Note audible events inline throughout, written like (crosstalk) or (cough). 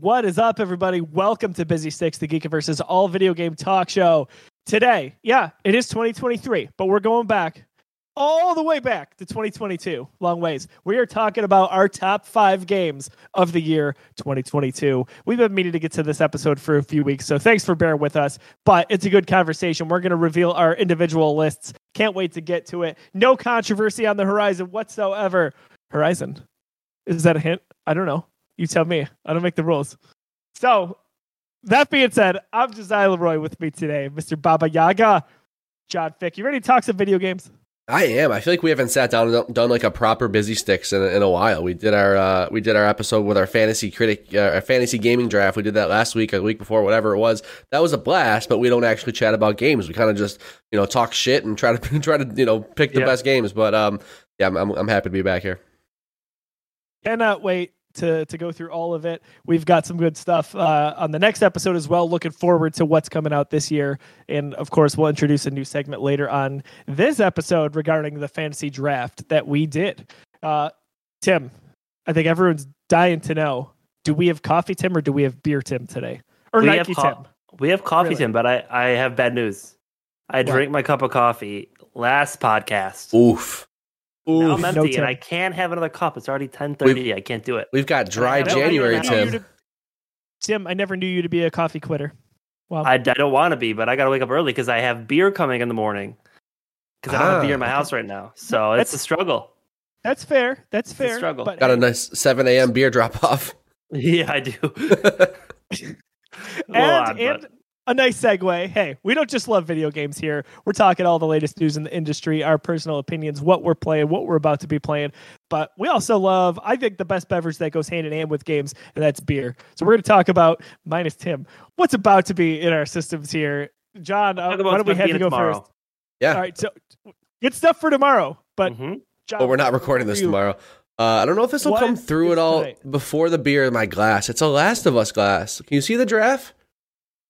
What is up, everybody? Welcome to Busy Sticks, the Geekiverse's all video game talk show. Today, yeah, it is 2023, but we're going back all the way back to 2022. Long ways. We are talking about our top five games of the year 2022. We've been meaning to get to this episode for a few weeks, so thanks for bearing with us. But it's a good conversation. We're going to reveal our individual lists. Can't wait to get to it. No controversy on the horizon whatsoever. Horizon. Is that a hint? I don't know. You tell me. I don't make the rules. So, that being said, I'm Josiah Leroy with me today, Mr. Baba Yaga, John Fick. You ready to talk some video games? I am. I feel like we haven't sat down and done like a proper busy sticks in, in a while. We did our uh, we did our episode with our fantasy critic, uh, our fantasy gaming draft. We did that last week, a week before, whatever it was. That was a blast. But we don't actually chat about games. We kind of just you know talk shit and try to (laughs) try to you know pick the Yeah. best games. But um, yeah, I'm, I'm I'm happy to be back here. Cannot wait to to go through all of it. We've got some good stuff uh, on the next episode as well. Looking forward to what's coming out this year, and of course, we'll introduce a new segment later on this episode regarding the fantasy draft that we did. Uh, Tim, I think everyone's dying to know: Do we have coffee, Tim, or do we have beer, Tim, today, or We Nike, have co- Tim? We have coffee, Really? Tim, but I, I have bad news. I drank my cup of coffee last podcast. Oof. Now I'm empty no and I can't have another cup. It's already 10:30. I can't do it. We've got dry January, even I never knew you Tim. to- Tim, I never knew you to be a coffee quitter. Wow. I, I don't want to be, but I got to wake up early because I have beer coming in the morning. Because I don't have beer in my Ah. house right now, so That's- it's a struggle. That's fair. That's a fair. struggle. But Got a nice 7 a.m. beer drop off. (laughs) Yeah, I do. (laughs) And, lot, and but- a nice segue. Hey, we don't just love video games here. We're talking all the latest news in the industry, our personal opinions, what we're playing, what we're about to be playing. But we also love, I think, the best beverage that goes hand in hand with games, and that's beer. So we're going to talk about, minus Tim, what's about to be in our systems here. John, uh, why don't we what's have gonna you go tomorrow. first? Yeah. All right. So good stuff for tomorrow. But Mhm. John, But we're not recording this tomorrow. Uh, I don't know if this will come through at all tonight? before the beer in my glass. It's a Last of Us glass. Can you see the giraffe?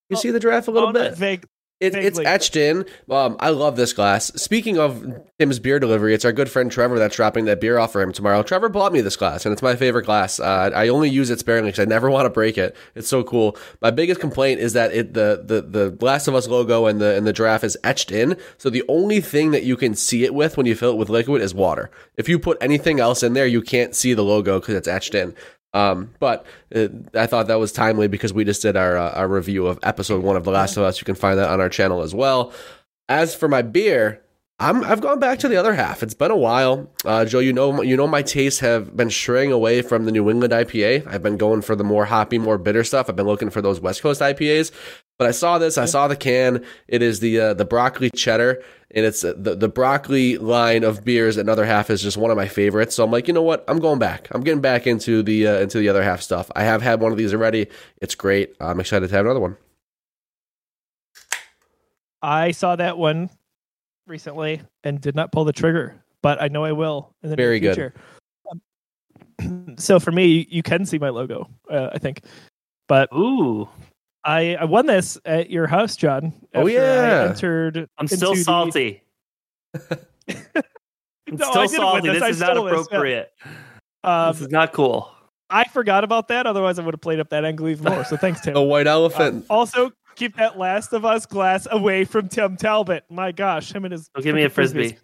You Oh, see the giraffe a little oh, bit? Vague. It, it's etched in. Um, I love this glass. Speaking of Tim's beer delivery, it's our good friend Trevor that's dropping that beer off for him tomorrow. Trevor bought me this glass, and it's my favorite glass. Uh, I only use it sparingly because I never (laughs) want to break it. It's so cool. My biggest complaint is that it the the the Last of Us logo and the and the giraffe is etched in. So the only thing that you can see it with when you fill it with liquid is water. If you put anything else in there, you can't see the logo because it's etched in. Um, but uh, I thought that was timely because we just did our uh, our review of episode one of The Last of Us. You can find that on our channel as well. As for my beer, I'm I've gone back to the other half. It's been a while, uh, Joe. You know you know my tastes have been straying away from the New England IPA. I've been going for the more hoppy, more bitter stuff. I've been looking for those West Coast IPAs. But I saw this. I saw the can. It is the uh, the broccoli cheddar, and it's uh, the the broccoli line of beers. Another half is just one of my favorites. So I'm like, you know what? I'm going back. I'm getting back into the uh, into the other half stuff. I have had one of these already. It's great. I'm excited to have another one. I saw that one recently and did not pull the trigger, but I know I will in the Very near good. future. Um, (clears throat) so for me, you can see my logo, uh, I think. But Ooh, I, I won this at your house, John. Oh, yeah. I entered. I'm still into the- salty. (laughs) I'm No, I still didn't salty. this. This, is not stole this, yeah. appropriate. Um, this is not cool. I forgot about that. Otherwise, I would have played up that angle even more. So thanks, Tim. (laughs) The white elephant. Uh, also, keep that Last of Us glass away from Tim Talbot. My gosh, him and his. Don't give me a freaking frisbee. frisbees.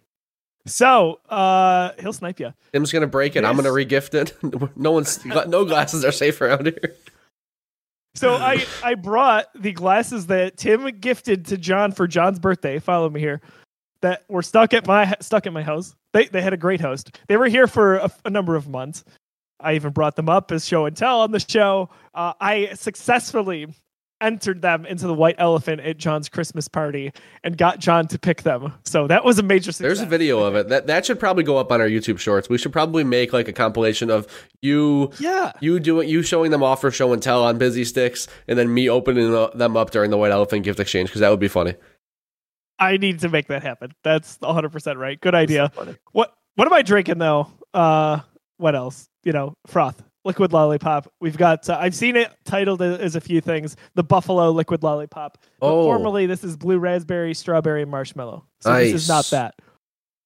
So, uh, he'll snipe you. Tim's gonna break it. I'm gonna regift it. (laughs) no one's no glasses are safe around here. So (laughs) I I brought the glasses that Tim gifted to John for John's birthday. Follow me here. That were stuck at my stuck at my house. They they had a great host. They were here for a, a number of months. I even brought them up as show and tell on the show. Uh, I successfully entered them into the white elephant at John's Christmas party and got John to pick them. So that was a major success. There's a video of it. That that should probably go up on our YouTube Shorts. We should probably make like a compilation of you Yeah. you doing you showing them off for show and tell on Busy Sticks, and then me opening them up during the White Elephant gift exchange because that would be funny. I need to make that happen. That's 100% right. Good idea. What what am I drinking though? Uh what else? You know, froth, liquid lollipop. We've got uh, I've seen it titled as, as a few things. The Buffalo liquid lollipop. But Oh. formerly this is blue raspberry, strawberry marshmallow. So this is not that.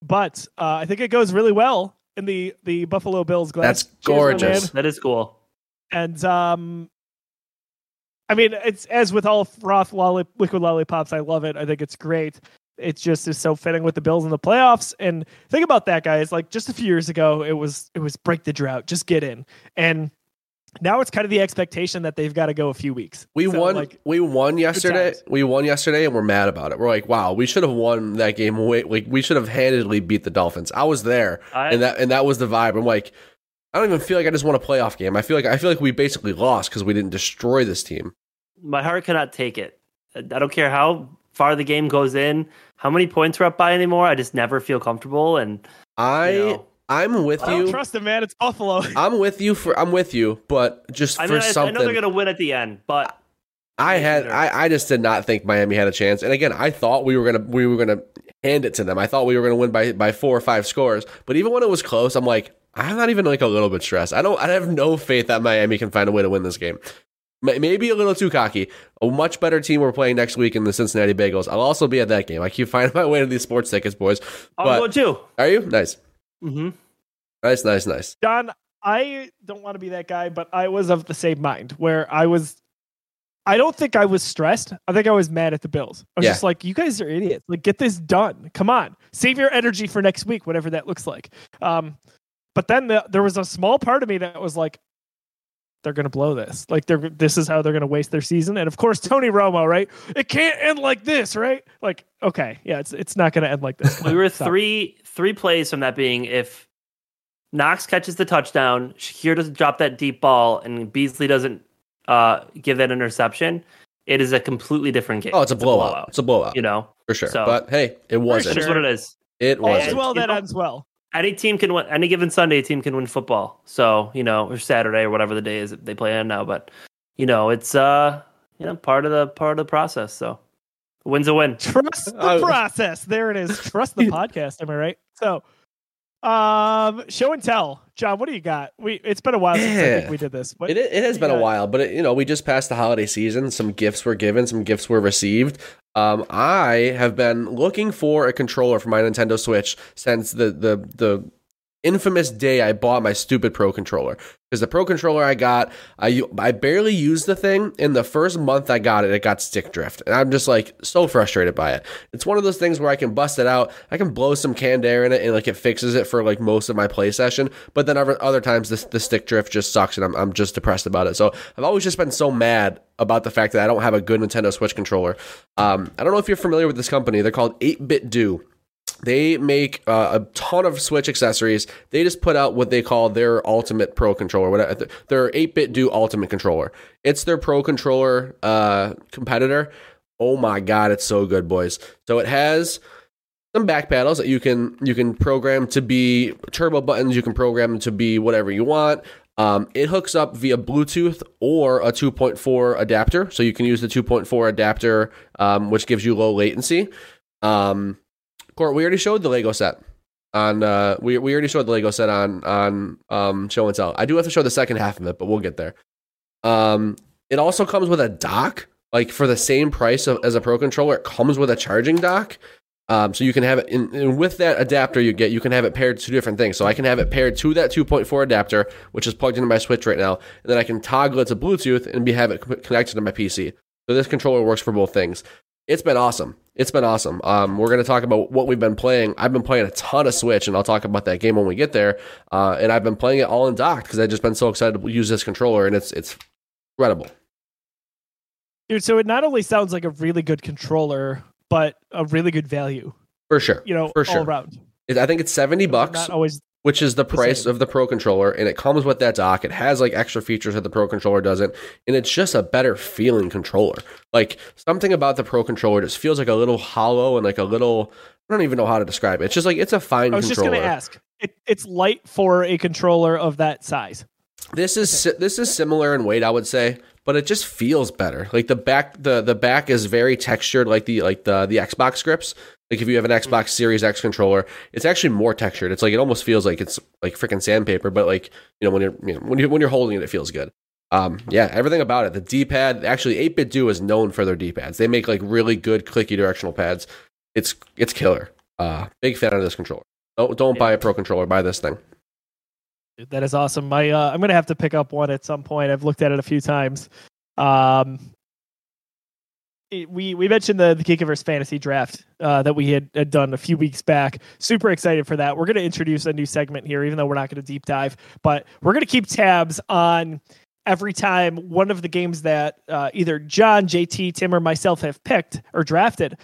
But uh, I think it goes really well in the the Buffalo Bills glass. That's gorgeous. That is cool. And um I mean, it's as with all froth lolli- liquid lollipops. I love it. I think it's great. It just is so fitting with the Bills in the playoffs. And think about that, guys. Like just a few years ago, it was it was break the drought, just get in. And now it's kind of the expectation that they've got to go a few weeks. We So, won. Like, we won yesterday. We won yesterday, and we're mad about it. We're like, wow, we should have won that game. Way, like we should have handedly beat the Dolphins. I was there, I, and that and that was the vibe. I'm like, I don't even feel like I just won a playoff game. I feel like I feel like we basically lost because we didn't destroy this team. my heart cannot take it. I don't care how far the game goes in, how many points we're up by anymore. I just never feel comfortable. And I you know, I'm with I don't you. trust him, man. It's Buffalo. (laughs) I'm with you for I'm with you, but just I for mean, I, I know they're gonna win at the end, but I had I, I just did not think Miami had a chance. And again, I thought we were gonna we were gonna hand it to them. I thought we were gonna win by by four or five scores. But even when it was close, I'm like, I'm not even like a little bit stressed. I don't I have no faith that Miami can find a way to win this game. May- Maybe a little too cocky. A much better team we're playing next week in the Cincinnati Bagels. I'll also be at that game. I keep (laughs) finding my way to these sports tickets, boys. I'll But- go too. Are you? Nice. Mm-hmm. Nice, nice, nice. John, I don't want to be that guy, but I was of the same mind where I was. I don't think I was stressed. I think I was mad at the Bills. I was Yeah. just like, "You guys are idiots! Like, get this done. Come on, save your energy for next week, whatever that looks like." Um, but then the, there was a small part of me that was like, "They're gonna blow this. Like, they're this is how they're gonna waste their season." And of course, Tony Romo, right? It can't end like this, right? Like, okay, yeah, it's it's not gonna end like this. We were (laughs) Stop. three three plays from that being if Knox catches the touchdown, Shakir doesn't drop that deep ball, and Beasley doesn't uh, give that interception. It is a completely different game. Oh, it's a blowout. It's a blowout You know, for sure. so- but hey, it wasn't. it is what it is. It All's wasn't. well that ends well. Any team can win. Any given Sunday, a team can win football. So you know, or Saturday or whatever the day is that they play on now. But you know, it's uh, you know, part of the part of the process. So, a win's a win. Trust the process. There it is. Trust the (laughs) podcast. Am I right? So, um, show and tell. John, what do you got? We it's been a while since I think we did this. What, It, it has been a while, but it, you know, we just passed the holiday season. Some gifts were given, some gifts were received. Um, I have been looking for a controller for my Nintendo Switch since the the the infamous day I bought my stupid Pro controller. Because the Pro controller I got, I I barely used the thing. In the first month I got it, it got stick drift, and I'm just like so frustrated by it. It's one of those things where I can bust it out, I can blow some canned air in it, and like it fixes it for like most of my play session. But then other other times the, the stick drift just sucks, and I'm I'm just depressed about it. So I've always just been so mad about the fact that I don't have a good Nintendo Switch controller. Um, I don't know if you're familiar with this company. They're called 8BitDo. They make uh, a ton of Switch accessories. They just put out what they call their Ultimate Pro controller, whatever their 8BitDo Ultimate controller. It's their Pro controller uh, competitor. Oh my god, it's so good, boys! So it has some back paddles that you can you can program to be turbo buttons. You can program them to be whatever you want. Um, it hooks up via Bluetooth or a 2.4 adapter, so you can use the 2.4 adapter, um, which gives you low latency. Um, Court, we already showed the Lego set on. Uh, we we already showed the Lego set on on um, show and tell. I do have to show the second half of it, but we'll get there. Um, it also comes with a dock, like for the same price of, as a Pro controller. It comes with a charging dock. Um, so you can have it in, and with that adapter you get, you can have it paired to different things. So I can have it paired to that 2.4 adapter, which is plugged into my Switch right now, and then I can toggle it to Bluetooth and be have it connected to my PC. So this controller works for both things. It's been awesome. It's been awesome. Um, we're going to talk about what we've been playing. I've been playing a ton of Switch, and I'll talk about that game when we get there. Uh, and I've been playing it all in docked because I've just been so excited to use this controller, and it's it's incredible. dude? So it not only sounds like a really good controller, but a really good value. For sure. You know, For all sure. around. I think it's 70 bucks. Not always. Which is the price same. of the Pro controller, and it comes with that dock. It has like extra features that the Pro controller doesn't, and it's just a better feeling controller. Like something about the Pro controller just feels like a little hollow and like a little. I don't even know how to describe it. It's just like it's a fine I was just going to ask. It, it's light for a controller of that size. This is si- this is similar in weight, I would say, but it just feels better. Like the back, the the back is very textured, like the like the the Xbox grips. Like if you have an Xbox Series X controller, it's actually more textured. It's like it almost feels like it's like freaking sandpaper, but like you know when you're you know, when you when you're holding it, it feels good. Um, yeah, everything about it. The D pad, actually, 8BitDo is known for their D pads. They make like really good clicky directional pads. It's it's killer. Uh, big fan of this controller. Don't don't buy a pro controller. Buy this thing. Dude, that is awesome. My uh, I'm gonna have to pick up one at some point. I've looked at it a few times. Um, it- we we mentioned the the Geekiverse fantasy draft uh, that we had, had done a few weeks back. Super excited for that. We're going to introduce a new segment here, even though we're not going to deep dive, but we're going to keep tabs on every time one of the games that uh, either John, JT, Tim, or myself have picked or drafted.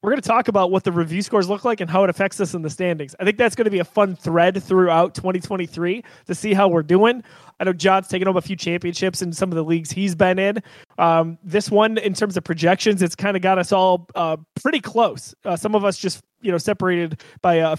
We're going to talk about what the review scores look like and how it affects us in the standings. I think that's going to be a fun thread throughout 2023 to see how we're doing. I know John's taken home a few championships in some of the leagues he's been in. Um, this one, in terms of projections, it's kind of got us all uh, pretty close. Uh, some of us just, you know, separated by a,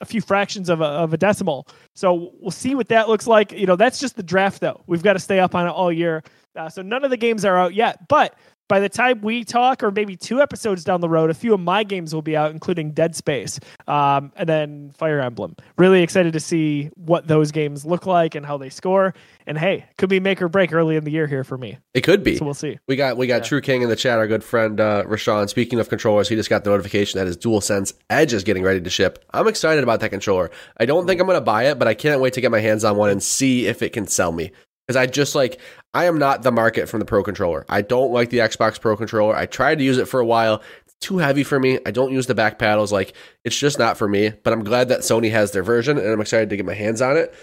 a few fractions of a, of a decimal. So we'll see what that looks like. You know, that's just the draft, though. We've got to stay up on it all year. Uh, so none of the games are out yet. But by the time we talk, or maybe two episodes down the road, a few of my games will be out, including Dead Space um, and then Fire Emblem. Really excited to see what those games look like and how they score. And hey, could be make or break early in the year here for me. It could be. So we'll see. We got we got Yeah. True King in the chat. Our good friend uh, Rashawn. Speaking of controllers, he just got the notification that his DualSense Edge is getting ready to ship. I'm excited about that controller. I don't think I'm going to buy it, but I can't wait to get my hands on one and see if it can sell me. Because I just like I am not the market from the Pro controller. I don't like the Xbox Pro controller. I tried to use it for a while. It's too heavy for me. I don't use the back paddles. Like it's just not for me. But I'm glad that Sony has their version, and I'm excited to get my hands on it.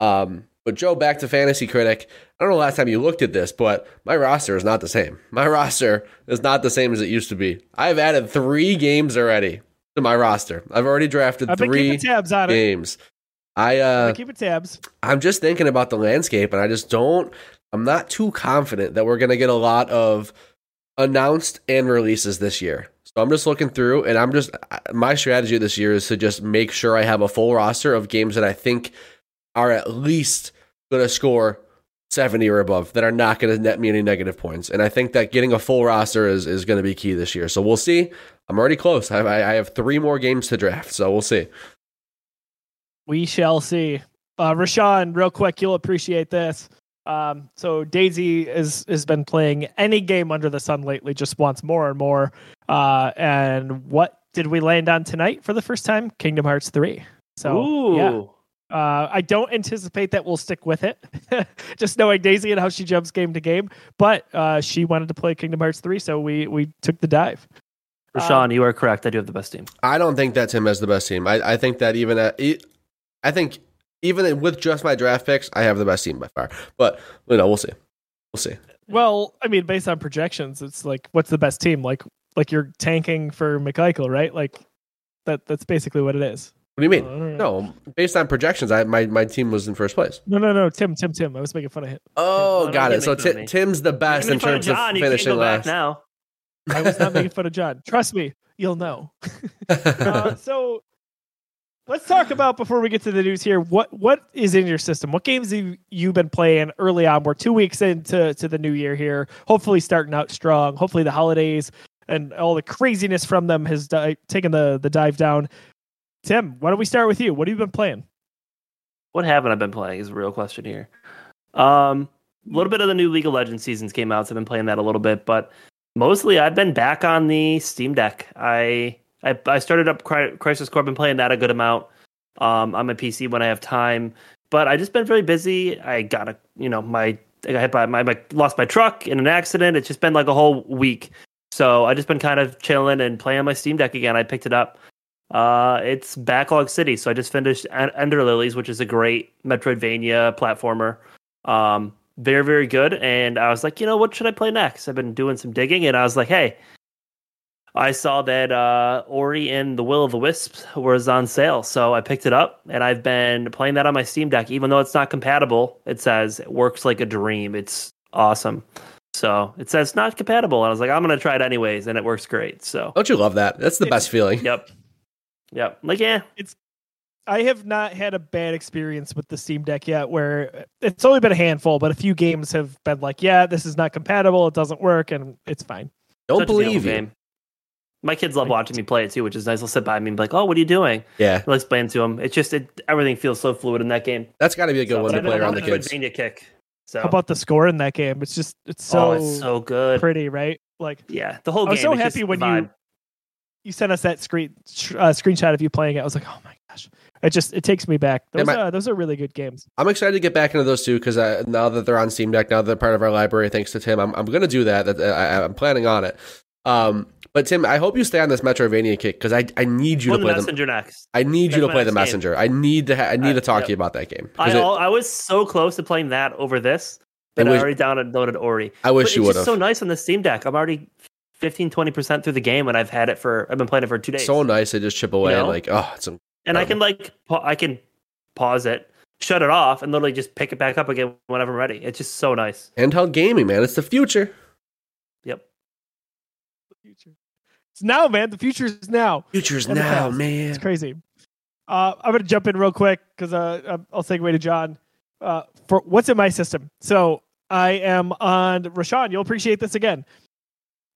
Um, but Joe, back to Fantasy Critic. I don't know the last time you looked at this, but my roster is not the same. (laughs) My roster is not the same as it used to be. I've added three games already to my roster. I've already drafted I've three tabs on it. I uh, keeping tabs. I'm just thinking about the landscape, and I just don't. I'm not too confident that we're going to get a lot of announced and releases this year. So I'm just looking through, and I'm just my strategy this year is to just make sure I have a full roster of games that I think are at least going to score 70 or above that are not going to net me any negative points. And I think that getting a full roster is is going to be key this year. So we'll see. I'm already close. I, I I have three more games to draft, so we'll see. We shall see. Uh, Rashawn, real quick, you'll appreciate this. Um, so Daisy is has been playing any game under the sun lately, just wants more and more. Uh, and what did we land on tonight for the first time? Kingdom Hearts three. So Ooh. yeah, uh, I don't anticipate that we'll stick with it. (laughs) just knowing Daisy and how she jumps game to game, but uh, she wanted to play Kingdom Hearts three, so we we took the dive. Rashawn, you are correct. I do have the best team. I don't think that Tim has the best team. I, I think that even at, I think even with just my draft picks, I have the best team by far. But you know, we'll see. We'll see. Well, I mean, based on projections, it's like what's the best team? Like like you're tanking for McMichael, right? Like that that's basically what it is. What do you mean? I don't No, based on projections, I my, my team was in first place. No, no, no, Tim, Tim, Tim. I was making fun of him. Oh, don't got it. So making fun of Ti- me. Tim's the best in Making fun terms John, of you can't finishing go back last. now. I was not (laughs) making fun of John. Trust me, you'll know. (laughs) Uh, so let's talk about before we get to the news here. What what is in your system? What games have you been playing early on? We're two weeks into to the new year here. Hopefully, starting out strong. Hopefully, the holidays and all the craziness from them has di- taken the the dive down. Tim, why don't we start with you? What have you been playing? What haven't I been playing is a real question here. Um, a little bit of the new League of Legends seasons came out, so I've been playing that a little bit, but mostly I've been back on the Steam Deck. I I, I started up Crisis Core, been playing that a good amount um, on my PC when I have time, but I just been very busy. I got a you know my I got hit by my, my lost my truck in an accident. It's just been like a whole week, so I just been kind of chilling and playing my Steam Deck again. I picked it up. Uh, it's Backlog City, so I just finished En- Ender Lilies, which is a great Metroidvania platformer. Um, very very good, and I was like, you know, what should I play next? I've been doing some digging, and I was like, hey, I saw that uh, Ori and the Will of the Wisps was on sale, so I picked it up, and I've been playing that on my Steam Deck. Even though it's not compatible, it says it works like a dream. It's awesome. So it says not compatible, and I was like, I'm gonna try it anyways, and it works great. So Don't you love that? That's the best feeling. yep, yep. Like yeah, it's I have not had a bad experience with the Steam Deck yet, where it's only been a handful, but a few games have been like, yeah, this is not compatible, it doesn't work, and it's fine. Don't such believe you. game. My kids love watching me play it too, which is nice. They'll sit by me and be like, "Oh, what are you doing?" Yeah, I'll explain to them. It's just it, everything feels so fluid in that game. that's got to be a good So, one to play around the how kids. Metroidvania kick. So How about the score in that game? It's just it's so, oh, it's so good. pretty, right? Like yeah, the whole I was game. so it's just happy when vibe. you you sent us that screen uh, screenshot of you playing it. I was like, oh my gosh, it just it takes me back. Those my- uh, those are really good games. I'm excited to get back into those two because uh, now that they're on Steam Deck, now that they're part of our library, thanks to Tim, I'm, I'm going to do that. that I, I'm planning on it. Um, but Tim, I hope you stay on this Metroidvania kick because I, I need you Well, to play the messenger next. I need you to play the next game. messenger. I need to ha- I need Uh, to talk yep. to you about that game. I, 'Cause it- al- I was so close to playing that over this, but I I, already downloaded Ori. I wish but you would have. so nice on the Steam Deck. I'm already 15, 20% through the game, and I've had it for, I've been playing it for two days. so nice to just chip away You know? like oh it's a, and I can like, pa- I can pause it, shut it off, and literally just pick it back up again whenever I'm ready. It's just so nice. handheld gaming, man. It's the future. Yep. The future. It's now, man. The future is now. Future's And the now, past. man. It's crazy. Uh, I'm gonna jump in real quick because uh, I'll segue to John. Uh, for what's in my system? So I am on Rashawn. You'll appreciate this again.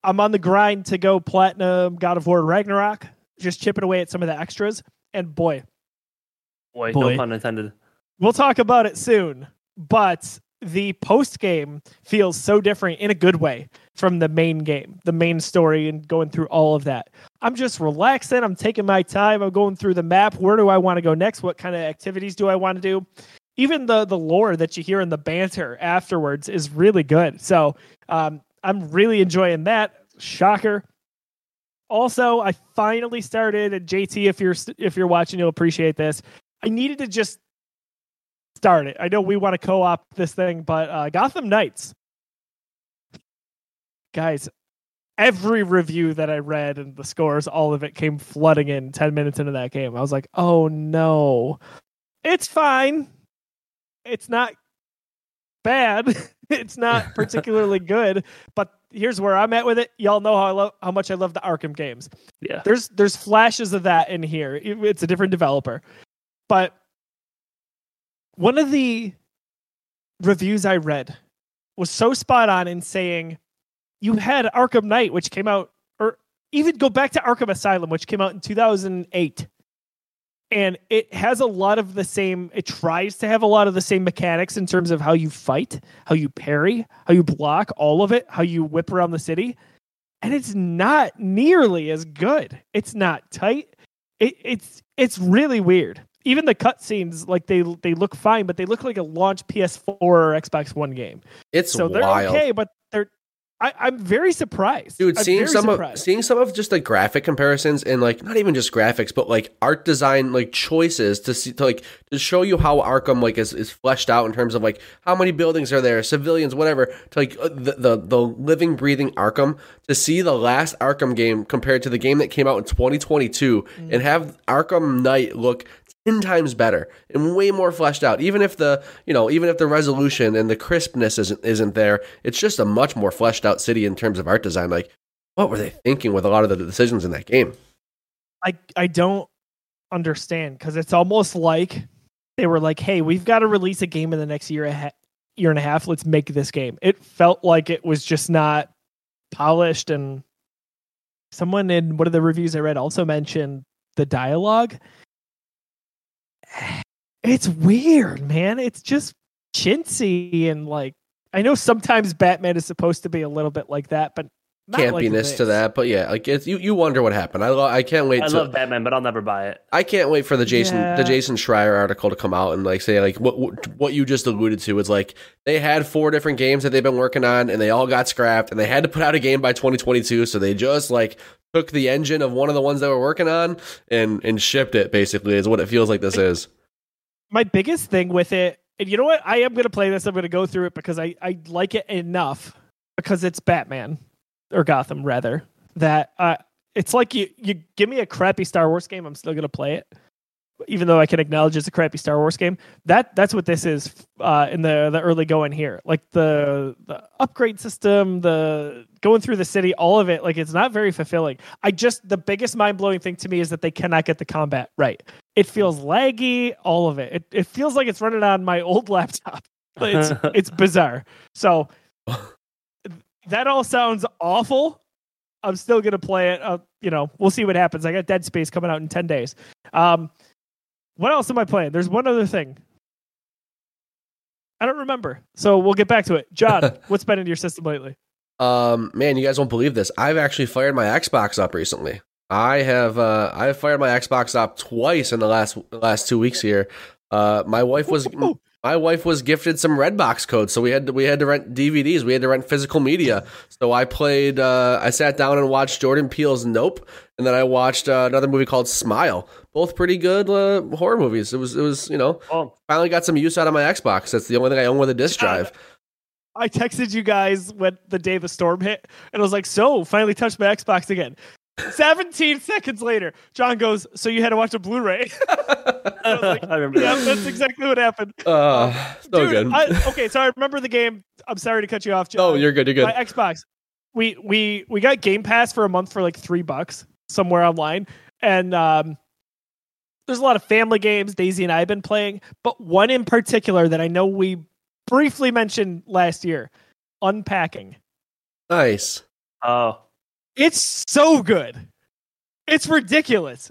I'm on the grind to go platinum God of War Ragnarok. Just chipping away at some of the extras, and boy, Boy, Boy. no pun intended. we'll talk about it soon. But the post game feels so different in a good way from the main game, the main story, and going through all of that. I'm just relaxing. I'm taking my time. I'm going through the map. Where do I want to go next? What kind of activities do I want to do? Even the the lore that you hear in the banter afterwards is really good. So um, I'm really enjoying that. Shocker. Also, I finally started. And JT, if you're if you're watching, you'll appreciate this. I needed to just start it. I know we want to co-op this thing, but uh, Gotham Knights, guys, every review that I read and the scores, all of it came flooding in 10 minutes into that game. I was like, oh no, it's fine. It's not bad. (laughs) it's not (laughs) particularly good, but here's where I'm at with it. Y'all know how I love how much I love the Arkham games. Yeah. There's there's flashes of that in here. It- It's a different developer. But one of the reviews I read was so spot on in saying you had Arkham Knight, which came out, or even go back to Arkham Asylum, which came out in 2008. And it has a lot of the same, it tries to have a lot of the same mechanics in terms of how you fight, how you parry, how you block, all of it, how you whip around the city. And it's not nearly as good. It's not tight. It, it's it's really weird. Even the cutscenes, like they they look fine, but they look like a launch PS4 or Xbox One game. It's so they're okay, but they're. I, I'm very surprised, Dude, I'm seeing some surprised. of seeing some of just the graphic comparisons and like not even just graphics, but like art design like choices to see to like to show you how Arkham like is, is fleshed out in terms of like how many buildings are there, civilians, whatever. To like uh, the, the the living breathing Arkham to see the last Arkham game compared to the game that came out in 2022 Mm. and have Arkham Knight look 10 times better and way more fleshed out even if the you know even if the resolution and the crispness isn't isn't there it's just a much more fleshed out city in terms of art design like what were they thinking with a lot of the decisions in that game I I don't understand because it's almost like they were like, "Hey, we've got to release a game in the next year a year and a half. Let's make this game." It felt like it was just not polished, and someone in one of the reviews I read also mentioned the dialogue. It's weird, man. It's just chintzy and like I know sometimes Batman is supposed to be a little bit like that, but not like campiness to that but yeah like it's you, you wonder what happened i, lo- I can't wait I to love Batman, but I'll never buy it. I can't wait for the Jason Yeah. the Jason Schreier article to come out and like say like what what- what you just alluded to is like they had four different games that they've been working on and they all got scrapped and they had to put out a game by 2022 so they just like took the engine of one of the ones they were working on and and shipped it basically is what it feels like this is. My biggest thing with it, and you know what? I am going to play this. I'm going to go through it because I, I like it enough because it's Batman or Gotham rather that uh, it's like you you give me a crappy Star Wars game, I'm still going to play it, even though I can acknowledge it's a crappy Star Wars game. That that's what this is uh, in the the early going here. Like the the upgrade system, the going through the city, all of it. Like it's not very fulfilling. I just the biggest mind blowing thing to me is that they cannot get the combat right. It feels laggy, all of it. It it feels like it's running on my old (laughs) laptop. It's (laughs) it's bizarre. So (laughs) that all sounds awful. I'm still gonna play it. Uh, you know, we'll see what happens. I got Dead Space coming out in ten days. Um, what else am I playing? There's one other thing. I don't remember, so we'll get back to it. John, (laughs) what's been in your system lately? Um man, you guys won't believe this. I've actually fired my Xbox up recently. I have uh, I have fired my Xbox up twice in the last last two weeks here. Uh, my wife was Ooh. My wife was gifted some Redbox codes, so we had to, we had to rent DVDs. We had to rent physical media. So I played. Uh, I sat down and watched Jordan Peele's Nope, and then I watched uh, another movie called Smile. Both pretty good uh, horror movies. It was it was you know Oh, finally got some use out of my Xbox. That's the only thing I own with a disc drive. I texted you guys when the day the storm hit, and I was like, "So, finally touched my Xbox again." 17 seconds later, John goes, "So you had to watch a Blu-ray?" (laughs) I like, I remember yeah, that. that's exactly what happened. Uh, so Dude, good. I, okay, so I remember the game. I'm sorry to cut you off, John. oh, you're good. You're my good. Xbox. We we we got Game Pass for a month for like three bucks somewhere online, and um, there's a lot of family games Daisy and I have been playing, but one in particular that I know we briefly mentioned last year, Unpacking. Nice. Oh, It's so good. It's ridiculous.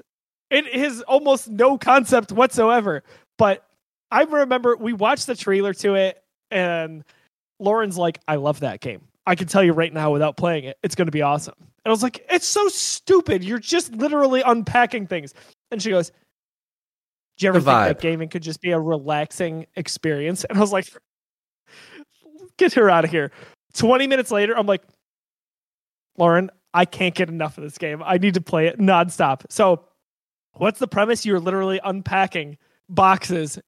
It has almost no concept whatsoever. But I remember we watched the trailer to it, and Lauren's like, I love that game. I can tell you right now without playing it, it's going to be awesome. And I was like, it's so stupid. You're just literally unpacking things. And she goes, Do you ever The think that gaming could just be a relaxing experience? And I was like, (laughs) Get her out of here. 20 minutes later, I'm like, Lauren, I can't get enough of this game. I need to play it nonstop. So, what's the premise? You're literally unpacking boxes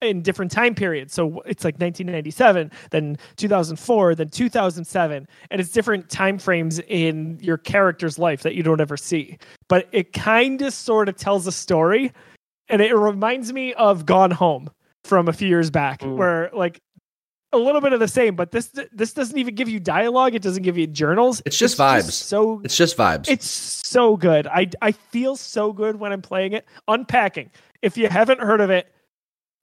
in different time periods. So it's like 1997, then 2004, then 2007, and it's different time frames in your character's life that you don't ever see. But it kind of sort of tells a story, and it reminds me of Gone Home from a few years back, Mm. where like a little bit of the same, but this this doesn't even give you dialogue. It doesn't give you journals. It's just vibes. so It's just vibes. it's so good. I I feel so good when I'm playing it. Unpacking. If you haven't heard of it,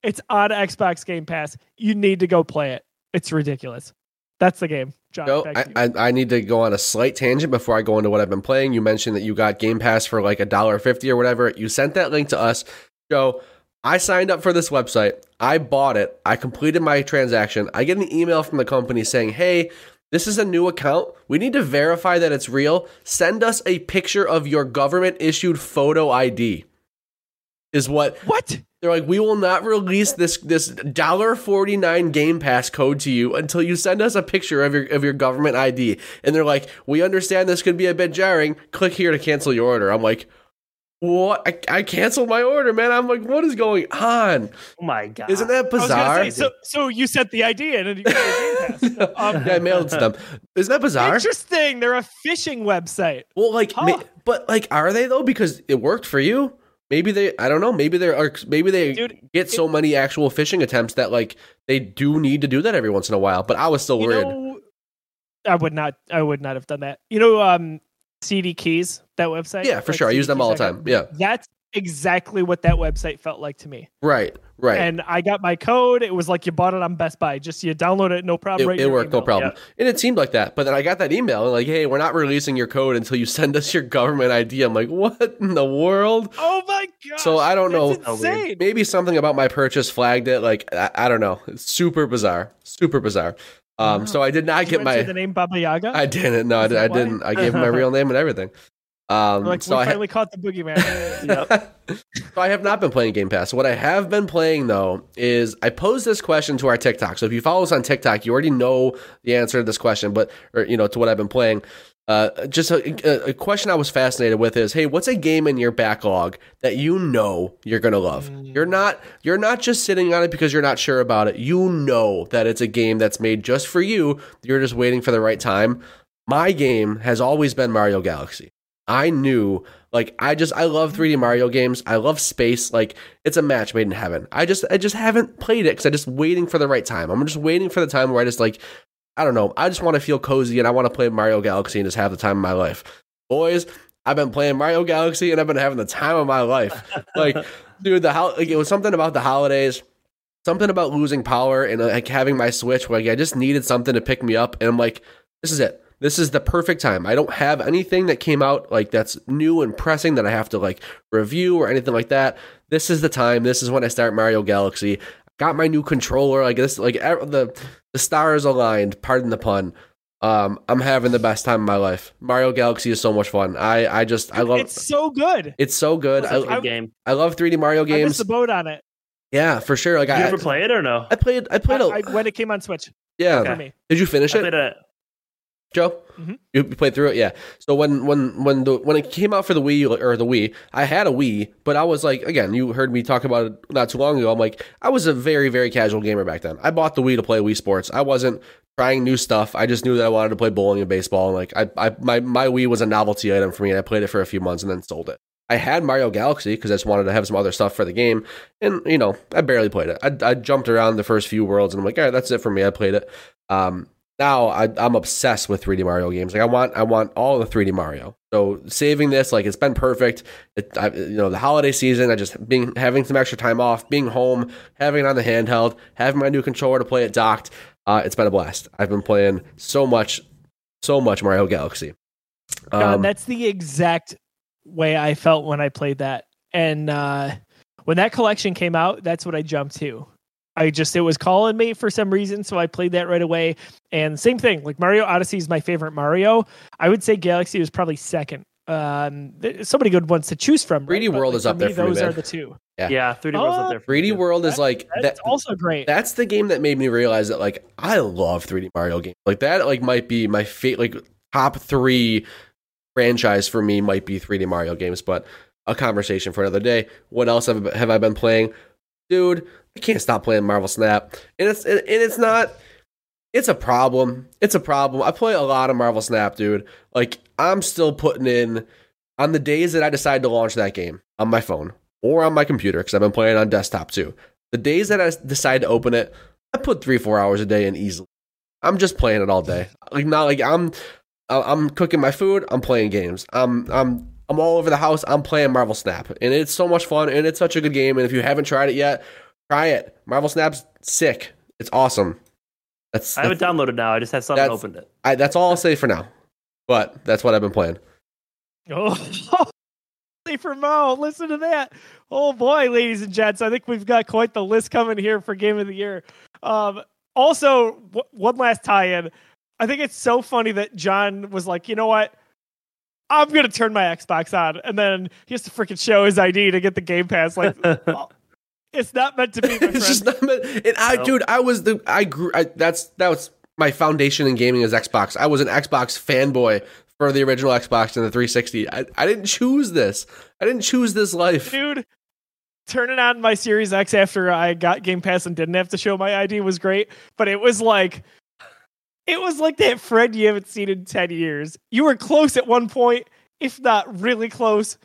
it's on Xbox Game Pass. You need to go play it. It's ridiculous. That's the game. John, back I. I, I need to go on a slight tangent before I go into what I've been playing. You mentioned that you got Game Pass for like a dollar fifty or whatever. You sent that link to us. Joe, I signed up for this website. I bought it. I completed my transaction. I get an email from the company saying, "Hey, this is a new account. We need to verify that it's real. Send us a picture of your government issued photo ID." Is what what? they're like, we will not release this this dollar forty nine Game Pass code to you until you send us a picture of your of your government ID. And they're like, we understand this could be a bit jarring. Click here to cancel your order. I'm like, what? I, I canceled my order, man. I'm like, what is going on? oh my god! Isn't that I was bizarre? say, so so you sent the idea and then you got your Game (laughs) Pass. Um, yeah, I mailed it to them. Isn't that bizarre? Interesting. They're a phishing website. Well, like, Huh. ma- but like, are they though? Because it worked for you. Maybe they, I don't know. Maybe they are. Maybe they Dude, get so many actual phishing attempts that like they do need to do that every once in a while. But I was still worried. know, I would not. I would not have done that. You know, um, CD Keys, that website. yeah, for Like sure. I use them all the time. Yeah, That's exactly what that website felt like to me. right, right. And I got my code. It was like you bought it on Best Buy. Just you download it, no problem. it, right it worked, no problem. Yeah. And it seemed like that. But then I got that email like, "Hey, we're not releasing your code until you (laughs) send us your government ID." I'm like, "What in the world?" Oh my god! So I don't know. Insane. Maybe something about my purchase flagged it. Like I, I don't know. It's super bizarre. Super bizarre. Um, Wow. so I did not Did get my. the name Baba Yaga. I didn't. No, I, I didn't. I gave him my (laughs) real name and everything. Um, We're like so we I ha- finally caught the boogeyman. (laughs) Yep. so I have not been playing Game Pass. What I have been playing though is I posed this question to our TikTok. So if you follow us on TikTok, you already know the answer to this question, but or you know to what I've been playing. Uh, just a, a- question I was fascinated with is, hey, what's a game in your backlog that you know you're gonna love? You're not you're not just sitting on it because you're not sure about it. You know that it's a game that's made just for you. You're just waiting for the right time. My game has always been Mario Galaxy. I knew like I just I love 3D Mario games. I love space. Like it's a match made in heaven. I just I just haven't played it because I'm just waiting for the right time. I'm just waiting for the time where I just like I don't know. I just want to feel cozy and I want to play Mario Galaxy and just have the time of my life. Boys, I've been playing Mario Galaxy and I've been having the time of my life. Like, (laughs) dude, the how like it was something about the holidays, something about losing power and uh, like having my Switch. Where, like I just needed something to pick me up, and I'm like, this is it. This is the perfect time. I don't have anything that came out like that's new and pressing that I have to like review or anything like that. This is the time. This is when I start Mario Galaxy. Got my new controller. Like this, like the the stars aligned. Pardon the pun. Um, I'm having the best time of my life. Mario Galaxy is so much fun. I I just I love it's so good. it's so good. Such a I, good game. I love 3D Mario I missed games. the boat on it. Yeah, for sure. Like Did you I ever play it or no? I played I I, played a I- when it came on Switch yeah. for me. Did you finish I it? played a Joe, Mhm. you played through it, yeah. So when when when the when it came out for the Wii or the Wii, I had a Wii, but I was like, again, you heard me talk about it not too long ago. I'm like, I was a very very casual gamer back then. I bought the Wii to play Wii Sports. I wasn't trying new stuff. I just knew that I wanted to play bowling and baseball. And like, I, I my my Wii was a novelty item for me, and I played it for a few months and then sold it. I had Mario Galaxy because I just wanted to have some other stuff for the game, and you know, I barely played it. I, I jumped around the first few worlds, and I'm like, all right, that's it for me. I played it. Um, now I, I'm obsessed with 3D Mario games. Like I want, I want all the 3D Mario. So saving this, like it's been perfect. It, I, you know, the holiday season, I just being having some extra time off, being home, having it on the handheld, having my new controller to play it docked. Uh, it's been a blast. I've been playing so much, so much Mario Galaxy. God, Um, that's the exact way I felt when I played that. And uh, when that collection came out, that's what I jumped to. I just it was calling me for some reason, so I played that right away. And same thing, like Mario Odyssey is my favorite Mario. I would say Galaxy was probably second. Um, there's so many good ones to choose from. 3D But, World like, is up there for me, Those are the two. Yeah. yeah, 3D World's Oh, up there. for 3D too. World is like That's that. also great. That's the game that made me realize that like I love 3D Mario games. Like that like might be my fa- like top 3 franchise for me might be 3D Mario games, but a conversation for another day. What else have, have I been playing? Dude, I can't stop playing Marvel Snap. And it's and, it's not it's a problem. It's a problem. I play a lot of Marvel Snap, dude. Like I'm still putting in on the days that I decide to launch that game on my phone or on my computer because I've been playing on desktop too. The days that I decide to open it, I put three, four hours a day in easily. I'm just playing it all day. Like not like I'm, I'm cooking my food. I'm playing games. I'm, I'm, I'm all over the house. I'm playing Marvel Snap, and it's so much fun, and it's such a good game. And if you haven't tried it yet, try it. Marvel Snap's sick. It's awesome. That's, I haven't that's, downloaded now. I just have something That's- opened it. I, that's all I'll say for now. But that's what I've been playing. Oh, (laughs) for Mo, listen to that. Oh boy, ladies and gents, I think we've got quite the list coming here for Game of the Year. Um, also, w- one last tie-in. I think it's so funny that John was like, you know what? I'm gonna turn my Xbox on, and then he has to freaking show his ID to get the Game Pass. Like, (laughs) oh, it's not meant to be. My friend. (laughs) it's just not meant, and I, Nope. dude, I was the, I grew, I, that's, that was my foundation in gaming is Xbox. I was an Xbox fanboy for the original Xbox and the 360. I, I didn't choose this. I didn't choose this life. dude. Turning on my Series X after I got Game Pass and didn't have to show my ID was great, but it was like it was like that friend you haven't seen in 10 years. You were close at one point, if not really close.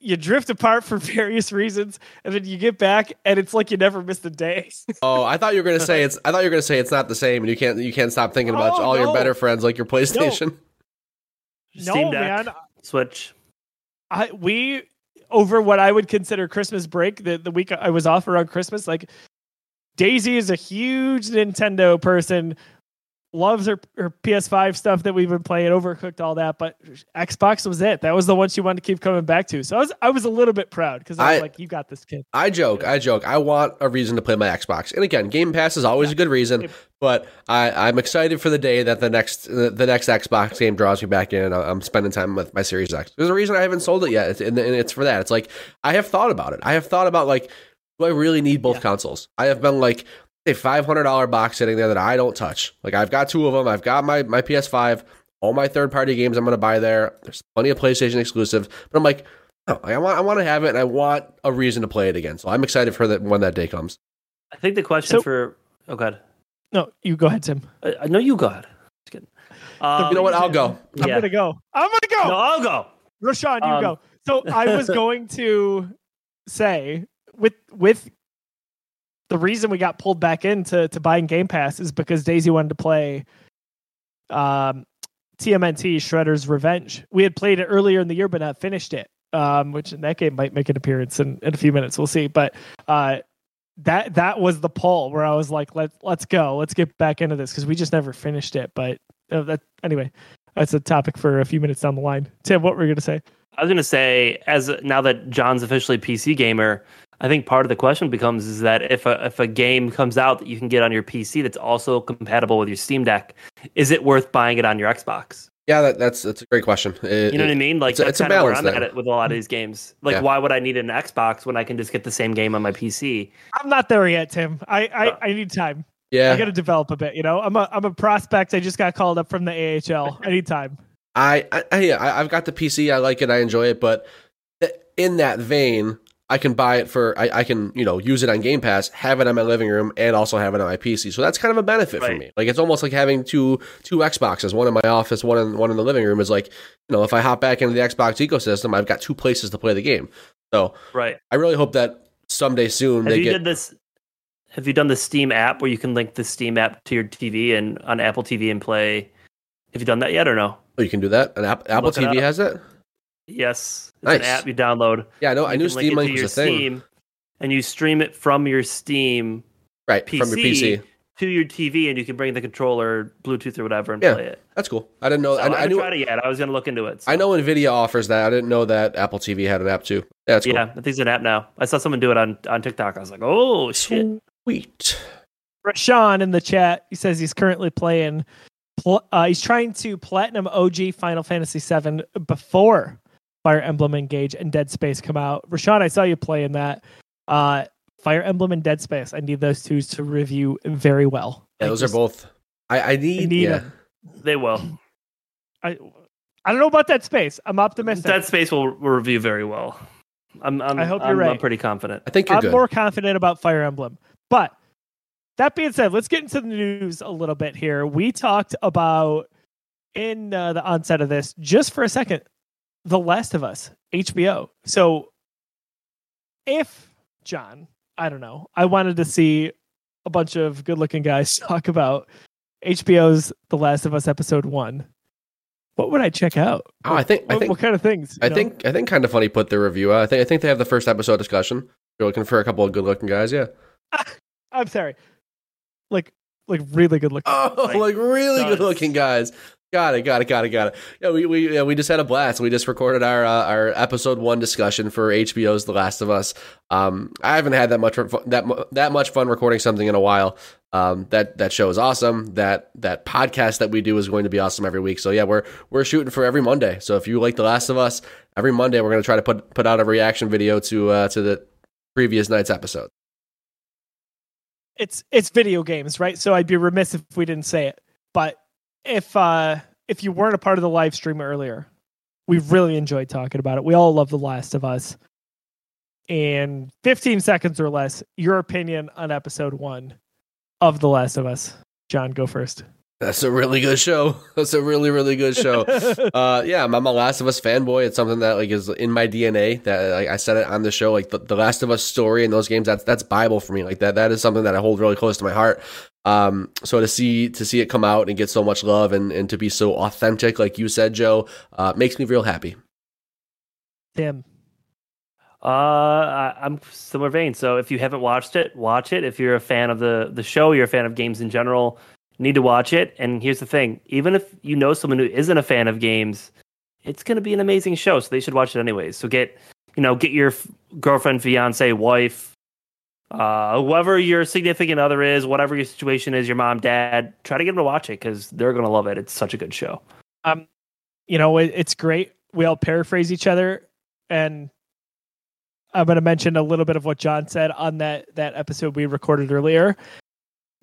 You drift apart for (laughs) various reasons, and then you get back, and it's like you never missed a day. (laughs) Oh, I thought you were gonna say it's. I thought you were gonna say it's not the same, and you can't. You can't stop thinking about Oh, all your better friends like your PlayStation. (laughs) Steam no, Deck, man. Switch. I we over what I would consider Christmas break, the, the week I was off around Christmas, like Daisy is a huge Nintendo person, loves her, her PS5 stuff that we've been playing, overcooked all that, but Xbox was it. That was the one she wanted to keep coming back to. So I was I was a little bit proud because I was I- like, You got this kid. I joke. I joke. I want a reason to play my Xbox, and again, Game Pass is always a good reason. But I, I'm excited for the day that the next the, next Xbox game draws me back in, and I'm spending time with my Series X. There's a reason I haven't sold it yet, it's, and, and it's for that. It's like I have thought about it. I have thought about like, do I really need both Yeah. consoles? I have been like a five hundred dollar box sitting there that I don't touch. Like I've got two of them. I've got my my PS5. All my third party games I'm going to buy there. There's plenty of PlayStation exclusive, but I'm like. No, I want I want to have it, and I want a reason to play it again. So I'm excited for that when that day comes. I think the question So- for oh god, No, you go ahead, Tim. I, I know you go ahead. Just kidding. Um, you know what? I'll go. I'm gonna go. I'm gonna go. No, I'll go. Rashawn, you Um, go. So I was (laughs) going to say with with the reason we got pulled back into to buying Game Pass is because Daisy wanted to play um TMNT Shredder's Revenge. We had played it earlier in the year but not finished it. Um which in that game might make an appearance in, in a few minutes. We'll see. But uh that that was the pull where I was like, let's let's go, let's get back into this because we just never finished it. But uh, that anyway, that's a topic for a few minutes down the line. Tim, what were you gonna say? I was gonna say, as now that John's officially PC gamer, I think part of the question becomes is that if a if a game comes out that you can get on your PC that's also compatible with your Steam Deck, is it worth buying it on your Xbox? Yeah, that, that's that's a great question. It- You know what I mean? Like it's a- that's it's a kind of where balance I'm thing. at it with a lot of these games. Like, Yeah. why would I need an Xbox when I can just get the same game on my PC? I'm not there yet, Tim. I I, Uh, I need time. yeah, I got to develop a bit. You know, I'm a I'm a prospect. I just got called up from the AHL. (laughs) I need time. I, I, I yeah, I- I've got the PC. I like it. I enjoy it. But in that vein, I can buy it for. I, I can you know use it on Game Pass, have it on my living room, and also have it on my PC. So that's kind of a benefit for me. Like it's almost like having two two Xboxes, one in my office, one in one in the living room. Is like you know if I hop back into the Xbox ecosystem, I've got two places to play the game. So Right. I really hope that someday soon Have they you get. did this? Have you done the Steam app where you can link the Steam app to your TV and on Apple TV and play? Have you done that yet or no? oh, you can do that. An app, Apple TV has it. Yes, it's Nice. an app you download. Yeah, I know. I knew Steam Link was your a thing. Steam, and you stream it from your Steam right PC, from your PC. to your TV, and you can bring the controller, Bluetooth or whatever, and Yeah. play it. That's cool. I didn't know. So I, I, I haven't knew. tried it yet. I was gonna look into it. so- I know Nvidia offers that. I didn't know that Apple TV had an app too. Yeah, that's cool. Yeah, I think it's an app now. I saw someone do it on on TikTok. I was like, oh shit. Sweet. Rashawn in the chat. He says he's currently playing. Uh, he's trying to platinum OG Final Fantasy VII before Fire Emblem Engage and Dead Space come out. Rashawn, I saw you playing that. Uh, Fire Emblem and Dead Space. I need those two to review very well. Yeah, I those are both. I, I need. need yeah. 'em. They will. I I don't know about Dead Space. I'm optimistic. That space will will review very well. I'm. I'm I hope you're I'm, right. I'm pretty confident. I think you're I'm good. more confident about Fire Emblem. But that being said, let's get into the news a little bit here. We talked about in uh, the onset of this just for a second, The Last of Us, HBO. So if John, I don't know, I wanted to see a bunch of good-looking guys (laughs) talk about HBO's The Last of Us episode 1. What would I check out? Oh, I think. I What, think. what kind of things? I know? think. I think. Kind of funny. Put the review. out. I think. I think they have the first episode discussion. You're looking for a couple of good-looking guys. Yeah. (laughs) I'm sorry. Like like really good looking. Oh, like, Like, really good-looking guys. Got it. Got it. Got it. Got it. Yeah, we we yeah, we just had a blast. We just recorded our uh, our episode one discussion for HBO's The Last of Us. Um, I haven't had that much that that much fun recording something in a while. Um, that that show is awesome. That that podcast that we do is going to be awesome every week. So yeah, we're we're shooting for every Monday. So if you like The Last of Us, every Monday we're going to try to put put out a reaction video to uh, to the previous night's episode. it's it's video games, right? So I'd be remiss if we didn't say it. But if uh if you weren't a part of the live stream earlier, we really enjoyed talking about it. We all love The Last of Us. In 15 seconds or less, your opinion on episode one of The Last of Us. John, go first. That's a really good show. (laughs) That's a really really good show. (laughs) uh yeah i'm I'm a last of us fanboy it's something that like is in my dna that like, i said it on the show like the, the last of us story in those games that's that's bible for me like that that is something that i hold really close to my heart um so to see to see it come out and get so much love and and to be so authentic like you said joe uh makes me real happy Tim. Uh, I, I'm similar vein. So if you haven't watched it, watch it. If you're a fan of the the show, you're a fan of games in general, need to watch it. And here's the thing: even if you know someone who isn't a fan of games, it's going to be an amazing show. So they should watch it anyways. So get you know get your f- girlfriend, fiance, wife, uh, whoever your significant other is, whatever your situation is, your mom, dad, try to get them to watch it because they're going to love it. It's such a good show. Um, you know, it, it's great. We all paraphrase each other, and I'm going to mention a little bit of what John said on that that episode we recorded earlier.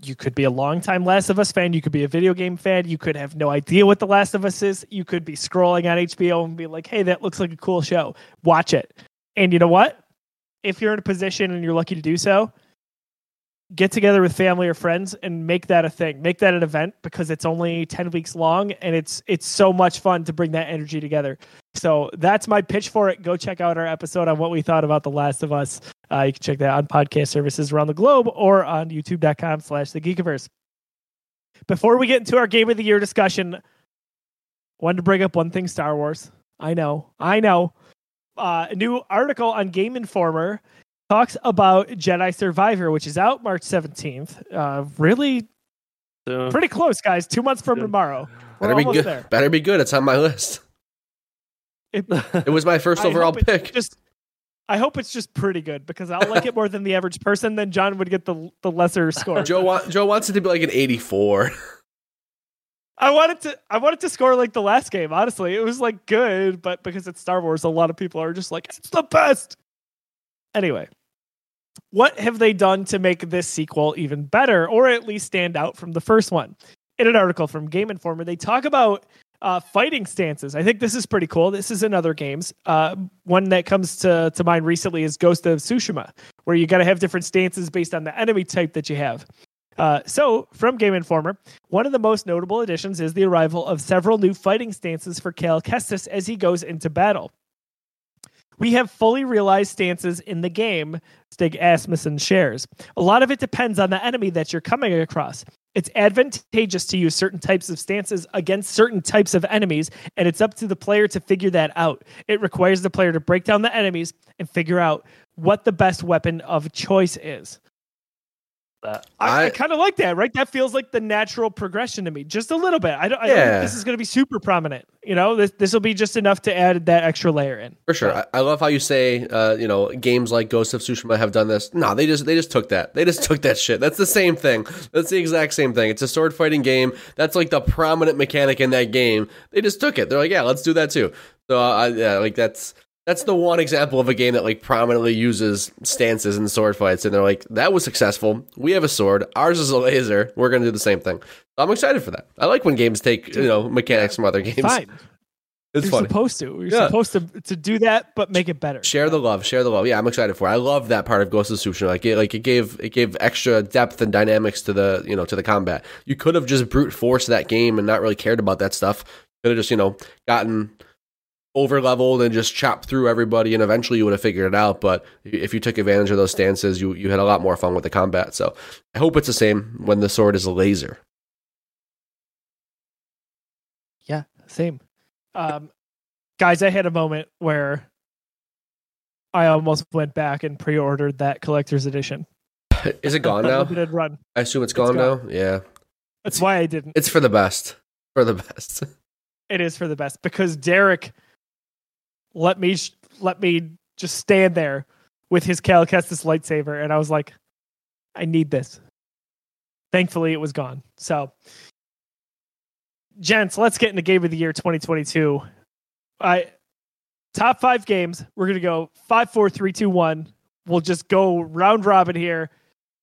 You could be a longtime Last of Us fan. You could be a video game fan. You could have no idea what The Last of Us is. You could be scrolling on HBO and be like, "Hey, that looks like a cool show. Watch it." And you know what? If you're in a position and you're lucky to do so, get together with family or friends and make that a thing make that an event because it's only 10 weeks long and it's it's so much fun to bring that energy together so that's my pitch for it go check out our episode on what we thought about the last of us uh, you can check that on podcast services around the globe or on youtube.com slash the geekiverse before we get into our game of the year discussion wanted to bring up one thing star wars i know i know uh, a new article on game informer talks about Jedi Survivor, which is out March 17th. Uh, really So pretty close, guys. Two months from Soon. tomorrow. We're better be good there. better be good it's on my list It- it was my first I overall pick Just I hope it's just pretty good because I'll like it more than the average person. Then John would get the the lesser (laughs) score. Joe wa- Joe wants it to be like an 84. I wanted to I wanted to score like the last game. Honestly, it was like good, but because it's Star Wars, a lot of people are just like it's the best. Anyway, what have they done to make this sequel even better, or at least stand out from the first one? In an article from Game Informer, they talk about uh, fighting stances. I think this is pretty cool. This is in other games. Uh, one that comes to, to mind recently is Ghost of Tsushima, where you got to have different stances based on the enemy type that you have. Uh, so, from Game Informer, one of the most notable additions is the arrival of several new fighting stances for Cal Kestis as he goes into battle. We have fully realized stances in the game, Stig Asmussen shares. A lot of it depends on the enemy that you're coming across. It's advantageous to use certain types of stances against certain types of enemies, and it's up to the player to figure that out. It requires the player to break down the enemies and figure out what the best weapon of choice is that. I, I, I- kind of like that, right? That feels like the natural progression to me, just a little bit. I don't, I don't think this is going to be super prominent. You know, this this will be just enough to add that extra layer in. For sure. I, I love how you say, uh, you know, games like Ghost of Tsushima have done this. No, they just they just took that. They just took that shit. That's the same thing. That's the exact same thing. It's a sword fighting game. That's like the prominent mechanic in that game. They just took it. They're like, yeah, let's do that too. So uh, I, yeah, like that's that's the one example of a game that like prominently uses stances in sword fights, and they're like, that was successful. We have a sword. Ours is a laser. We're gonna do the same thing. I'm excited for that. I like when games take you know mechanics from other games. It's fine, It's you're funny. supposed to. You're Yeah. supposed to to do that, but make it better. Share the love, share the love. Yeah, I'm excited for it. I love that part of Ghost of Tsushima. Like it, like it gave it gave extra depth and dynamics to the you know to the combat. You could have just brute force that game and not really cared about that stuff. Could have just you know gotten over leveled and just chopped through everybody, and eventually you would have figured it out. But if you took advantage of those stances, you you had a lot more fun with the combat. So I hope it's the same when the sword is a laser. Yeah, same. Um, guys, I had a moment where I almost went back and pre-ordered that collector's edition. Is it gone (laughs) That now? limited run. I assume it's gone now. Yeah, That's why I didn't. it's for the best. For the best. (laughs) It is for the best because Derek let me let me just stand there with his Cal Kestis lightsaber, and I was like, I need this. Thankfully, it was gone. So, gents, let's get into Game of the Year 2022. I top five games. We're gonna go five, four, three, two, one. We'll just go round robin here.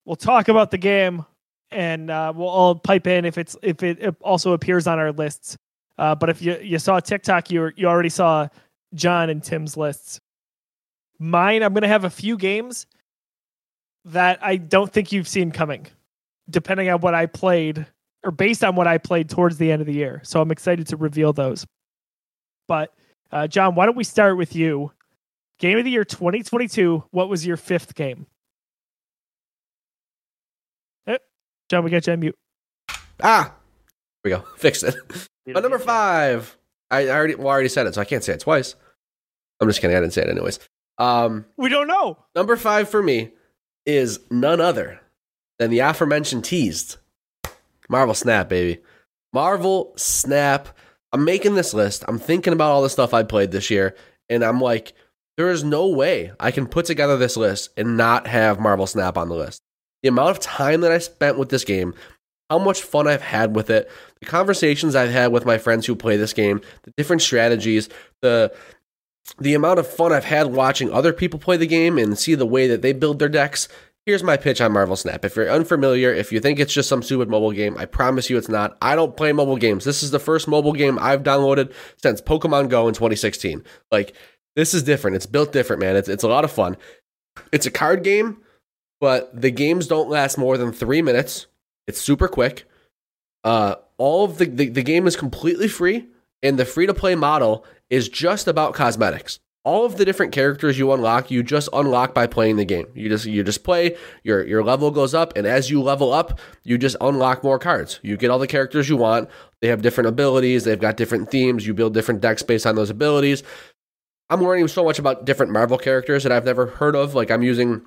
We'll talk about the game, and uh, we'll all pipe in if it's if it also appears on our lists. Uh, but if you you saw TikTok, you you already saw John and Tim's lists. Mine, I'm gonna have a few games that I don't think you've seen coming, depending on what I played or based on what I played towards the end of the year. So I'm excited to reveal those. But uh, John, why don't we start with you? Game of the year 2022. What was your fifth game? Eh, John, we got you on mute. Ah, here we go. (laughs) Fixed it. But number five, I I already well, I already said it, so I can't say it twice. I'm just kidding. I didn't say it anyways. Um, We don't know. number five for me is none other than the aforementioned teased Marvel Snap, baby. Marvel Snap. I'm making this list. I'm thinking about all the stuff I played this year, and I'm like, there is no way I can put together this list and not have Marvel Snap on the list. The amount of time that I spent with this game, how much fun I've had with it, the conversations I've had with my friends who play this game, the different strategies, the the amount of fun I've had watching other people play the game and see the way that they build their decks. Here's my pitch on Marvel Snap. If you're unfamiliar, if you think it's just some stupid mobile game, I promise you it's not. I don't play mobile games. This is the first mobile game I've downloaded since Pokemon Go in 2016. Like, this is different. It's built different, man. It's, it's a lot of fun. It's a card game, but the games don't last more than three minutes. It's super quick. Uh, all of the, the, the game is completely free, and the free to play model is just about cosmetics. All of the different characters you unlock, you just unlock by playing the game. You just you just play, your your level goes up, and as you level up, you just unlock more cards. You get all the characters you want. They have different abilities, they've got different themes, you build different decks based on those abilities. I'm learning so much about different Marvel characters that I've never heard of. Like I'm using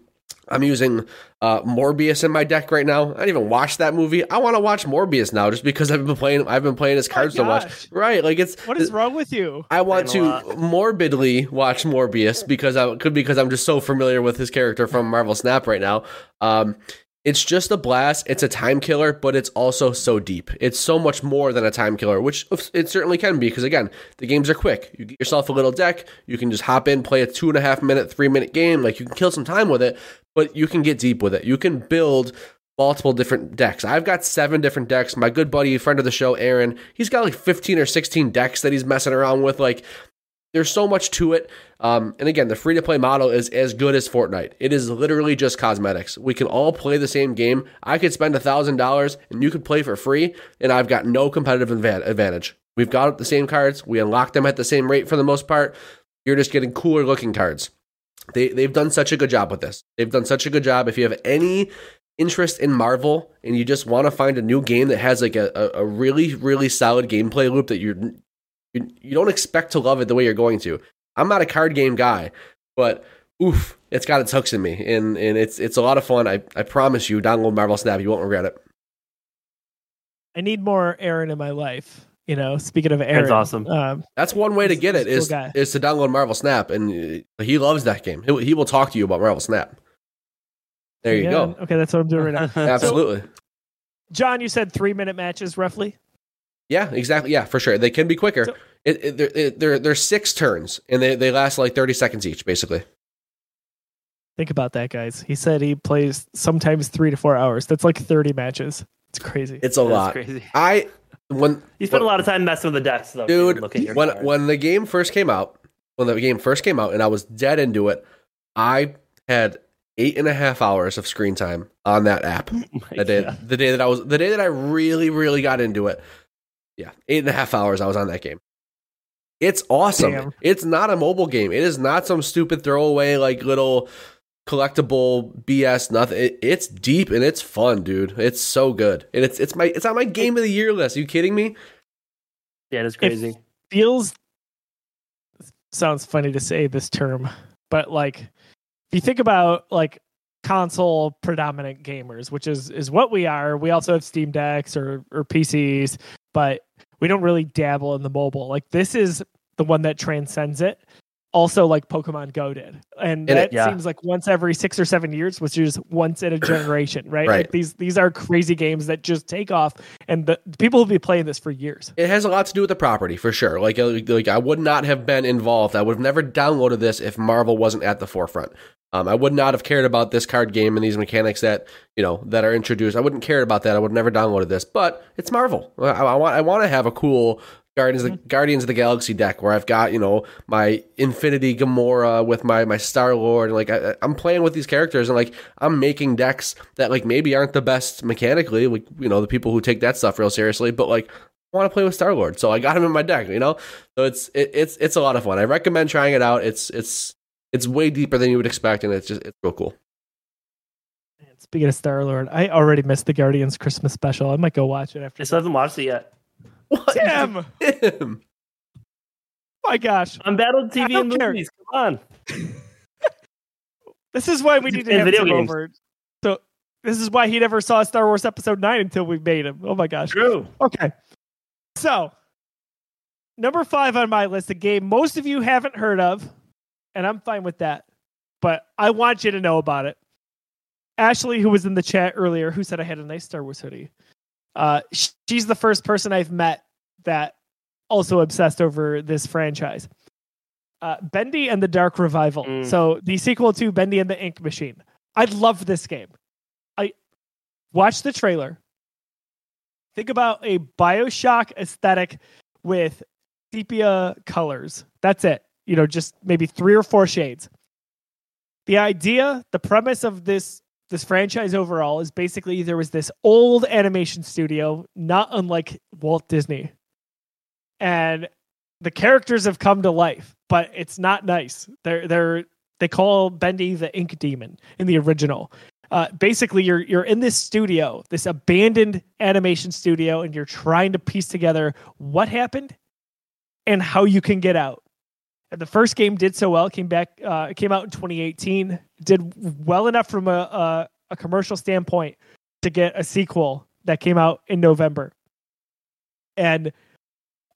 I'm using uh, Morbius in my deck right now. I didn't even watch that movie. I want to watch Morbius now just because I've been playing. I've been playing his cards so much. Right? Like it's What is wrong with you? I want to morbidly watch Morbius because I could because I'm just so familiar with his character from Marvel Snap right now. Um, it's just a blast. It's a time killer, but it's also so deep. It's so much more than a time killer, which it certainly can be. Because again, the games are quick. You get yourself a little deck. You can just hop in, play a two and a half minute, three minute game. Like you can kill some time with it, but you can get deep with it. You can build multiple different decks. I've got seven different decks. My good buddy, friend of the show, Aaron, he's got like 15 or 16 decks that he's messing around with. Like, there's so much to it. Um, and again, the free to play model is as good as Fortnite. It is literally just cosmetics. We can all play the same game. I could spend $1,000 and you could play for free, and I've got no competitive advantage. We've got the same cards. We unlock them at the same rate for the most part. You're just getting cooler looking cards. They, they've done such a good job with this. They've done such a good job. If you have any interest in Marvel and you just want to find a new game that has like a, a, really, really solid gameplay loop that you're you, you don't expect to love it the way you're going to. I'm not a card game guy, but oof, it's got its hooks in me, and and it's it's a lot of fun. I I promise you, download Marvel Snap, you won't regret it. I need more Aaron in my life. You know, speaking of Aaron, that's awesome. Um, That's one way to get it is is cool is to download Marvel Snap, and uh, he loves that game. He, he will talk to you about Marvel Snap. There you yeah, go. Okay, that's what I'm doing right now. (laughs) (laughs) Absolutely. John, you said three minute matches roughly. Yeah, exactly. Yeah, for sure. They can be quicker. So- it, it, they're, it, they're, they're six turns, and they, they last like 30 seconds each, basically. Think about that, guys. He said he plays sometimes three to four hours. That's like 30 matches. It's crazy. It's a That's lot. crazy. I when You spent a lot of time messing with the decks, though. dude your when cards. when the game first came out when the game first came out and i was dead into it i had eight and a half hours of screen time on that app (laughs) Oh the day God. the day that i was the day that i really really got into it yeah eight and a half hours i was on that game it's awesome Damn. it's not a mobile game it is not some stupid throwaway like little collectible bs nothing it, it's deep and it's fun dude it's so good and it's it's my it's on my game of the year list are you kidding me Yeah, it's crazy. Feels sounds funny to say this term, but like if you think about like console predominant gamers, which is is what we are. We also have Steam Decks or or PCs, but we don't really dabble in the mobile. Like this is the one that transcends it. Also, like Pokemon Go did, and And it- that yeah. seems like once every six or seven years, which is once in a (clears throat) generation, right? Right. Like these these are crazy games that just take off, and the, people will be playing this for years. It has a lot to do with the property for sure. Like, uh, like I would not have been involved. I would have never downloaded this if Marvel wasn't at the forefront. Um, I would not have cared about this card game and these mechanics that you know that are introduced. I wouldn't care about that. I would have never downloaded this. But it's Marvel. I, I want I want to have a cool Guardians of the, mm-hmm. Guardians of the Galaxy deck where I've got you know my Infinity Gamora with my my Star Lord. Like I, I'm playing with these characters and like I'm making decks that like maybe aren't the best mechanically. Like you know the people who take that stuff real seriously, but like I want to play with Star Lord, so I got him in my deck. You know, so it's it, it's it's a lot of fun. I recommend trying it out. It's it's it's way deeper than you would expect, and it's just it's real cool. Man, Speaking of Star Lord, I already missed the Guardians Christmas special. I might go watch it after. I still haven't watched it yet. (laughs) What? Damn! Him. Oh my gosh, On Battle I TV don't and care. movies. Come on. (laughs) this is why we need to And have video him games. over. So this is why he never saw Star Wars Episode Nine until we made him. Oh my gosh. True. Okay. So, number five on my list, a game most of you haven't heard of, and I'm fine with that, but I want you to know about it. Ashley, who was in the chat earlier, who said I had a nice Star Wars hoodie, uh, she's the first person I've met that also obsessed over this franchise. Uh, Bendy and the Dark Revival. Mm. So, the sequel to Bendy and the Ink Machine. I love this game. I watched the trailer think about a bioshock aesthetic with sepia colors that's it you know just maybe three or four shades the idea the premise of this this franchise overall is basically there was this old animation studio not unlike walt disney. And the characters have come to life but it's not nice. They're they're they call bendy the ink demon in the original. Uh, basically you're you're in this studio, this abandoned animation studio, and you're trying to piece together what happened and how you can get out. And the first game did so well. Came back. Uh, came out in 2018. Did well enough from a, a a commercial standpoint to get a sequel that came out in November. And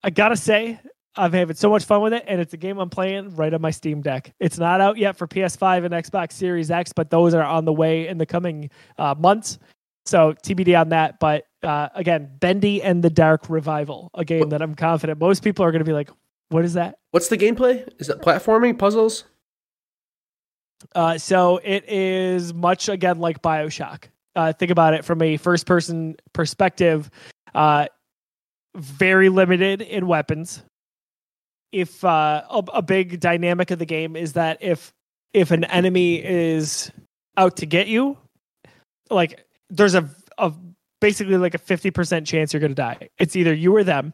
I gotta say, I'm having so much fun with it, and it's a game I'm playing right on my Steam Deck. It's not out yet for PS5 and Xbox Series X, but those are on the way in the coming uh, months. So TBD on that. But uh, again, Bendy and the Dark Revival, a game that I'm confident most people are going to be like, "What is that?" What's the gameplay? Is it platforming, puzzles? Uh, so it is much again like Bioshock. Uh, think about it from a first-person perspective. Uh, very limited in weapons. If uh, a, a big dynamic of the game is that if if an enemy is out to get you, like there's a, a basically like a 50% chance you're going to die. It's either you or them.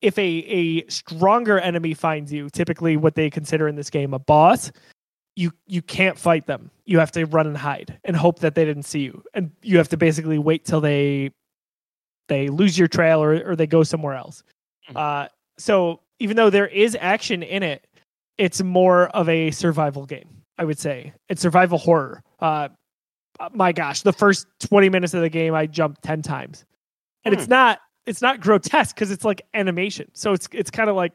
If a, a stronger enemy finds you, typically what they consider in this game a boss, you you can't fight them. You have to run and hide and hope that they didn't see you. And you have to basically wait till they they lose your trail or, or they go somewhere else. Uh, so even though there is action in it, it's more of a survival game. I would say it's survival horror. Uh, my gosh, the first twenty minutes of the game, I jumped ten times, and it's not it's not grotesque because it's like animation. So it's it's kind of like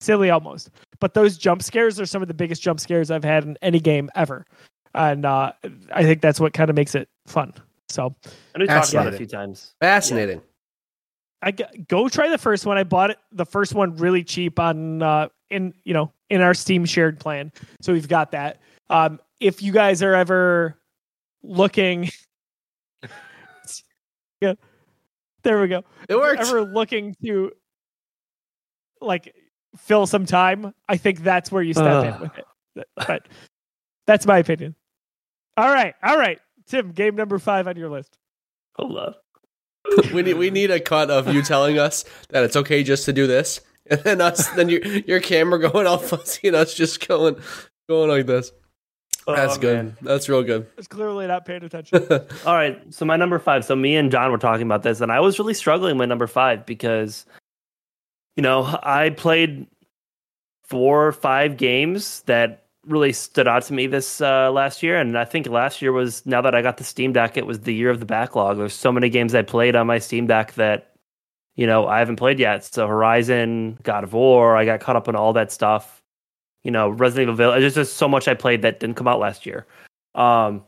silly almost. But those jump scares are some of the biggest jump scares I've had in any game ever, and uh, I think that's what kind of makes it fun. So I know we talked about it a few times. Fascinating. I g- go try the first one. I bought it the first one really cheap on uh in you know in our Steam shared plan. So we've got that. Um if you guys are ever looking (laughs) Yeah. There we go. It If you're worked. ever looking to like fill some time, I think that's where you step in with it. But that's my opinion. All right. All right. Tim, game number 5 on your list. Hold up. we need we need a cut of you telling us that it's okay just to do this, and then us, then your your camera going all fuzzy and us just going going like this. That's Oh, good. man. That's real good. It's clearly not paying attention. (laughs) All right, so my number five. So me and John were talking about this, and I was really struggling with number five because, you know, I played four or five games that really stood out to me this uh, last year, and I think last year was now that I got the Steam Deck, it was the year of the backlog. There's so many games I played on my Steam Deck that, you know, I haven't played yet. So Horizon, God of War, I got caught up on all that stuff. You know, Resident Evil Village. There's just so much I played that didn't come out last year. Um,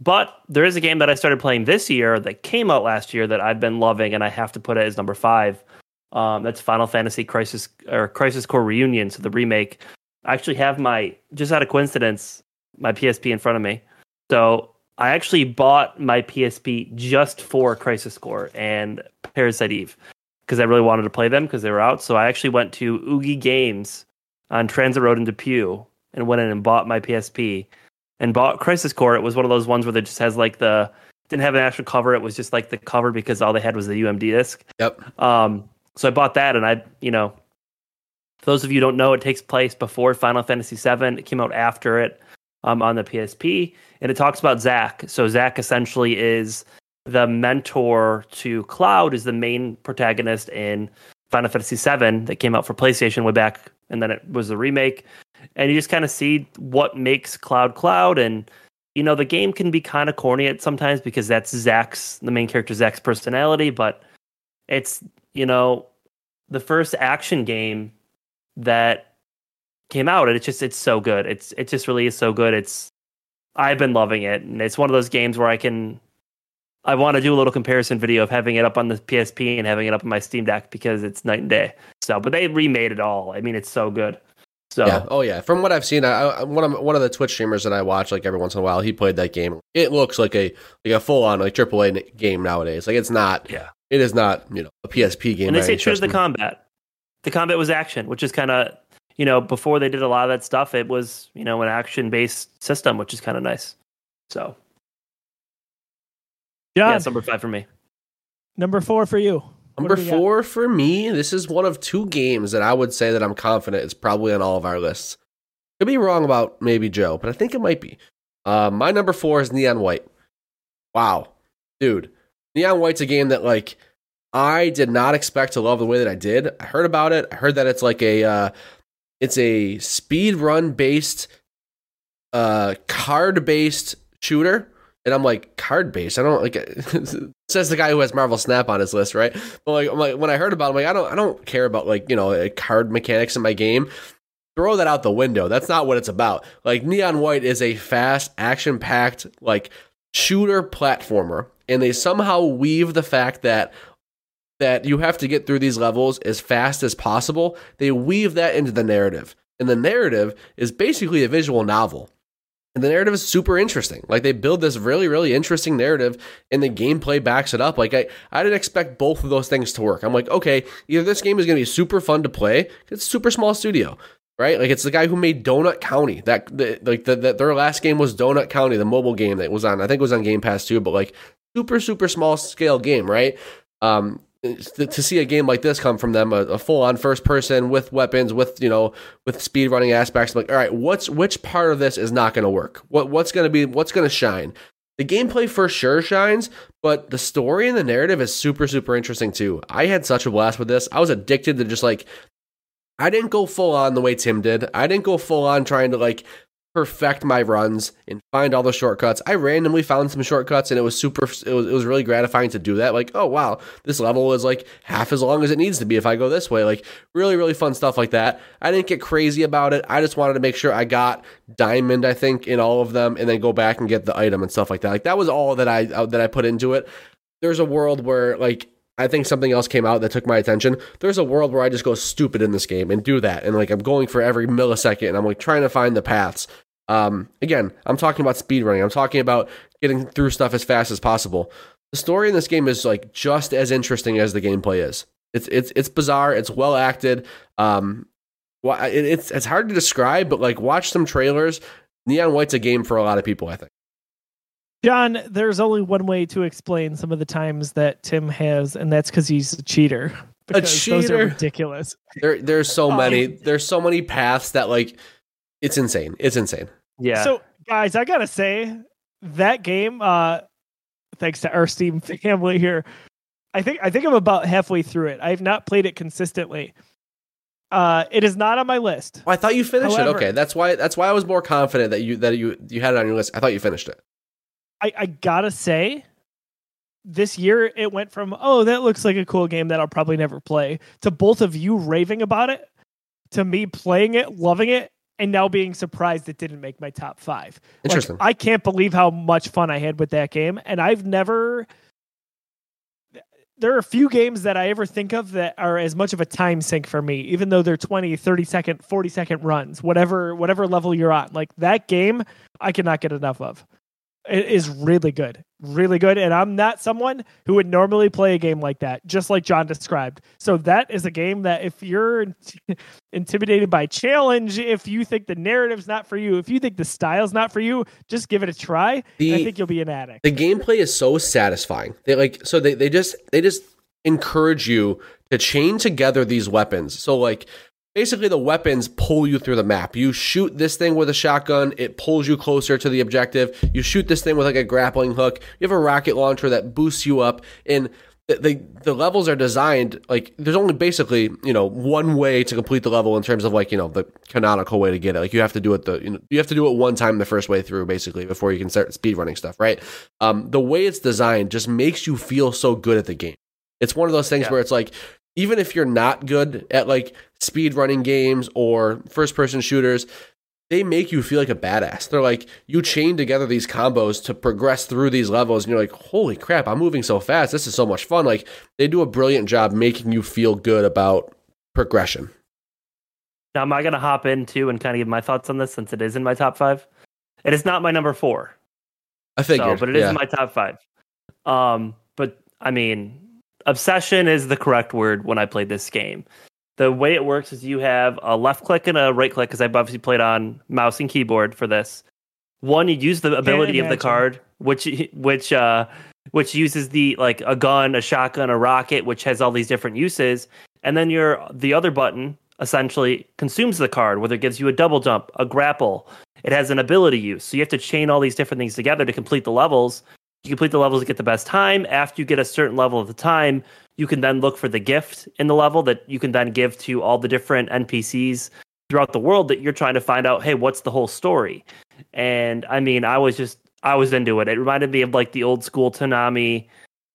but there is a game that I started playing this year that came out last year that I've been loving, and I have to put it as number five. Um, that's Final Fantasy Crisis or Crisis Core Reunion, so the remake. I actually have my just out of coincidence my PSP in front of me. So I actually bought my PSP just for Crisis Core and Parasite Eve because I really wanted to play them because they were out. So I actually went to Oogie Games on Transit Road in Depew and went in and bought my PSP and bought Crisis Core. It was one of those ones where it just has like the didn't have an actual cover. It was just like the cover because all they had was the UMD disc. Yep. Um, so I bought that, and I, you know, for those of you who don't know, it takes place before Final Fantasy VII. It came out after it um, on the PSP, and it talks about Zack. So Zack essentially is the mentor to Cloud, is the main protagonist in Final Fantasy VII that came out for PlayStation way back, and then it was the remake. And you just kind of see what makes Cloud Cloud, and you know the game can be kind of corny at sometimes because that's Zack's the main character Zack's personality, but it's you know the first action game that came out and it's just it's so good. It's it just really is so good. It's i've been loving it. And it's one of those games where i can i want to do a little comparison video of having it up on the psp and having it up on my steam deck because it's night and day so but they remade it all i mean it's so good so Yeah. Oh yeah. From what I've seen, I, I, one of one of the Twitch streamers that I watch like every once in a while, he played that game. It looks like a like a full on like AAA game nowadays. Like it's not. Yeah. It is not you know a PSP game. and they by say any true the combat the combat was action which is kind of you know before they did a lot of that stuff it was you know an action based system which is kind of nice so John, yeah it's number five for me number four for you. Number four for me, this is one of two games that I would say that I'm confident is probably on all of our lists. Could be wrong about maybe Joe, but I think it might be. Uh, my number four is Neon White. Wow, dude, Neon White's a game that like I did not expect to love the way that I did. I heard about it. I heard that it's like a uh, it's a speed run based, uh, card based shooter. And I'm like, card based? I don't like (laughs) says the guy who has Marvel Snap on his list, right? But like, I'm like when I heard about it, I'm like, I don't I don't care about like, you know, uh, card mechanics in my game. Throw that out the window. That's not what it's about. Like Neon White is a fast, action packed, like shooter platformer. And they somehow weave the fact that that you have to get through these levels as fast as possible. They weave that into the narrative. And the narrative is basically a visual novel. And the narrative is super interesting. Like they build this really, really interesting narrative and the gameplay backs it up. Like I, I didn't expect both of those things to work. I'm like, okay, either this game is going to be super fun to play. It's super small studio, right? Like it's the guy who made Donut County. That the, like the, the, their last game was Donut County, the mobile game that was on. I think it was on Game Pass too, but like super, super small scale game, right? Um, to see a game like this come from them, a, a full on first person with weapons, with you know, with speed running aspects. I'm like, all right, what's which part of this is not going to work? What what's going to be what's going to shine? The gameplay for sure shines, but the story and the narrative is super super interesting too. I had such a blast with this. I was addicted to just like I didn't go full on the way Tim did. I didn't go full on trying to like perfect my runs and find all the shortcuts. I randomly found some shortcuts and it was super it was, it was really gratifying to do that. Like, oh wow, this level is like half as long as it needs to be if I go this way. Like really really fun stuff like that. I didn't get crazy about it. I just wanted to make sure I got diamond I think in all of them and then go back and get the item and stuff like that. Like that was all that I uh, that I put into it. There's a world where like I think something else came out that took my attention. There's a world where I just go stupid in this game and do that. And like I'm going for every millisecond and I'm like trying to find the paths. Um, again, I'm talking about speed running. I'm talking about getting through stuff as fast as possible. The story in this game is like just as interesting as the gameplay is. It's it's it's bizarre. It's well acted. Um, it's it's hard to describe, but like watch some trailers. Neon White's a game for a lot of people. I think. John, there's only one way to explain some of the times that Tim has, and that's because he's a cheater. A cheater, those are ridiculous. There, there's so many. There's so many paths that like, it's insane. It's insane. Yeah. So guys, I gotta say that game, uh, thanks to our Steam (laughs) family here, I think I think I'm about halfway through it. I've not played it consistently. Uh, it is not on my list. Well, I thought you finished However, it. Okay, that's why that's why I was more confident that you that you you had it on your list. I thought you finished it. I, I gotta say, this year it went from oh that looks like a cool game that I'll probably never play to both of you raving about it to me playing it, loving it, and now being surprised it didn't make my top five. Interesting. Like, I can't believe how much fun I had with that game, and I've never. There are a few games that I ever think of that are as much of a time sink for me, even though they're 20, 30 second, 40 second runs, whatever whatever level you're on. Like that game, I cannot get enough of. It is really good, really good. And I'm not someone who would normally play a game like that, just like John described. So that is a game that if you're (laughs) intimidated by challenge, if you think the narrative's not for you, if you think the style's not for you, just give it a try. The, I think you'll be an addict. The gameplay is so satisfying. They like so they they just they just encourage you to chain together these weapons. So like basically the weapons pull you through the map. You shoot this thing with a shotgun, it pulls you closer to the objective. You shoot this thing with like a grappling hook. You have a rocket launcher that boosts you up and the, the, the levels are designed like there's only basically you know one way to complete the level in terms of like you know the canonical way to get it like you have to do it the you know you have to do it one time the first way through basically before you can start speed running stuff right um the way it's designed just makes you feel so good at the game it's one of those things yeah. where it's like even if you're not good at like speed running games or first person shooters, they make you feel like a badass. They're like you chain together these combos to progress through these levels, and you're like, holy crap, I'm moving so fast. This is so much fun. Like they do a brilliant job making you feel good about progression. Now, am I going to hop in too and kind of give my thoughts on this since it is in my top five? It is not my number four. I figured, so, but it is yeah. in my top five. Um, but I mean, obsession is the correct word when I played this game. The way it works is you have a left click and a right click because I've obviously played on mouse and keyboard for this. One, you use the ability of the card, which (laughs) which uh, which uses the like a gun, a shotgun, a rocket, which has all these different uses, and then your the other button essentially consumes the card, whether it gives you a double jump, a grapple. It has an ability use, so you have to chain all these different things together to complete the levels. You complete the levels to get the best time. After you get a certain level of the time, you can then look for the gift in the level that you can then give to all the different NPCs throughout the world that you're trying to find out, hey, what's the whole story? And I mean, I was just I was into it. It reminded me of like the old school Toonami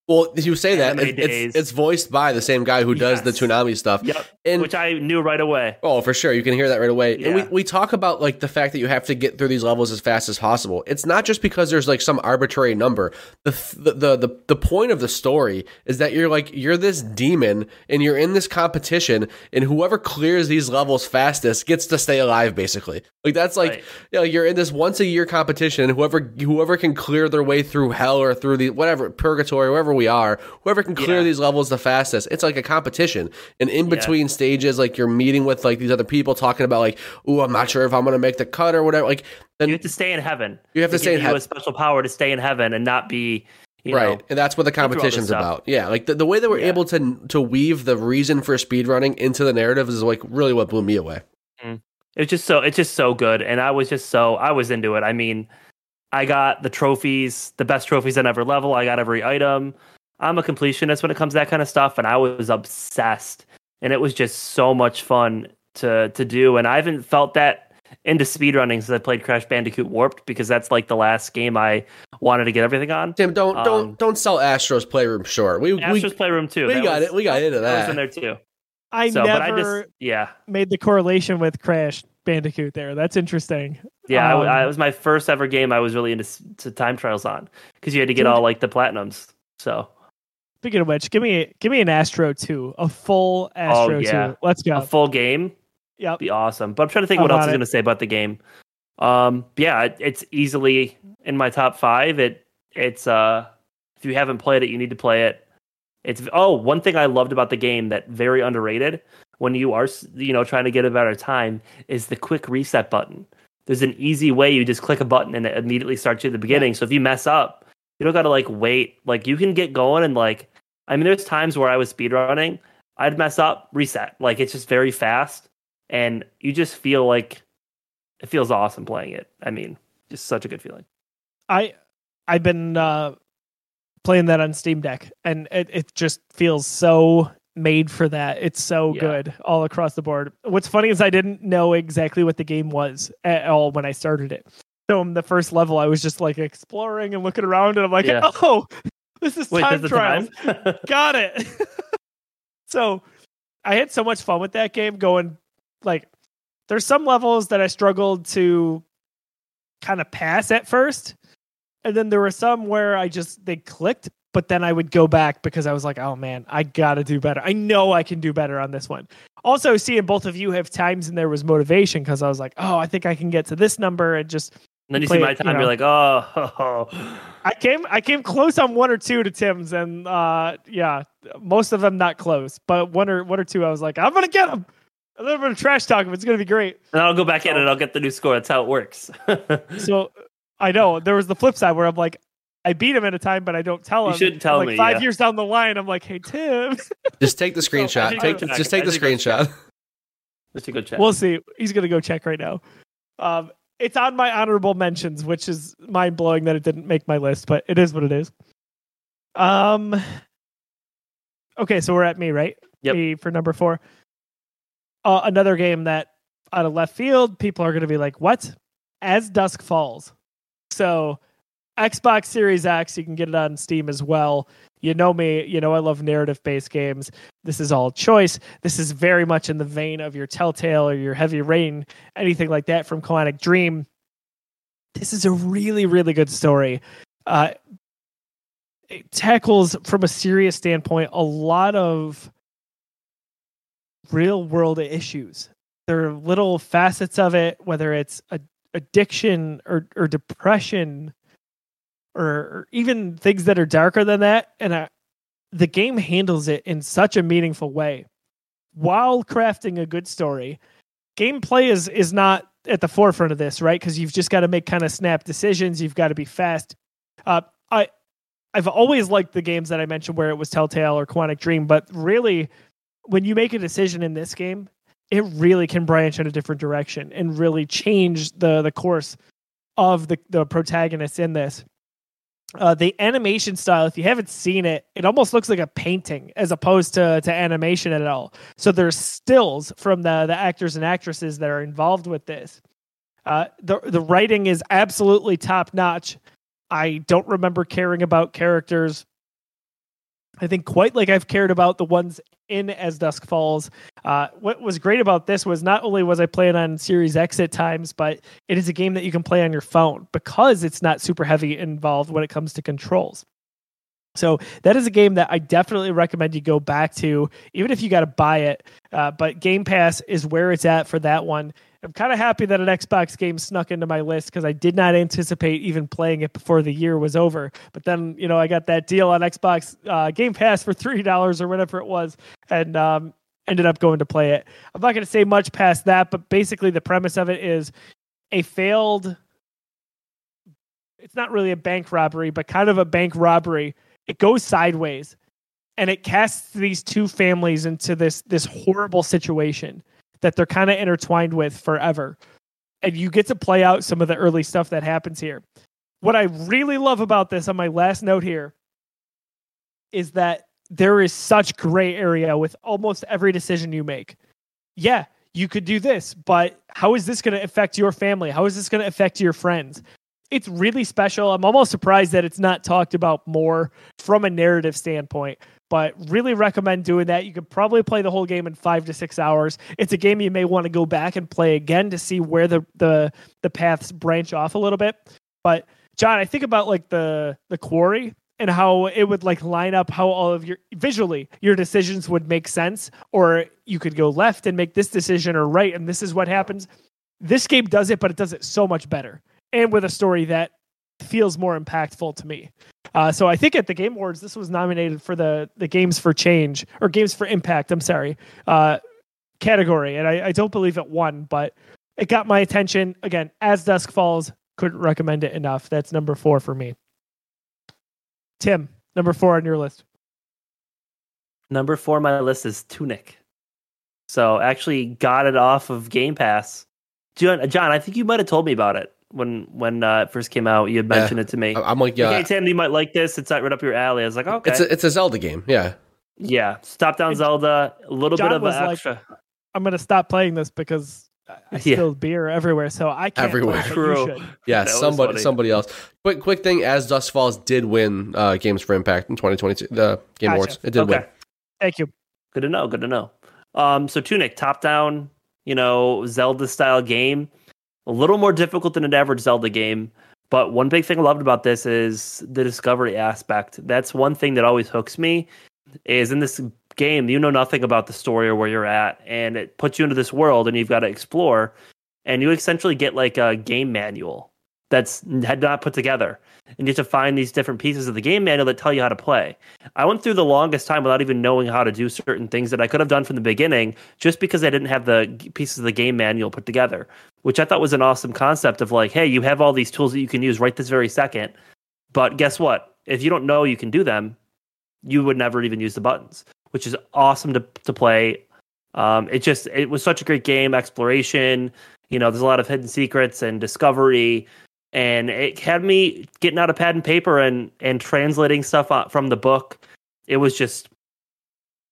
Well, you say that it- it's, it's voiced by the same guy who does the Yes. Toonami stuff. Yep. And which I knew right away. Oh, for sure. You can hear that right away. And we, we talk about like the fact that you have to get through these levels as fast as possible. It's not just because there's like some arbitrary number. The th- the, the the the point of the story is that you're like you're this demon and you're in this competition and whoever clears these levels fastest gets to stay alive basically. Like that's like Right. you know, you're in this once a year competition and whoever whoever can clear their way through hell or through the whatever purgatory wherever we are, whoever can clear Yeah. these levels the fastest. It's like a competition. And in between stages like you're meeting with like these other people talking about like, oh, I'm not sure if I'm to make the cut or whatever." Like then You have to stay in heaven. You have to stay in you heaven. a special power to stay in heaven and not be you right know, and that's what the through all this competition's about yeah like the, the way that we're Yeah. able to to weave the reason for speedrunning into the narrative is like really what blew me away mm. it's just so it's just so good and i was just so i was into it i mean i got the trophies the best trophies on every level. I got every item. I'm a completionist when it comes to that kind of stuff and i was obsessed. And it was just so much fun to to do. And i haven't felt that into speedrunning since i played crash bandicoot warped because that's like the last game i wanted to get everything on. Tim don't Um, don't don't sell astro's playroom short. We astro's we, playroom too. we That got was- it we got into that was in there too. I so but i never just yeah. made the correlation with Crash Bandicoot there. That's interesting. Yeah, I w I Um, it was my first ever game I was really into time trials on because you had to get all like the platinums. So Speaking of which, give me give me an Astro 2, a full Astro Oh, yeah. 2. Let's go. a full game Yep. be awesome. But I'm trying to think How what else I was going to say about the game. Um, yeah, it, it's easily in my top five. It it's uh, if you haven't played it, you need to play it. It's oh, one thing I loved about the game that very underrated when you are you know trying to get a better time is the quick reset button. There's an easy way you just click a button and it immediately starts you at the beginning. So if you mess up, you don't got to like wait. Like you can get going and like I mean, there's times where I was speedrunning, I'd mess up, reset. Like it's just very fast, and you just feel like it feels awesome playing it. I mean, just such a good feeling. I I've been uh playing that on Steam Deck and it, it just feels so made for that. It's so Yeah. good all across the board. What's funny is I didn't know exactly what the game was at all when I started it. So in the first level I was just like exploring and looking around and I'm like, Yeah. "Oh, this is Wait, time trials." time. (laughs) Got it. (laughs) so I had so much fun with that game going like there's some levels that I struggled to kind of pass at first. And then there were some where I just they clicked, but then I would go back because I was like, oh man, I gotta do better. I know I can do better on this one. Also, seeing both of you have times and there was motivation because I was like, oh, I think I can get to this number and just And then you play see my it, you time, know. you're like, oh, I came I came close on one or two to Tim's, and uh, yeah, most of them not close, but one or one or two, I was like, I'm gonna get them. A little bit of trash talk him. It's gonna be great. and I'll go back in and I'll get the new score. That's how it works. (laughs) So I know there was the flip side where I'm like, I beat him at a time, but I don't tell him. You him. shouldn't tell like me, Five yeah. years down the line, I'm like, hey Tim, (laughs) just take the screenshot should take just take the screenshot Just a good check. we'll see. He's gonna go check right now. Um, it's on my honorable mentions, which is mind blowing that it didn't make my list, but it is what it is. Um. Okay, so we're at me, right? Yep. Me for number four. Uh, another game that out of left field, people are going to be like, "What?" As Dusk Falls. So, Xbox Series X, you can get it on Steam as well. You know me, you know I love narrative-based games. This is all choice. This is very much in the vein of your Telltale or your Heavy Rain, anything like that from Quantic Dream. This is a really, really good story. Uh, it tackles, from a serious standpoint, a lot of real world issues. There are little facets of it, whether it's a, addiction or, or depression or, even things that are darker than that. And uh, the game handles it in such a meaningful way while crafting a good story. Gameplay is is not at the forefront of this, right? Because you've just got to make kind of snap decisions. You've got to be fast. Uh, I I've always liked the games that I mentioned where it was Telltale or Quantic Dream, but really, when you make a decision in this game, it really can branch in a different direction and really change the the course of the the protagonist in this. Uh, the animation style, if you haven't seen it, it almost looks like a painting as opposed to, to animation at all. So there's stills from the, the actors and actresses that are involved with this. Uh, the the writing is absolutely top notch. I don't remember caring about characters. I think quite like I've cared about the ones in As Dusk Falls. Uh, what was great about this was not only was I playing on Series X at times, but it is a game that you can play on your phone because it's not super heavy involved when it comes to controls. So that is a game that I definitely recommend you go back to, even if you got to buy it. Uh, but Game Pass is where it's at for that one. I'm kind of happy that an Xbox game snuck into my list because I did not anticipate even playing it before the year was over. But then, you know, I got that deal on Xbox uh, Game Pass for (laughs) three dollars or whatever it was, and um, ended up going to play it. I'm not going to say much past that, but basically the premise of it is a failed. It's not really a bank robbery, but kind of a bank robbery. It goes sideways, and it casts these two families into this this horrible situation that they're kind of intertwined with forever. And you get to play out some of the early stuff that happens here. What I really love about this on my last note here is that there is such gray area with almost every decision you make. Yeah, you could do this, but how is this going to affect your family? How is this going to affect your friends? It's really special. I'm almost surprised that it's not talked about more from a narrative standpoint but really recommend doing that. You could probably play the whole game in five to six hours. It's a game you may want to go back and play again to see where the the the paths branch off a little bit. But John, I think about like the the quarry and how it would like line up how all of your visually your decisions would make sense, or you could go left and make this decision or right, and this is what happens. This game does it, but it does it so much better, and with a story that feels more impactful to me. Uh, so I think at the Game Awards, this was nominated for the the Games for Change or Games for Impact. I'm sorry, uh, category, and I, I don't believe it won, but it got my attention again. As Dusk Falls, couldn't recommend it enough. That's number four for me. Tim, number four on your list. Number four on my list is Tunic. So actually got it off of Game Pass. John, John, I think you might have told me about it when when uh, it first came out. You had mentioned yeah. it to me. I'm like, yeah, hey Tim, you might like this. It's right up your alley. I was like, okay, it's a, it's a Zelda game. Yeah, yeah, stop down Zelda. A little John bit of an extra. Like, I'm gonna stop playing this because I spilled yeah. beer everywhere, so I can't. Everywhere, true. (laughs) Yeah, somebody, somebody else. Quick, quick thing: As Dusk Falls did win uh, Games for Impact in 2022, the Game gotcha. Awards. It did okay. win. Thank you. Good to know. Good to know. Um, so Tunic, top down, you know, Zelda style game a little more difficult than an average Zelda game. But one big thing I loved about this is the discovery aspect. That's one thing that always hooks me. Is in this game you know nothing about the story or where you're at, and it puts you into this world, and you've got to explore, and you essentially get like a game manual that's had not put together and you have to find these different pieces of the game manual that tell you how to play. I went through the longest time without even knowing how to do certain things that I could have done from the beginning just because I didn't have the pieces of the game manual put together, which I thought was an awesome concept of like, hey, you have all these tools that you can use right this very second. But guess what? If you don't know you can do them, you would never even use the buttons, which is awesome to, to play. Um, it just, it was such a great game, exploration. You know, there's a lot of hidden secrets and discovery and it had me getting out a pad and paper and and translating stuff from the book. It was just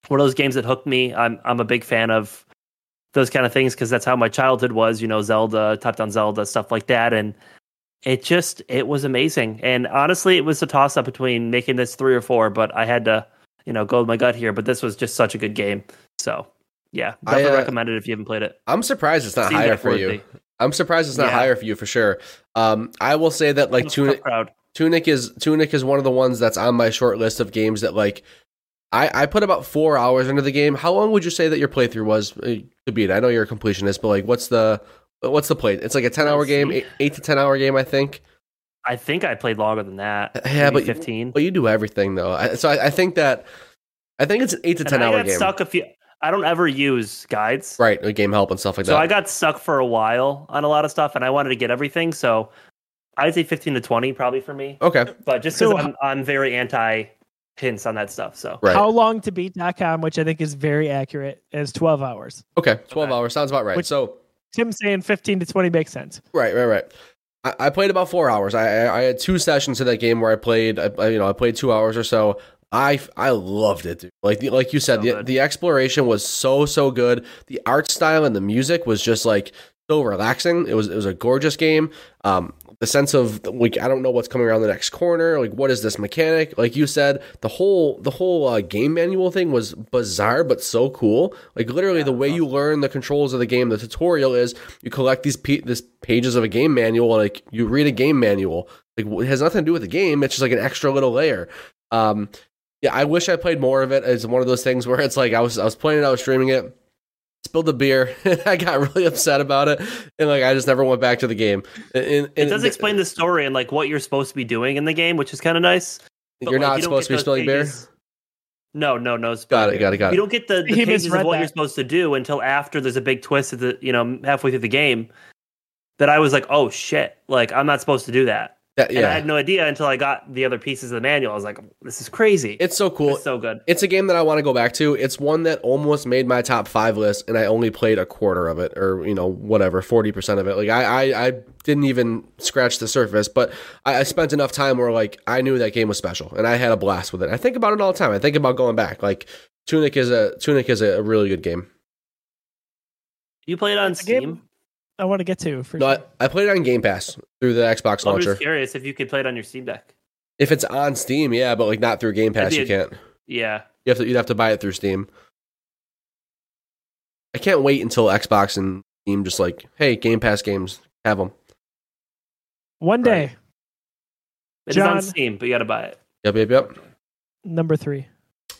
one of those games that hooked me. I'm I'm a big fan of those kind of things because that's how my childhood was. You know, Zelda, top down Zelda, stuff like that, and it just it was amazing. And honestly, it was a toss up between making this three or four, but I had to you know go with my gut here. But this was just such a good game. So yeah, definitely I, uh, recommend it if you haven't played it. I'm surprised it's not higher for you. I'm surprised it's not yeah. higher for you for sure. Um, I will say that like Tunic, Tunic is Tunic is one of the ones that's on my short list of games that like I, I put about four hours into the game. How long would you say that your playthrough was uh, to beat? I know you're a completionist, but like, what's the what's the play? It's like a ten hour game, eight, eight, to ten hour game, I think. I think I played longer than that. Yeah, but fifteen. But you do everything though, I, so I, I, think that I think it's an eight to ten hour game. Stuck a few. I don't ever use guides. Right, like game help and stuff like so that. So I got stuck for a while on a lot of stuff, and I wanted to get everything. So I'd say 15 to 20 probably for me. Okay. But just because so, I'm, I'm very anti hints on that stuff. So right. how long to beat.com, which I think is very accurate, is 12 hours. Okay. 12 okay. hours. Sounds about right. Which, so Tim saying 15 to 20 makes sense. Right, right, right. I, I played about four hours. I, I I had two sessions of that game where I played. I, I- you know, I played two hours or so. I I loved it, dude. Like the, like you said, So the the exploration was so so good. The art style and the music was just like so relaxing. It was it was a gorgeous game. Um, the sense of like I don't know what's coming around the next corner. Like what is this mechanic? Like you said, the whole the whole uh, game manual thing was bizarre but so cool. Like literally the way you learn the controls of the game, the tutorial is you collect these pe- this pages of a game manual and like you read a game manual. Like it has nothing to do with the game. It's just like an extra little layer. Um, yeah, I wish I played more of it. It's one of those things where it's like I was I was playing it, I was streaming it, spilled the beer, (laughs) and I got really upset about it, and like I just never went back to the game. And, and- It does explain the story and like what you're supposed to be doing in the game, which is kind of nice. but, You're like, not you supposed to be those spilling beer. No, no, no. Got it, got it, got it. You don't get the, the pages of what that. you're supposed to do until after there's a big twist at the you know halfway through the game. That I was like, oh shit! Like I'm not supposed to do that, That- and I had no idea until I got the other pieces of the manual. I was like, this is crazy. it's so cool. It's so good. It's a game that I want to go back to. It's one that almost made my top five list, and I only played a quarter of it, or you know, whatever, forty percent of it. Like I, I, I didn't even scratch the surface, but I, I spent enough time where like I knew that game was special, and I had a blast with it. I think about it all the time. I think about going back. Like Tunic is a Tunic is a, really good game. You play it on It's game- Steam. I want to get to for No, sure. I, I played it on Game Pass through the Xbox launcher. I'm just curious if you could play it on your Steam Deck. If it's on Steam, yeah, but like not through Game Pass, That'd you a- can't. Yeah, You have to you'd have to buy it through Steam. I can't wait until Xbox and Steam just like, hey, Game Pass games, have them. One day, it is John- on Steam, but you got to buy it. Yep, yep, yep. number three.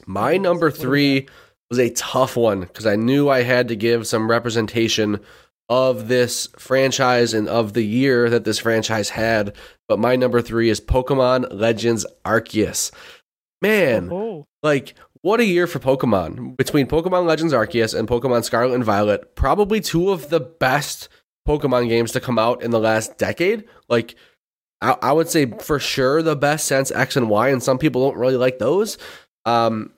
My number What do we three was a tough one because I knew I had to give some representation of this franchise and of the year that this franchise had. But my number three is Pokemon Legends Arceus. Man, Oh, like what a year for Pokemon. Between Pokemon Legends Arceus and Pokemon Scarlet and Violet, probably two of the best Pokemon games to come out in the last decade. Like I, I would say for sure the best since X and Y, and some people don't really like those. Um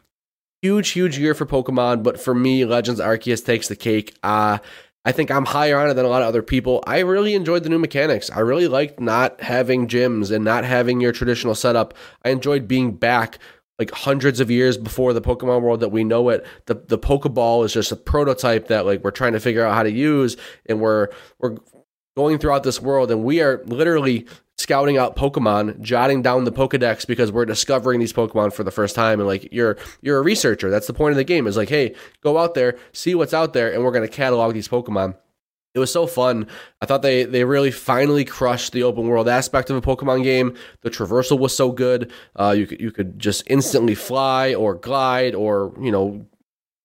huge, huge year for Pokemon, but for me, Legends Arceus takes the cake. Uh I think I'm higher on it than a lot of other people. I really enjoyed the new mechanics. I really liked not having gyms and not having your traditional setup. I enjoyed being back like hundreds of years before the Pokemon world that we know it. The the Pokeball is just a prototype that like we're trying to figure out how to use and we're we're going throughout this world and we are literally scouting out Pokemon, jotting down the Pokedex because we're discovering these Pokemon for the first time and like you're you're a researcher. That's the point of the game is like, hey, go out there, see what's out there and we're to catalog these Pokemon. It was so fun. I thought they they really finally crushed the open world aspect of a Pokemon game. The traversal was so good. Uh, you could you could just instantly fly or glide or you know,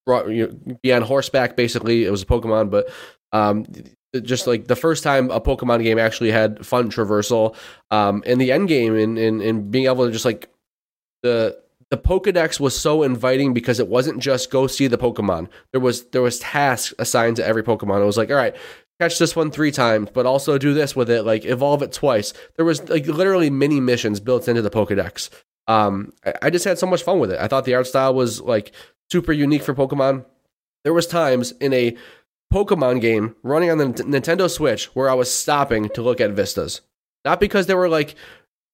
ro- you know, be on horseback. Basically, it was a Pokemon, but um, just like the first time a Pokemon game actually had fun traversal, um, and the end game and and and being able to just like the the Pokedex was so inviting because it wasn't just go see the Pokemon. There was there was tasks assigned to every Pokemon. It was like, all right, catch this one three times, but also do this with it, like evolve it twice. There was like literally mini missions built into the Pokedex. Um, I, I just had so much fun with it. I thought the art style was like super unique for Pokemon. There was times in a Pokemon game running on the Nintendo Switch where I was stopping to look at vistas, not because they were like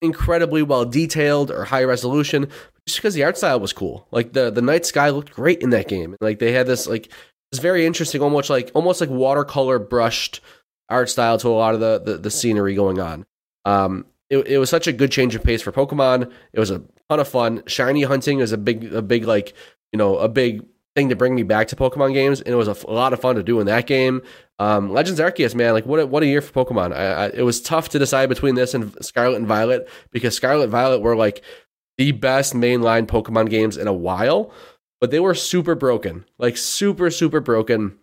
incredibly well detailed or high resolution, just because the art style was cool. Like the the night sky looked great in that game. Like they had this like it's very interesting, almost like almost like watercolor brushed art style to a lot of the the, the scenery going on. Um, it, it was such a good change of pace for Pokemon. It was a ton of fun. Shiny hunting is a big a big like you know a big thing to bring me back to Pokemon games, and it was a, f- a lot of fun to do in that game. Um, Legends Arceus, man, like what a, what a year for Pokemon. I, I, it was tough to decide between this and Scarlet and Violet because Scarlet and Violet were like the best mainline Pokemon games in a while, but they were super broken, like super super broken.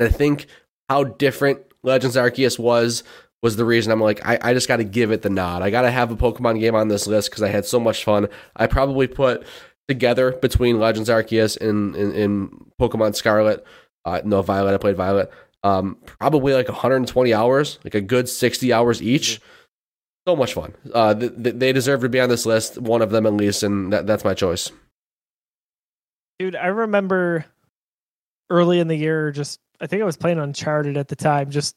And I think how different Legends Arceus was was the reason I'm like I, I just got to give it the nod. I got to have a Pokemon game on this list because I had so much fun. I probably put together between Legends Arceus and, and, and Pokemon Scarlet. Uh, no, Violet. I played Violet. Um, probably like 120 hours, like a good 60 hours each. So much fun. Uh, th- th- they deserve to be on this list. One of them at least, and that, that's my choice. dude, I remember early in the year, just I think I was playing Uncharted at the time, just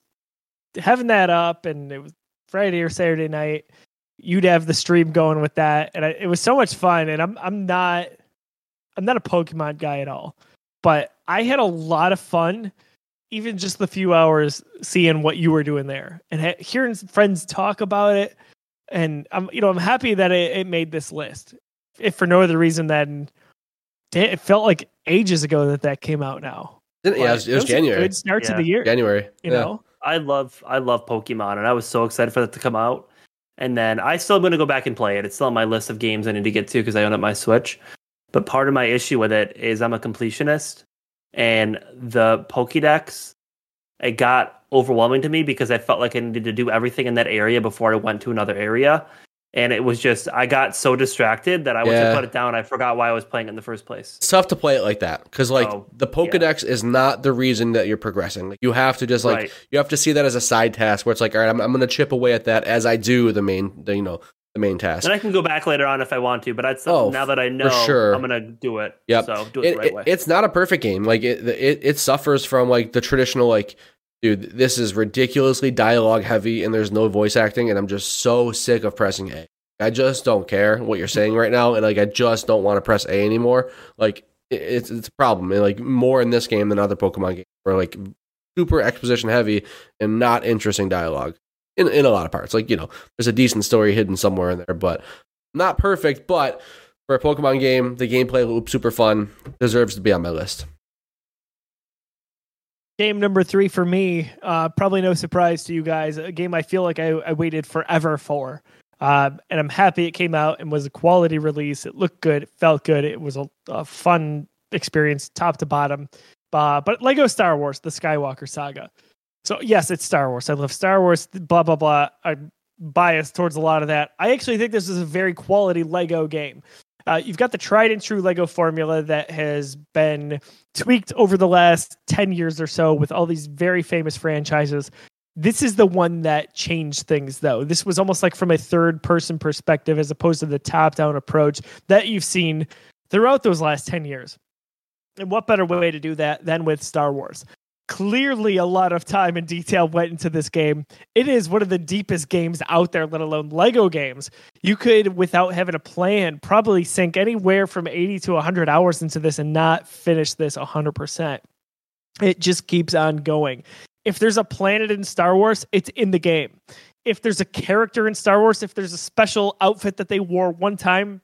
having that up, and it was Friday or Saturday night. You'd have the stream going with that, and I, it was so much fun. And I'm I'm not I'm not a Pokemon guy at all, but I had a lot of fun, even just the few hours seeing what you were doing there and ha- hearing friends talk about it. And I'm you know I'm happy that it, it made this list, if for no other reason than it felt like ages ago that that came out now. yeah, it was, it was January. good start Yeah. to the year. January. You Yeah. know, I love I love Pokemon, and I was so excited for that to come out. And then I still am going to go back and play it. It's still on my list of games I need to get to because I own up my Switch. But part of my issue with it is I'm a completionist, and the Pokédex it got overwhelming to me because I felt like I needed to do everything in that area before I went to another area. And it was just I got so distracted that I went Yeah. to put it down. I forgot why I was playing it in the first place. It's tough to play it like that because like Oh, the Pokedex is not the reason that you're progressing. Like, you have to just like Right. you have to see that as a side task where it's like, all right, I'm, I'm going to chip away at that as I do the main, the, you know, the main task. And I can go back later on if I want to, but I'd still, Oh, now that I know, sure. I'm gonna do it. Yep. So do it, It- the right it- way. it's not a perfect game. Like it, it, it suffers from like the traditional like, dude, this is ridiculously dialogue heavy and there's no voice acting, and I'm just so sick of pressing A. I just don't care what you're saying right now, and like I just don't want to press A anymore. Like it's it's a problem, and like more in this game than other Pokemon games, where like super exposition heavy and not interesting dialogue in in a lot of parts. Like you know, there's a decent story hidden somewhere in there, but not perfect. But for a Pokemon game, the gameplay loop super fun, deserves to be on my list. Game number three for me. Uh, probably no surprise to you guys. A game I feel like I, I waited forever for. Um, and I'm happy it came out and was a quality release. It looked good. It felt good. It was a, a fun experience, top to bottom. Uh, but Lego Star Wars, the Skywalker saga. So yes, it's Star Wars. I love Star Wars. Blah blah blah. I'm biased towards a lot of that. I actually think this is a very quality Lego game. Uh, you've got the tried and true Lego formula that has been tweaked over the last 10 years or so with all these very famous franchises. This is the one that changed things, though. This was almost like from a third person perspective as opposed to the top down approach that you've seen throughout those last 10 years. And what better way to do that than with Star Wars? Clearly, a lot of time and detail went into this game. It is one of the deepest games out there, let alone Lego games. You could, without having a plan, probably sink anywhere from 80 to 100 hours into this and not finish this 100%. It just keeps on going. If there's a planet in Star Wars, it's in the game. If there's a character in Star Wars, if there's a special outfit that they wore one time,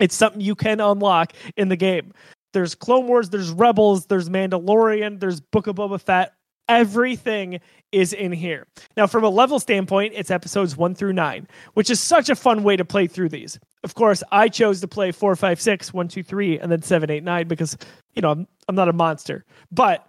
it's something you can unlock in the game. There's Clone Wars, there's Rebels, there's Mandalorian, there's Book of Boba Fett. Everything is in here. Now, from a level standpoint, it's episodes one through nine, which is such a fun way to play through these. Of course, I chose to play four, five, six, one, two, three, and then seven, eight, nine because, you know, I'm, I'm not a monster. But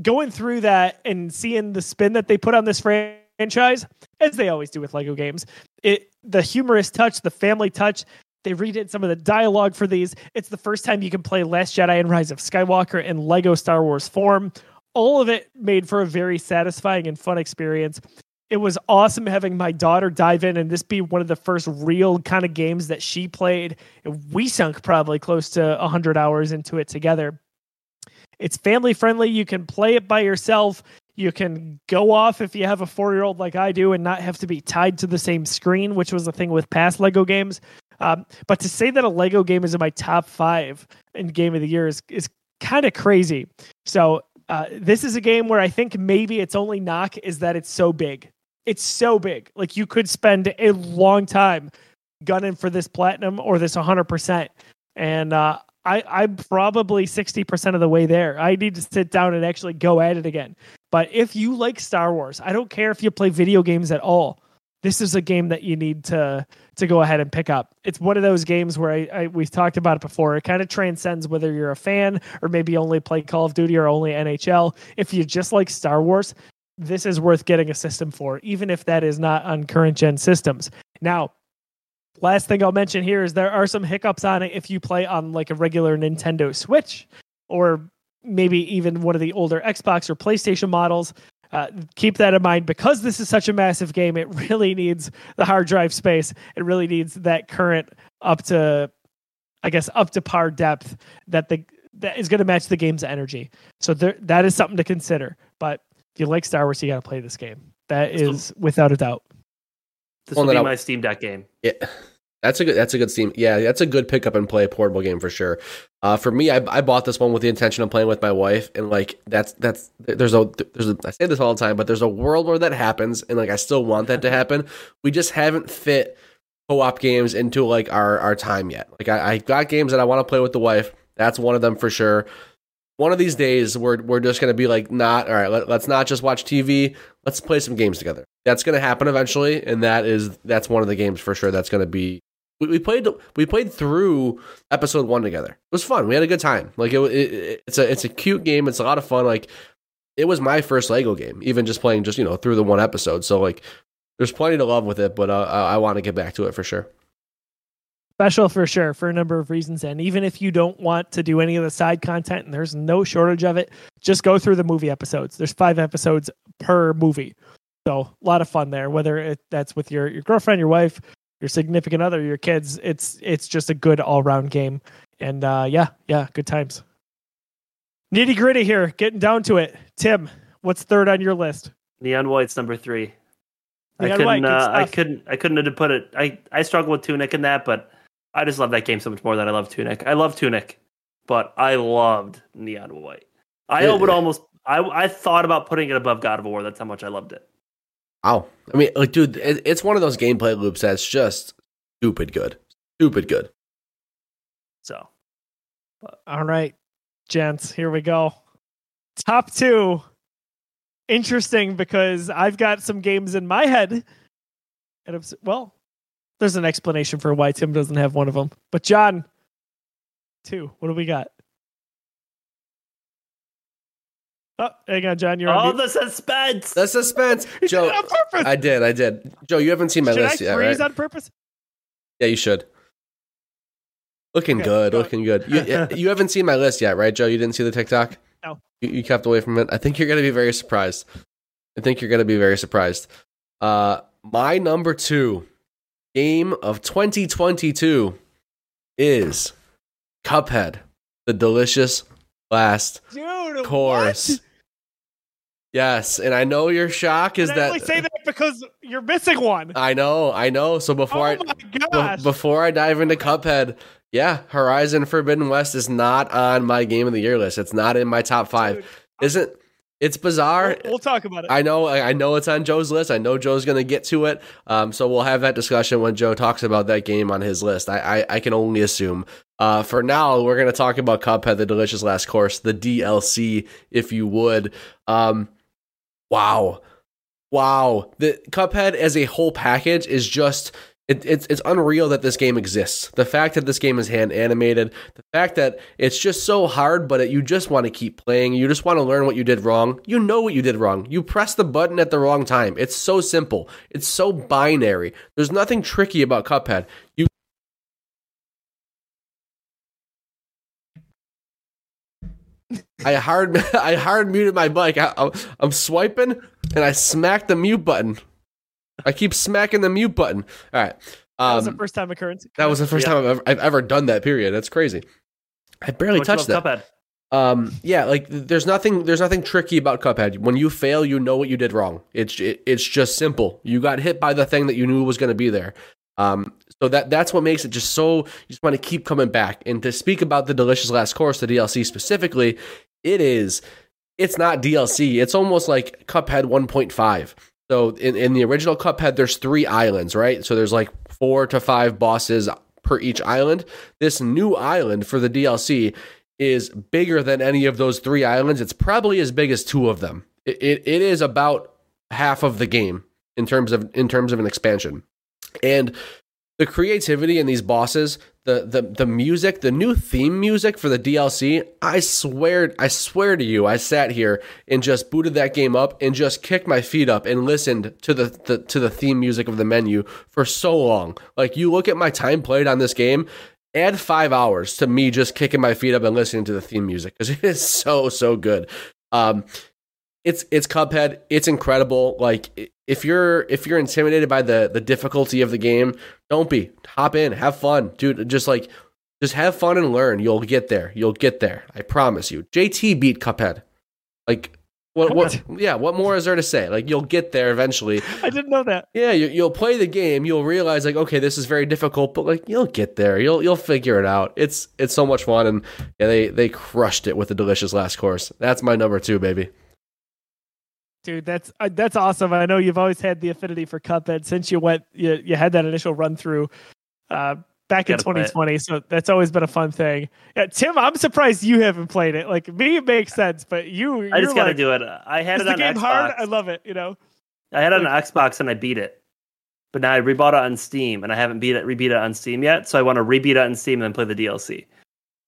going through that and seeing the spin that they put on this franchise, as they always do with Lego games, it the humorous touch, the family touch, they redid some of the dialogue for these. It's the first time you can play Last Jedi and Rise of Skywalker in Lego Star Wars form. All of it made for a very satisfying and fun experience. It was awesome having my daughter dive in and this be one of the first real kind of games that she played. We sunk probably close to 100 hours into it together. It's family friendly. You can play it by yourself. You can go off if you have a four year old like I do and not have to be tied to the same screen, which was the thing with past Lego games. Um, but to say that a Lego game is in my top five in game of the year is, is kind of crazy. So uh, this is a game where I think maybe its only knock is that it's so big. It's so big. Like you could spend a long time gunning for this platinum or this 100%. And uh, I, I'm probably 60% of the way there. I need to sit down and actually go at it again. But if you like Star Wars, I don't care if you play video games at all. This is a game that you need to to go ahead and pick up. It's one of those games where I, I we've talked about it before. It kind of transcends whether you're a fan or maybe only play Call of Duty or only NHL. If you just like Star Wars, this is worth getting a system for, even if that is not on current gen systems. Now, last thing I'll mention here is there are some hiccups on it if you play on like a regular Nintendo Switch or maybe even one of the older Xbox or PlayStation models. Uh, keep that in mind because this is such a massive game. It really needs the hard drive space. It really needs that current up to, I guess, up to par depth that the that is going to match the game's energy. So there, that is something to consider. But if you like Star Wars, you got to play this game. That is without a doubt. This will be my Steam Deck game. Yeah, that's a good. That's a good Steam. Yeah, that's a good pickup and play portable game for sure. Uh, for me, I, I bought this one with the intention of playing with my wife, and like that's that's there's a there's a I say this all the time, but there's a world where that happens, and like I still want that to happen. We just haven't fit co-op games into like our our time yet. Like I, I got games that I want to play with the wife. That's one of them for sure. One of these days, we're we're just gonna be like, not all right. Let, let's not just watch TV. Let's play some games together. That's gonna happen eventually, and that is that's one of the games for sure. That's gonna be. We, we played we played through episode one together. It was fun. We had a good time. Like it, it, it's a it's a cute game. It's a lot of fun. Like it was my first Lego game, even just playing just you know through the one episode. So like, there's plenty to love with it, but uh, I, I want to get back to it for sure. Special for sure for a number of reasons. And even if you don't want to do any of the side content, and there's no shortage of it, just go through the movie episodes. There's five episodes per movie. So a lot of fun there, whether it, that's with your, your girlfriend, your wife, your significant other, your kids. It's it's just a good all round game. And uh, yeah, yeah, good times. Nitty gritty here, getting down to it. Tim, what's third on your list? Neon White's number three. Neon I couldn't. White, uh, I couldn't. I couldn't have put it. I I struggle with Tunic in that, but I just love that game so much more than I love Tunic. I love Tunic, but I loved Neon White. I Yeah. would almost. I I thought about putting it above God of War. That's how much I loved it. Wow. I mean, like, dude, it, it's one of those gameplay loops that's just stupid good. Stupid good. So All right, gents, here we go. Top two. Interesting because I've got some games in my head. And I'm, well, there's an explanation for why Tim doesn't have one of them. But John, two. What do we got? Oh, hang on, John. You're oh, on mute. the suspense. The suspense, (laughs) He did Joe. it on purpose. I did. I did. Joe, you haven't seen my Should I list yet, freeze right? on purpose? Yeah, you should. Looking Okay, good. go. Looking good. You, (laughs) you haven't seen my list yet, right, Joe? You didn't see the TikTok. No. You, you kept away from it. I think you're going to be very surprised. I think you're going to be very surprised. Uh, my number two game of 2022 is Cuphead, the delicious last Dude, course. what? Yes, and I know your shock is And I only that say that because you're missing one. I know, I know. So before oh I gosh. before I dive into Cuphead, yeah, Horizon Forbidden West is not on my game of the year list. It's not in my top five. Dude, Isn't it's bizarre? we'll, we'll talk about it. I know, I I know it's on Joe's list. I know Joe's going to get to it. Um, so we'll have that discussion when Joe talks about that game on his list. I, I, I can only assume. Uh, for now, we're going to talk about Cuphead, the Delicious Last Course, the DLC, if you would. Um, wow, wow. The Cuphead as a whole package is just. It, it's it's unreal that this game exists. The fact that this game is hand animated, the fact that it's just so hard, but it, you just want to keep playing. You just want to learn what you did wrong. You know what you did wrong. You press the button at the wrong time. It's so simple. It's so binary. There's nothing tricky about Cuphead. You (laughs) I hard (laughs) I hard muted my mic. I, I'm, I'm swiping and I smack the mute button. I keep smacking the mute button. All right. that was Um, a first time occurrence. that was the first Yeah. time I've ever, I've ever done that. Period. That's crazy. I barely How much touched love that. Cuphead. Um, yeah, like there's nothing there's nothing tricky about Cuphead. When you fail, you know what you did wrong. It's it, it's just simple. You got hit by the thing that you knew was going to be there. Um, so that that's what makes it just so you just want to keep coming back. And to speak about the delicious last course, the DLC specifically, it is it's not DLC. It's almost like Cuphead 1.5. So in, in the original Cuphead, there's three islands, right? So there's like four to five bosses per each island. This new island for the DLC is bigger than any of those three islands. It's probably as big as two of them. It, it, it is about half of the game in terms of in terms of an expansion. And the creativity in these bosses, the the the music, the new theme music for the DLC, I swear I swear to you, I sat here and just booted that game up and just kicked my feet up and listened to the, the to the theme music of the menu for so long. Like you look at my time played on this game, add five hours to me just kicking my feet up and listening to the theme music because (laughs) it is so so good. Um, it's it's Cuphead. It's incredible. Like if you're if you're intimidated by the the difficulty of the game, don't be. Hop in, have fun, dude. Just like just have fun and learn. You'll get there. You'll get there. I promise you. JT beat Cuphead. Like What, what, yeah, what more is there to say? Like, you'll get there eventually. (laughs) I didn't know that. Yeah, you, you'll play the game. You'll realize, like, okay, this is very difficult, but like, you'll get there. You'll you'll figure it out. It's it's so much fun, and yeah, they they crushed it with the delicious last course. That's my number two, baby. Dude, that's uh, that's awesome. I know you've always had the affinity for Cuphead since you went you, you had that initial run through uh, back in Gotta play it. 2020. So that's always been a fun thing. Yeah, Tim, I'm surprised you haven't played it. Like me, it makes sense, but you, I just you're gotta like, do it. I had is it the on game Xbox. hard? I love it. You know, I had it on Xbox and I beat it. But now I rebought it on Steam and I haven't beat it rebeat it on Steam yet. So I want to rebeat it on Steam and then play the DLC.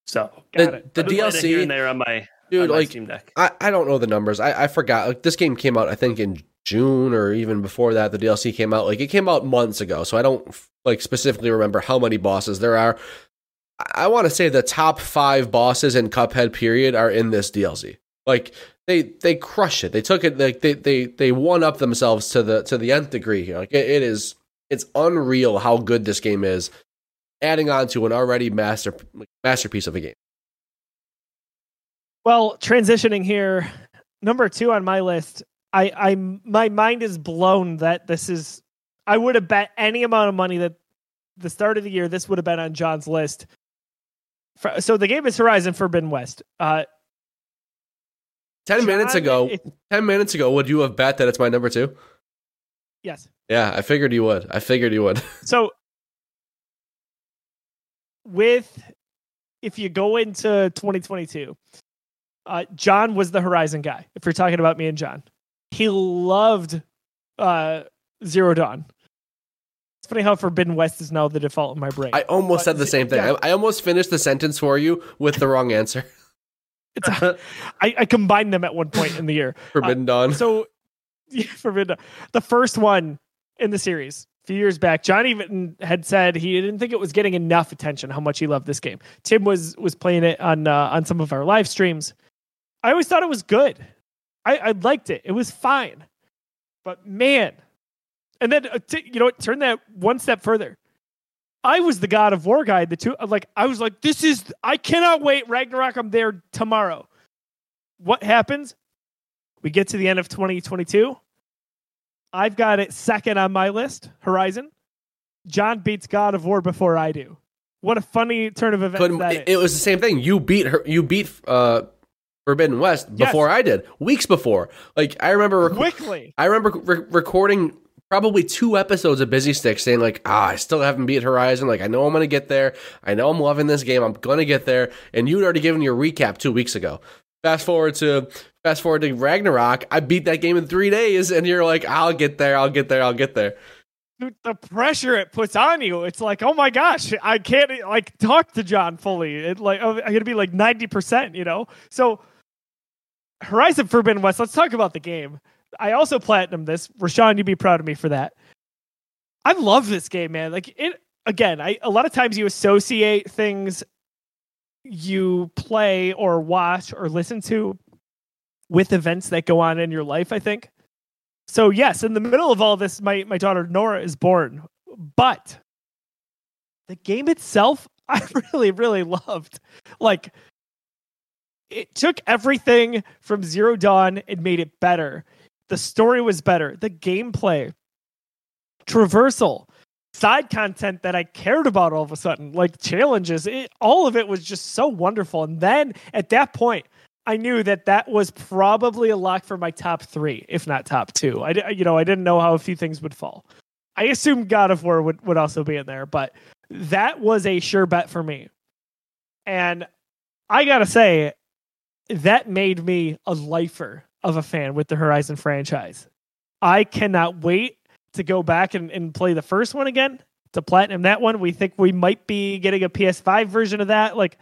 So got The- it. the I've it here DLC and there on my, Dude, like, Steam Deck. I, I don't know the numbers. I, I forgot. Like this game came out, I think in June or even before that. The DLC came out. Like it came out months ago, so I don't like specifically remember how many bosses there are. I, I want to say the top five bosses in Cuphead period are in this DLC. Like they they crush it. They took it like they they they one up themselves to the to the nth degree here. Like it, it is it's unreal how good this game is. Adding on to an already master masterpiece of a game. Well, transitioning here, number two on my list. I, I, my mind is blown that this is. I would have bet any amount of money that the start of the year this would have been on John's list. So the game is Horizon Forbidden West. Uh, Ten minutes ago, it- ten minutes ago, would you have bet that it's my number two? yes. Yeah, I figured you would. I figured you would. (laughs) So with if you go into 2022, uh, John was the Horizon guy. If you're talking about me and John, he loved uh, Zero Dawn. It's funny how Forbidden West is now the default in my brain. I almost But said the same thing. yeah. I, I almost finished the sentence for you with the wrong answer. (laughs) It's I, I combined them at one point in the year. (laughs) (laughs) Forbidden Dawn. So, yeah, Forbidden. The first one in the series a few years back, John even had said he didn't think it was getting enough attention. How much he loved this game. Tim was was playing it on uh, on some of our live streams. I always thought it was good. I, I liked it. It was fine, but man, and then uh, t- you know? Turn that one step further. I was the God of War guy. The two like I was like, this is I cannot wait. Ragnarok, I'm there tomorrow. What happens? We get to the end of 2022. I've got it second on my list, Horizon. John beats God of War before I do. What a funny turn of events that it, it was the same thing. You beat her. You beat uh, Forbidden West Yes. before I did. Weeks before. Like I remember. Rec- Quickly. I remember re- recording probably two episodes of Busy Stick, saying like, "Ah, I still haven't beat Horizon. Like I know I'm gonna get there. I know I'm loving this game. I'm gonna get there." And you'd already given your recap two weeks ago. Fast forward to fast forward to Ragnarok. I beat that game in three days, and you're like, "I'll get there. I'll get there. I'll get there." Dude, the pressure it puts on you. It's like, oh my gosh, I can't like talk to John fully. It like oh, I'm gonna be like 90%, you know? So Horizon Forbidden West, let's talk about the game. I also platinum this. Rashawn, you'd be proud of me for that. I love this game, man. Like it again, I a lot of times you associate things you play or watch or listen to with events that go on in your life, I think. So yes, in the middle of all this, my, my daughter Nora is born. But the game itself, (laughs) I really, really loved. Like it took everything from Zero Dawn and made it better. The story was better. The gameplay, traversal, side content that I cared about all of a sudden, like challenges, it, all of it was just so wonderful. And then at that point, I knew that that was probably a lock for my top three, if not top two. I, you know, I didn't know how a few things would fall. I assumed God of War would, would also be in there, but that was a sure bet for me. And I gotta say, that made me a lifer of a fan with the Horizon franchise. I cannot wait to go back and, and play the first one again to platinum that one. We think we might be getting a PS5 version of that. Like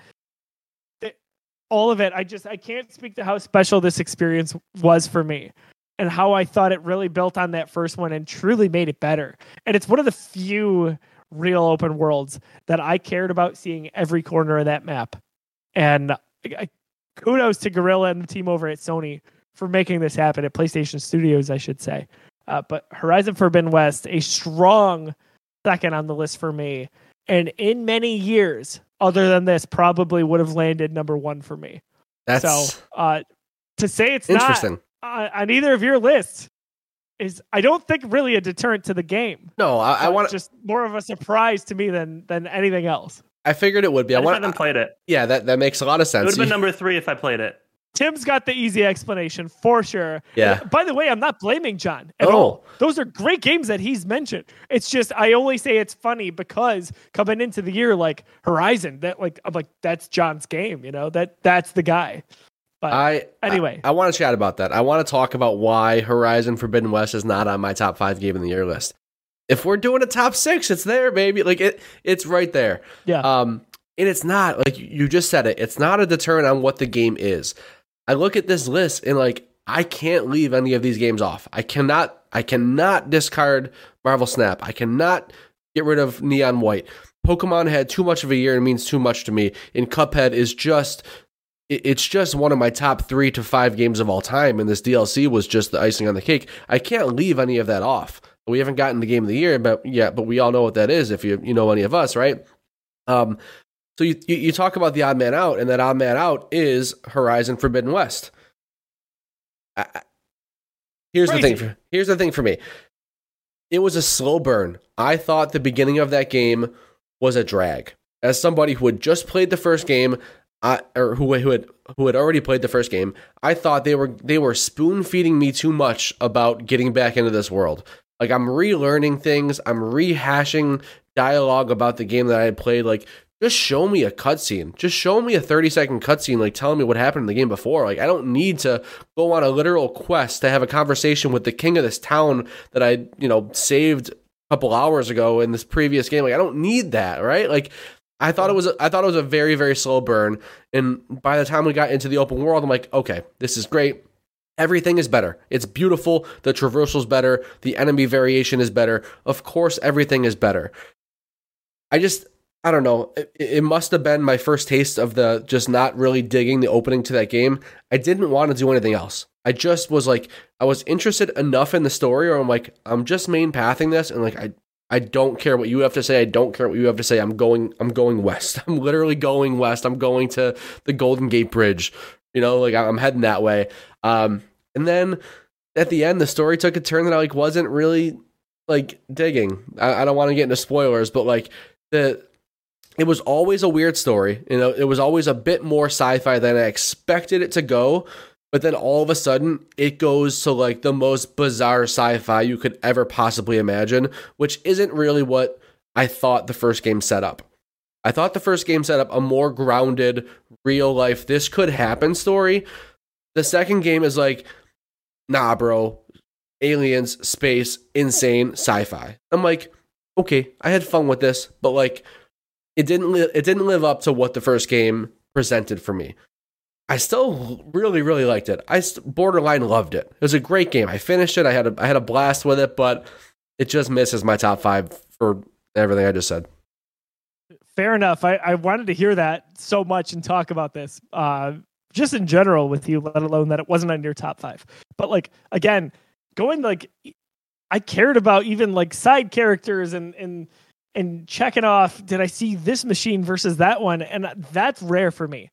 all of it. I just I can't speak to how special this experience was for me and how I thought it really built on that first one and truly made it better. And it's one of the few real open worlds that I cared about seeing every corner of that map. And I- kudos to Guerrilla and the team over at Sony for making this happen at PlayStation Studios, I should say. Uh, but Horizon Forbidden West, a strong second on the list for me. And in many years, other than this, probably would have landed number one for me. That's so uh, to say it's not uh, on either of your lists is I don't think really a deterrent to the game. No, I, I want. just more of a surprise to me than than anything else. I figured it would be. I I just want. haven't played it. Yeah, that that makes a lot of sense. It would sense. have been number three if I played it. Tim's got the easy explanation for sure. Yeah. By the way, I'm not blaming John at Oh. all. Those are great games that he's mentioned. It's just I only say it's funny because coming into the year, like Horizon, that like I'm like that's John's game. You know that that's the guy. But I Anyway. I, I want to chat about that. I want to talk about why Horizon Forbidden West is not on my top five game in the year list. If we're doing a top six, it's there, baby. Like it, it's right there. yeah, Um, and it's not like you just said it. It's not a deterrent on what the game is. I look at this list and like I can't leave any of these games off. I cannot. I cannot discard Marvel Snap. I cannot get rid of Neon White. Pokemon had too much of a year and means too much to me. And Cuphead is just. It's just one of my top three to five games of all time, and this DLC was just the icing on the cake. I can't leave any of that off. We haven't gotten the game of the year, but yet, but we all know what that is if you you know any of us, right? Um, so you, you you talk about the odd man out, and that odd man out is Horizon Forbidden West. I, here's the thing. For, here's the thing for me. It was a slow burn. I thought the beginning of that game was a drag. As somebody who had just played the first game, I, or who who had who had already played the first game, I thought they were they were spoon feeding me too much about getting back into this world. Like I'm relearning things, I'm rehashing dialogue about the game that I played. Like just show me a cutscene. Just show me a 30 second cutscene, like telling me what happened in the game before. Like I don't need to go on a literal quest to have a conversation with the king of this town that I, you know, saved a couple hours ago in this previous game. Like I don't need that, right? Like I thought it was I thought it was a very very slow burn, and by the time we got into the open world, I'm like, okay, this is great. Everything is better. It's beautiful. The traversal's better. The enemy variation is better. Of course, everything is better. I just I don't know. It, it must have been my first taste of the just not really digging the opening to that game. I didn't want to do anything else. I just was like, I was interested enough in the story, or I'm like, I'm just main pathing this, and like, I, I don't care what you have to say. I don't care what you have to say. I'm going, I'm going west. (laughs) I'm literally going west. I'm going to the Golden Gate Bridge. You know, like I'm heading that way. Um, and then at the end, the story took a turn that I like wasn't really like digging. I, I don't want to get into spoilers, but like the it was always a weird story. You know, it was always a bit more sci-fi than I expected it to go. But then all of a sudden, it goes to like the most bizarre sci-fi you could ever possibly imagine, which isn't really what I thought the first game set up. I thought the first game set up a more grounded, real life, this could happen story. The second game is like, nah, bro, aliens, space, insane sci-fi. I'm like, okay, I had fun with this, but like, it didn't li- it didn't live up to what the first game presented for me. I still really really liked it. I st- borderline loved it. It was a great game. I finished it. I had a, I had a blast with it, but it just misses my top five for everything I just said. fair enough. I, I wanted to hear that so much and talk about this, uh, just in general with you, let alone that it wasn't on your top five. But like again, going like, I cared about even like side characters and and and checking off. Did I see this machine versus that one? And that's rare for me.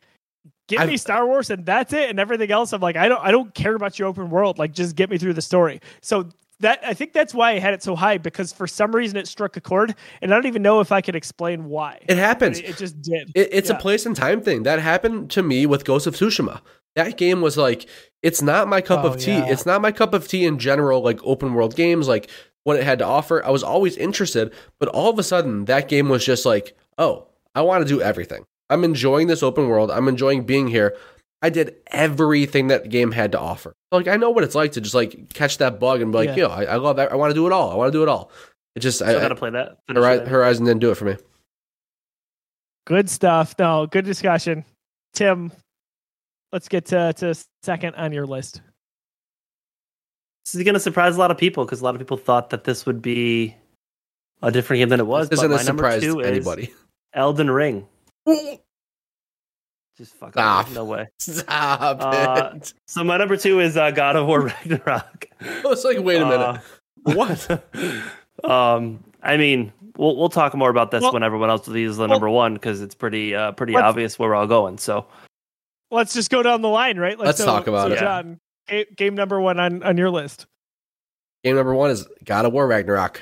Give I've- me Star Wars and that's it, and everything else. I'm like, I don't, I don't care about your open world. Like, just get me through the story. So that I think that's why I had it so high because for some reason it struck a chord, and I don't even know if I could explain why. It happens. It, it just did. It, it's Yeah. a place and time thing. That happened to me with Ghost of Tsushima. That game was like, it's not my cup Oh, of tea. yeah. It's not my cup of tea in general, like open world games, like what it had to offer. I was always interested, but all of a sudden, that game was just like, oh, I want to do everything. I'm enjoying this open world. I'm enjoying being here. I did everything that the game had to offer. Like I know what it's like to just like catch that bug and be like, Yeah. yo, I, I love that. I want to do it all. I want to do it all. It just So I, I I, gotta play that. Horizon, it. Horizon didn't do it for me. Good stuff. No, good discussion. Tim, let's get to, to second on your list. This is gonna surprise a lot of people because a lot of people thought that this would be a different game than it was. This but isn't a my number surprise two to is anybody. Elden Ring. (laughs) Just fuck Stop. off. No way. (laughs) Stop Uh, it. So my number two is uh, God of War (laughs) Ragnarok. I was like, wait a minute. Uh, what? (laughs) um, I mean, we'll we'll talk more about this Well- when everyone else leaves the well- number one because it's pretty uh pretty obvious where we're all going. So Let's just go down the line, right? Like, Let's talk about it. John, game, game number one on on your list? Game number one is God of War Ragnarok.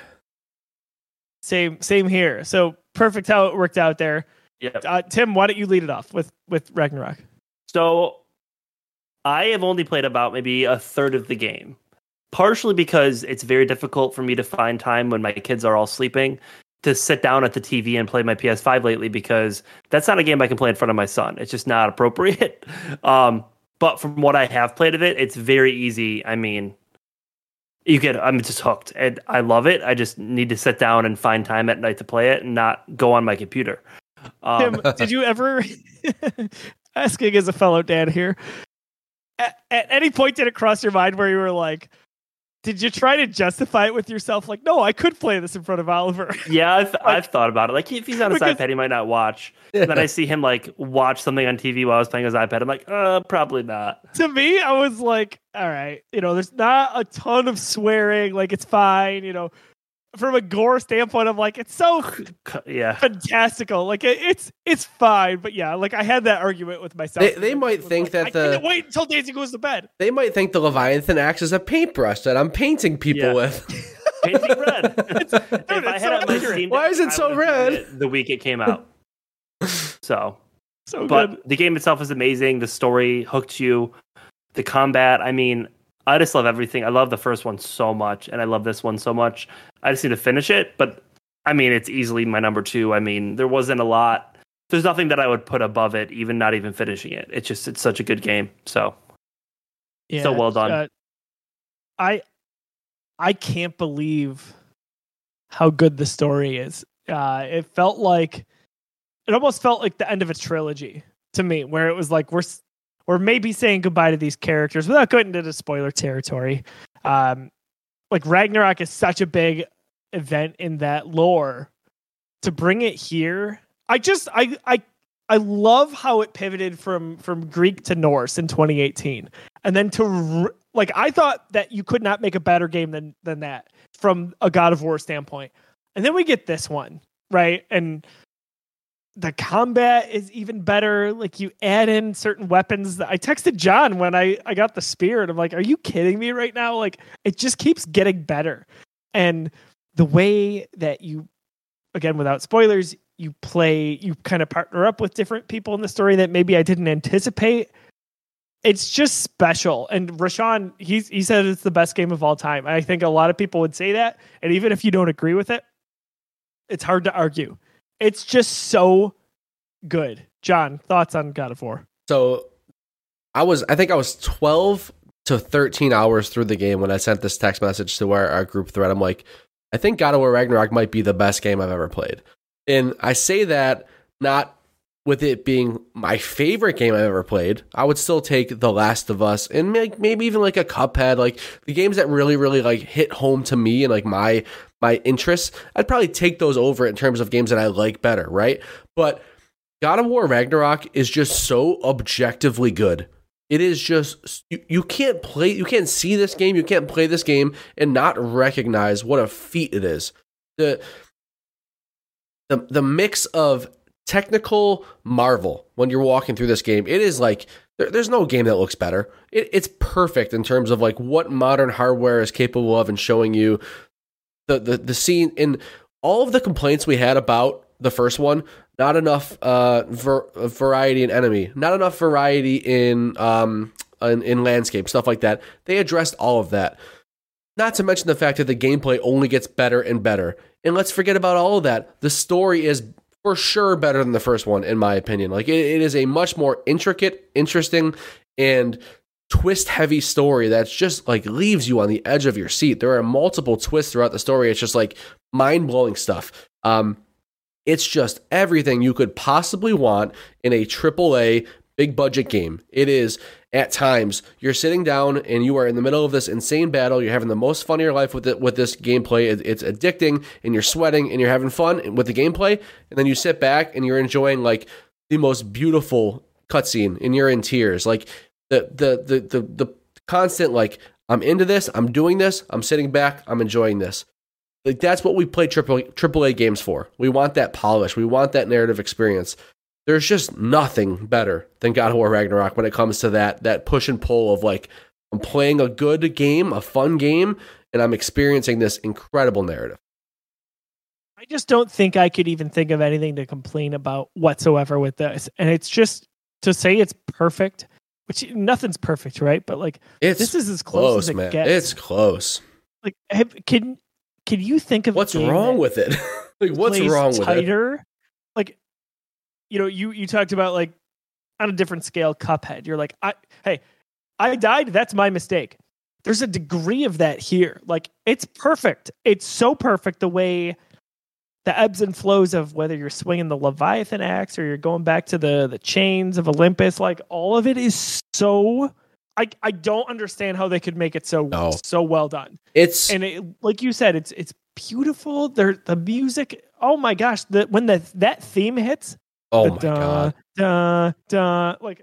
Same same here. So perfect how it worked out there. Yeah. Uh, Tim, why don't you lead it off with with Ragnarok? So I have only played about maybe a third of the game, partially because it's very difficult for me to find time when my kids are all sleeping to sit down at the TV and play my PS5 lately because that's not a game I can play in front of my son. It's just not appropriate. (laughs) Um, but from what I have played of it, it's very easy. I mean, you get I'm just hooked and I love it. I just need to sit down and find time at night to play it and not go on my computer. Um, Tim, did you ever (laughs) asking as a fellow dad here? At, at any point did it cross your mind where you were like, did you try to justify it with yourself? Like, no, I could play this in front of Oliver. (laughs) Yeah, I've, I've thought about it. Like if he's on his Because- iPad, he might not watch. And then I see him like watch something on TV while I was playing his iPad. I'm like, uh, probably not. to me, I was like, all right, you know, there's not a ton of swearing, like it's fine, you know. From a gore standpoint, I'm like, it's so Yeah, fantastical, like it, it's it's fine, but yeah, like I had that argument with myself. They- they might think like, that I the- wait until Daisy goes to bed. They might think the Leviathan axe as a paintbrush that I'm painting people Yeah. with. (laughs) painting red. (laughs) if I had so it my. Steam Why is it I so red? it The week it came out. (laughs) So, So but good. the game itself is amazing. The story hooked you. The combat, I mean, I just love everything. I love the first one so much, and I love this one so much. I just need to finish it, but I mean, it's easily my number two. I mean, there wasn't a lot. There's nothing that I would put above it, even not even finishing it. It's just it's such a good game. So so well done. uh, I I can't believe how good the story is. Uh, it felt like it almost felt like the end of a trilogy to me, where it was like we're we're maybe saying goodbye to these characters without going into the spoiler territory. Um, like Ragnarok is such a big event in that lore. To bring it here, I just I I I love how it pivoted from from Greek to Norse in 2018, and then to like I thought that you could not make a better game than than that from a God of War standpoint, and then we get this one right, and the combat is even better. Like you add in certain weapons. I texted John when I I got the spear, and I'm like, "Are you kidding me right now?" Like it just keeps getting better, and the way that you again without spoilers you play you kind of partner up with different people in the story that maybe i didn't anticipate it's just special and rashawn he's he said it's the best game of all time i think a lot of people would say that and even if you don't agree with it it's hard to argue it's just so good john thoughts on god of war So I was I think I was 12 to 13 hours through the game when I sent this text message to our, our group thread. I'm like, I think God of War Ragnarok might be the best game I've ever played. And I say that not with it being my favorite game I've ever played. I would still take The Last of Us and maybe even like a Cuphead, like the games that really, really like hit home to me and like my my interests. I'd probably take those over in terms of games that I like better, right? But God of War Ragnarok is just so objectively good. It is just you, you can't play you can't see this game, you can't play this game and not recognize what a feat it is. The the the mix of technical marvel when you're walking through this game, it is like there, there's no game that looks better. It, it's perfect in terms of like what modern hardware is capable of and showing you the the the scene in all of the complaints we had about the first one not enough uh, ver- variety in enemy, not enough variety in um in, in landscape, stuff like that. They addressed all of that. Not to mention the fact that the gameplay only gets better and better. And let's forget about all of that. The story is for sure better than the first one, in my opinion. Like it, it is a much more intricate, interesting, and twist heavy story that's just like leaves you on the edge of your seat. There are multiple twists throughout the story. It's just like mind blowing stuff. Um, it's just everything you could possibly want in a AAA big budget game. It is at times you're sitting down and you are in the middle of this insane battle. You're having the most fun of your life with it with this gameplay. It- It's addicting and you're sweating and you're having fun with the gameplay. And then you sit back and you're enjoying like the most beautiful cutscene and you're in tears. Like the the the the, the constant like I'm into this, I'm doing this, I'm sitting back, I'm enjoying this. Like that's what we play triple AAA games for. We want that polish. We want that narrative experience. There's just nothing better than God of War Ragnarok when it comes to that that push and pull of like I'm playing a good game, a fun game, and I'm experiencing this incredible narrative. I just don't think I could even think of anything to complain about whatsoever with this. And it's just to say it's perfect, which nothing's perfect, right? But like It's this is as close, close, as it man. gets. It's close. like have, can can you think of What's wrong with it? (laughs) like, what's wrong with it? tighter? Like, you know, you you talked about like on a different scale, Cuphead. You're like, I hey, I died. That's my mistake. There's a degree of that here. Like, it's perfect. It's so perfect the way the ebbs and flows of whether you're swinging the Leviathan axe or you're going back to the the chains of Olympus. Like, all of it is so. I I don't understand how they could make it so No. so well done It's and it, like you said, it's it's beautiful. There, the music. Oh my gosh, the when the that theme hits, oh my da, god. da da, like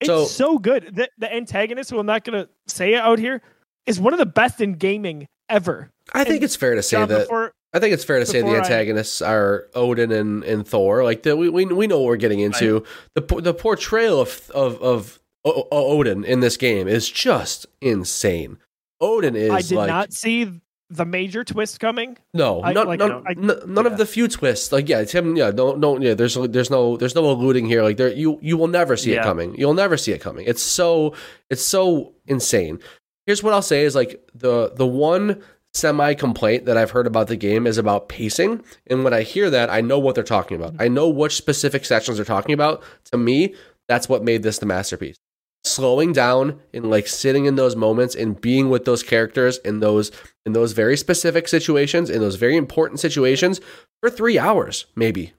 it's So- so, good. The the antagonist, who I'm not gonna say it out here, is one of the best in gaming ever. I think and it's fair to say John, that before, I think it's fair to say the before I- antagonists are Odin and, and Thor. Like the, we, we we know what we're getting into. The the portrayal of of of o- O- Odin in this game is just insane. Odin is I did like not see the major twist coming. no I- none, like, none, I- none, none yeah. of the few twists. Like yeah, it's him. Yeah, don't don't yeah. There's there's no there's no alluding here. Like there you you will never see it coming. You'll never see it coming. It's so it's so insane. Here's what I'll say is like the the one semi complaint that I've heard about the game is about pacing. And when I hear that, I know what they're talking about. I know which specific sections they're talking about. To me, that's what made this the masterpiece. Slowing down and like sitting in those moments and being with those characters in those in those very specific situations, in those very important situations for three hours, maybe.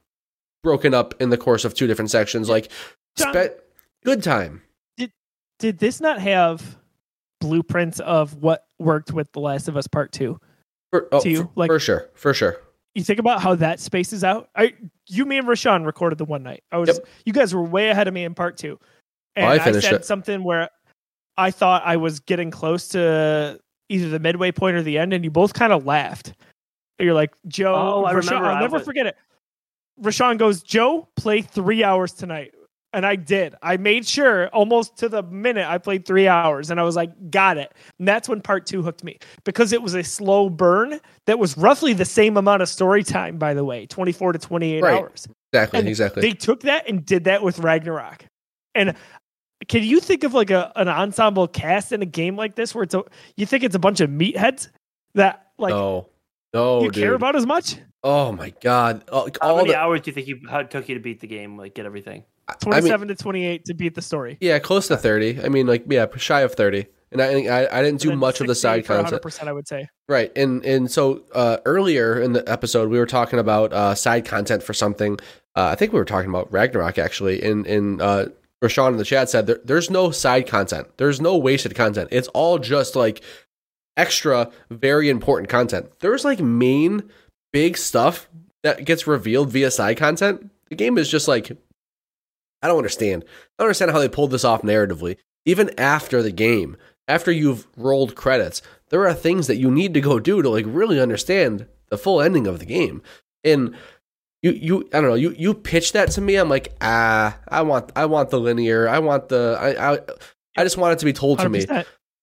Broken up in the course of two different sections. Like spe- good time. Did Did this not have blueprints of what worked with The Last of Us Part Two? For, oh, To you, for, like- for sure. For sure. you think about how that spaces out. I, you, me, and Rashawn recorded the one night. I was, Yep. you guys were way ahead of me in part two, and Oh, I I, said it. something where I thought I was getting close to either the midway point or the end, and you both kind of laughed. You're like, Joe, Oh, I Rashawn, remember. I'll never was- forget it. Rashawn goes, Joe, play three hours tonight. And I did. I made sure almost to the minute I played three hours and I was like, got it. And that's when part two hooked me because it was a slow burn that was roughly the same amount of story time, by the way 24 to 28 Right. hours. Exactly. And exactly. They took that and did that with Ragnarok. And can you think of like a, an ensemble cast in a game like this where it's a, you think it's a bunch of meatheads that like no. No, you dude. care about as much? Oh my god! Oh, How all many the, hours do you think you how it took you to beat the game? Like get everything. I mean, 27 to 28 to beat the story. yeah, close to thirty. I mean, like, yeah, shy of thirty. And I, I, I didn't do much of the side content. 100%, I would say. Right. And and so uh, earlier in the episode, we were talking about uh, side content for something. Uh, I think we were talking about Ragnarok actually. In in uh, Rashawn in the chat said there, there's no side content. There's no wasted content. It's all just like extra, very important content. There's like main big stuff that gets revealed via side content. The game is just like I don't understand. I don't understand how they pulled this off narratively. Even after the game, after you've rolled credits, there are things that you need to go do to like really understand the full ending of the game. And you you I don't know, you you pitch that to me, I'm like, ah, I want I want the linear. I want the I I, I just want it to be told to me.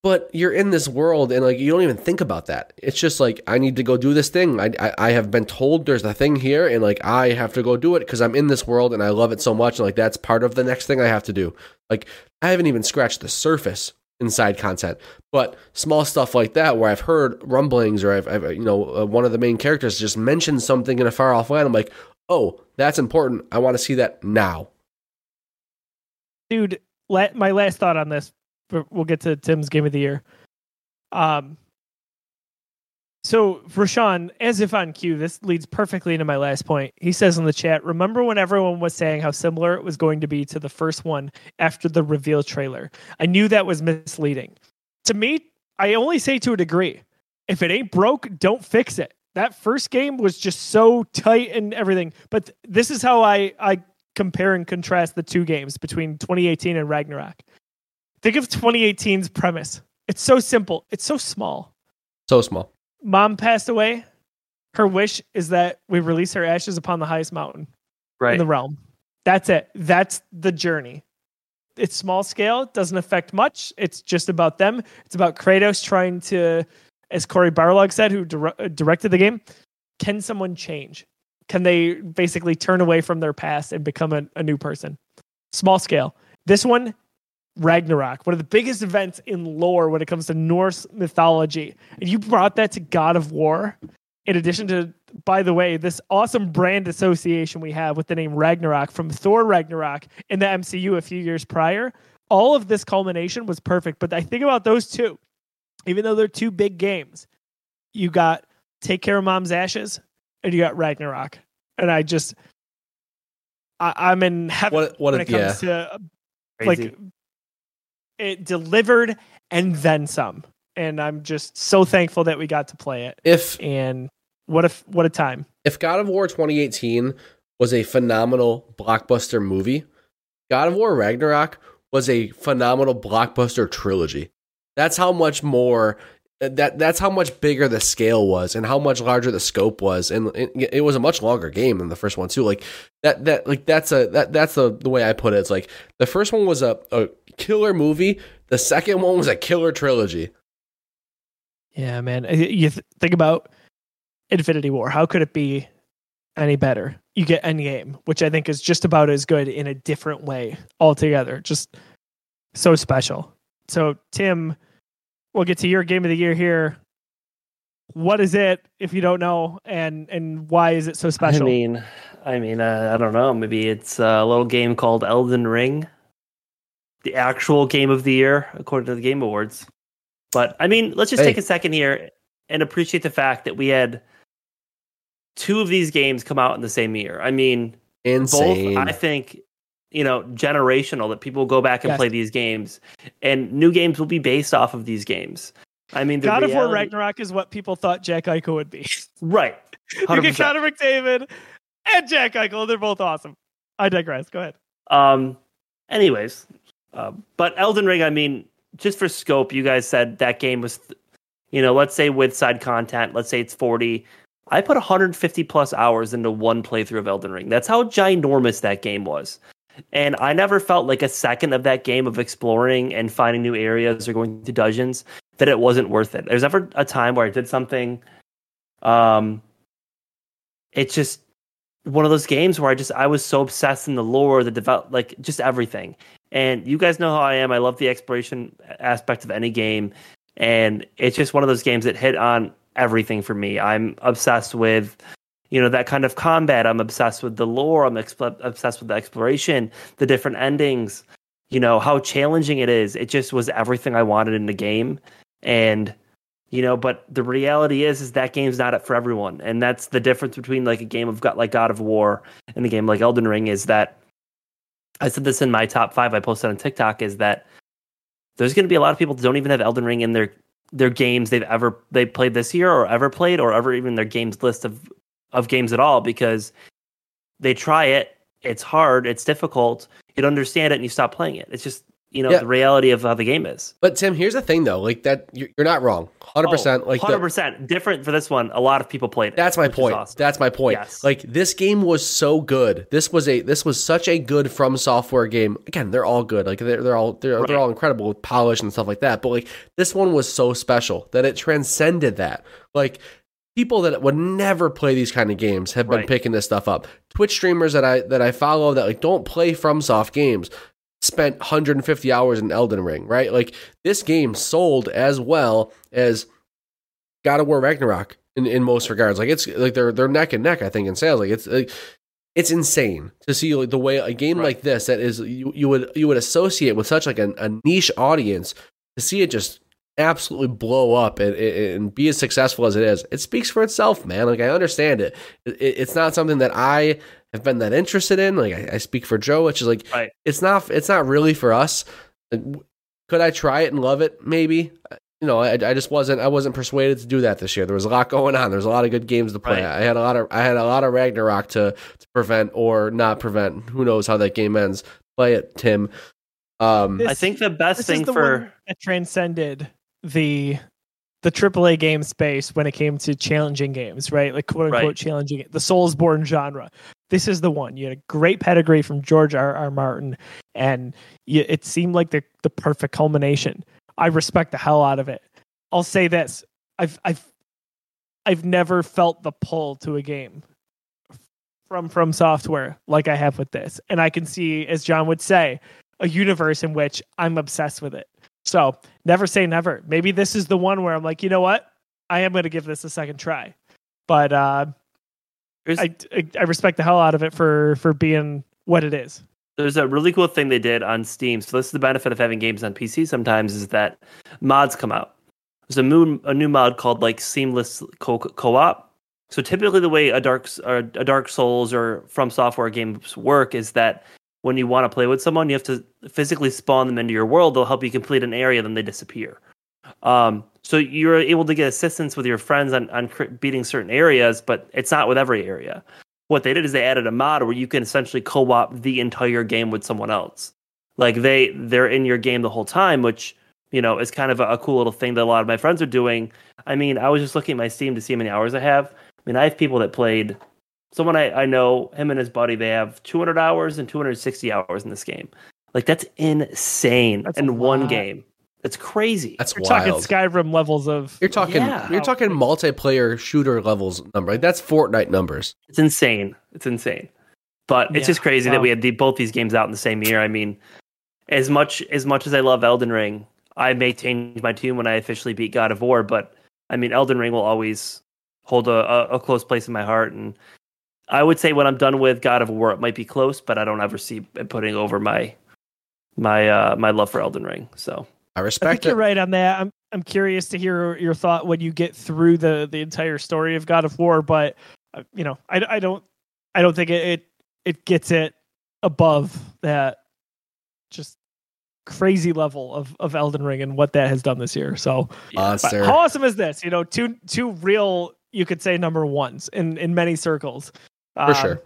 100%. But you're in this world and like you don't even think about that. It's just like I need to go do this thing. I I, I have been told there's a thing here and like I have to go do it because I'm in this world and I love it so much and like that's part of the next thing I have to do. Like I haven't even scratched the surface inside content, but small stuff like that where I've heard rumblings or I've, I've you know uh, one of the main characters just mentioned something in a far off land. I'm like, oh, that's important. I want to see that now. dude let my last thought on this but we'll get to tim's game of the year. Um so rashawn as if on cue this leads perfectly into my last point. He says in the chat remember when everyone was saying how similar it was going to be to the first one after the reveal trailer? I knew that was misleading. To me i only say to a degree. If it ain't broke don't fix it. That first game was just so tight and everything but th- this is how i i compare and contrast the two games between 2018 and Ragnarok. Think of 2018's premise. It's so simple. It's so small. So small. Mom passed away. Her wish is that we release her ashes upon the highest mountain Right. in the realm. That's it. That's the journey. it's small scale, it doesn't affect much. It's just about them. It's about Kratos trying to, as Cory Barlog said, who dir- uh, directed the game, can someone change? Can they basically turn away from their past and become a, a new person? Small scale. This one, Ragnarok, one of the biggest events in lore when it comes to Norse mythology. And you brought that to God of War, in addition to, by the way, this awesome brand association we have with the name Ragnarok from Thor Ragnarok in the MCU a few years prior. All of this culmination was perfect. But I think about those two, even though they're two big games, you got Take Care of Mom's Ashes and you got Ragnarok. And I just, I, am in heaven what, what when a, it comes yeah. to Crazy. like it delivered and then some. And I'm just so thankful that we got to play it. If And what if what a time. if God of War 2018 was a phenomenal blockbuster movie, God of War Ragnarok was a phenomenal blockbuster trilogy. That's how much more uh, that that's how much bigger the scale was and how much larger the scope was and it, it was a much longer game than the first one too like that that like that's a that that's the the way I put it it's like the first one was a, a killer movie the second one was a killer trilogy Yeah, man. Uh, You th- think about Infinity War. How could it be any better? You get Endgame, which I think is just about as good in a different way altogether. Just so special. So, Tim, we'll get to your game of the year here. What is it, if you don't know, and and why is it so special? I mean, I mean, uh, I don't know. Maybe it's a little game called Elden Ring, the actual game of the year according to the Game Awards. But I mean, let's just Hey. take a second here and appreciate the fact that we had two of these games come out in the same year. I mean, insane both I think you know generational that people will go back and Yes. play these games, and new games will be based off of these games. I mean, the God of War reality- Ragnarok is what people thought Jack Eichel would be. (laughs) right? you get 100%. Connor McDavid and Jack Eichel. They're both awesome. I digress. Go ahead. Um. Anyways, uh, but Elden Ring. I mean, just for scope, you guys said that game was, you know, let's say with side content, let's say it's forty. I put 150 plus hours into one playthrough of Elden Ring. That's how ginormous that game was. And I never felt like a second of that game of exploring and finding new areas or going to dungeons that it wasn't worth it. There's never a time where I did something. Um, it's just one of those games where I just I was so obsessed in the lore, the develop, like just everything. And you guys know how I am. I love the exploration aspect of any game, and it's just one of those games that hit on everything for me. I'm obsessed with, you know, that kind of combat. I'm obsessed with the lore. I'm obsessed with the exploration, the different endings. You know how challenging it is. It just was everything I wanted in the game, and you know but the reality is is that game's not it for everyone and that's the difference between like a game of got like god of war and a game like elden ring is that i said this in my top five i posted on tiktok is that there's going to be a lot of people that don't even have elden ring in their their games they've ever they played this year or ever played or ever even their games list of of games at all because they try it it's hard it's difficult you understand it and you stop playing it. It's just you know Yeah. the reality of how the game is but Tim here's the thing though like that you're, you're not wrong 100% like the- Oh, hundred percent different for this one. A lot of people played it. That's my point. awesome. That's my point. Yes. Like this game was so good. This was a this was such a good from software game. Again, they're all good. Like they're they're all they're, Right. they're all incredible with polish and stuff like that. But like this one was so special that it transcended that. Like people that would never play these kind of games have been Right. picking this stuff up. Twitch streamers that I that I follow that like don't play from soft games spent 150 hours in Elden Ring, right? Like this game sold as well as God of War Ragnarok in, in most regards. Like it's like they're they're neck and neck. I think in sales. Like it's like, it's insane to see like the way a game Right. like this that is you, you would you would associate with such like a, a niche audience to see it just absolutely blow up and, and and be as successful as it is. It speaks for itself, man. Like I understand it. it it's not something that I have been that interested in. Like I, I speak for Joe, which is like Right. it's not it's not really for us. Could I try it and love it? Maybe. You know, I, I just wasn't I wasn't persuaded to do that this year. There was a lot going on. There was a lot of good games to play. Right. I had a lot of I had a lot of Ragnarok to, to prevent or not prevent. Who knows how that game ends? Play it, Tim. Um, This- I think the best This thing is the for one that transcended the the AAA game space when it came to challenging games, right? Like quote unquote Right. challenging the Soulsborne genre. This is the one. You had a great pedigree from George R. R. Martin, and you, it seemed like the the perfect culmination. I respect the hell out of it. I'll say this: I've I've I've never felt the pull to a game from from software like I have with this, and I can see, as John would say, a universe in which I'm obsessed with it. So never say never. Maybe this is the one where I'm like, you know what, I am going to give this a second try. But uh, I, I I respect the hell out of it for for being what it is. There's a really cool thing they did on Steam. So this is the benefit of having games on PC. Sometimes is that mods come out. There's a new a new mod called like Seamless Co- Co-op. So typically, the way a Dark or a Dark Souls or From Software games work is that when you want to play with someone, you have to physically spawn them into your world. They'll help you complete an area, then they disappear. Um, so you're able to get assistance with your friends on, on beating certain areas, but it's not with every area. What they did is they added a mod where you can essentially co-op the entire game with someone else. Like they they're in your game the whole time, which you know is kind of a, a cool little thing that a lot of my friends are doing. I mean, I was just looking at my Steam to see how many hours I have. I mean, I have people that played. Someone I, I know, him and his buddy, they have 200 hours and 260 hours in this game. Like that's insane That's in one game. It's crazy. That's You're wild. talking Skyrim levels of you're talking Yeah. you're talking multiplayer shooter levels number. Like that's Fortnite numbers. It's insane. It's insane. But it's Yeah, just crazy wow. that we had the, both these games out in the same year. I mean, as much as much as I love Elden Ring, I may change my tune when I officially beat God of War. But I mean, Elden Ring will always hold a, a, a close place in my heart. And I would say when I'm done with God of War, it might be close, but I don't ever see it putting over my my uh my love for Elden Ring. So I respect. I respect think you're right on that. I'm I'm curious to hear your thought when you get through the the entire story of God of War, but uh, you know, I, I don't I don't think it, it it gets it above that just crazy level of of Elden Ring and what that has done this year. So, but Monster. how awesome is this? You know, two two real you could say number ones in in many circles. For Um, sure.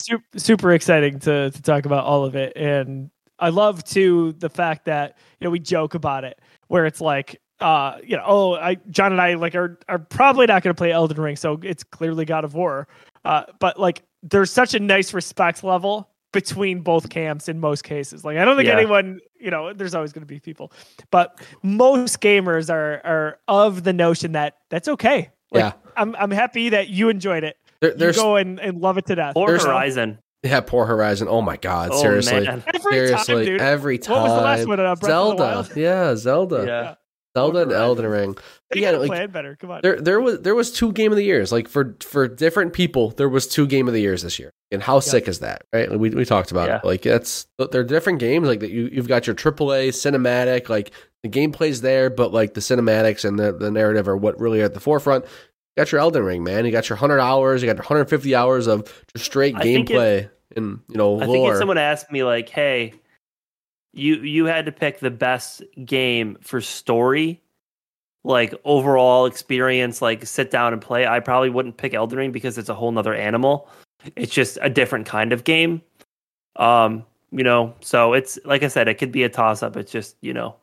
super, super exciting to to talk about all of it and i love too the fact that you know we joke about it where it's like uh you know oh i john and i like are are probably not going to play elden ring so it's clearly god of war uh but like there's such a nice respect level between both camps in most cases like i don't think Yeah. anyone you know there's always going to be people but most gamers are are of the notion that that's okay like, Yeah. i'm i'm happy that you enjoyed it There, you go and, and love it to death or Horizon. Yeah, poor Horizon. Oh my god, Oh, seriously. man. Every Seriously, time, dude. every time. What was the last one? Uh, Breath of Zelda. (laughs) Yeah, Zelda. Yeah. Zelda and Horizon. Elden Ring. They Yeah, gotta like plan better. Come on. there there was there was two game of the years. Like for for different people, there was two game of the years this year. And how sick is that? Right? Like, we we talked about it. Like that's they're different games. Like that you you've got your AAA cinematic. Like the gameplay's there, but like the cinematics and the the narrative are what really are at the forefront. You got your Elden Ring, man. You got your hundred hours. You got 150 hours of just straight I think gameplay and you know I think if someone asked me like, "Hey, you you had to pick the best game for story, like overall experience, like sit down and play," I probably wouldn't pick Elden Ring because it's a whole nother animal. It's just a different kind of game. Um, you know, so it's like I said, it could be a toss up. It's just you know,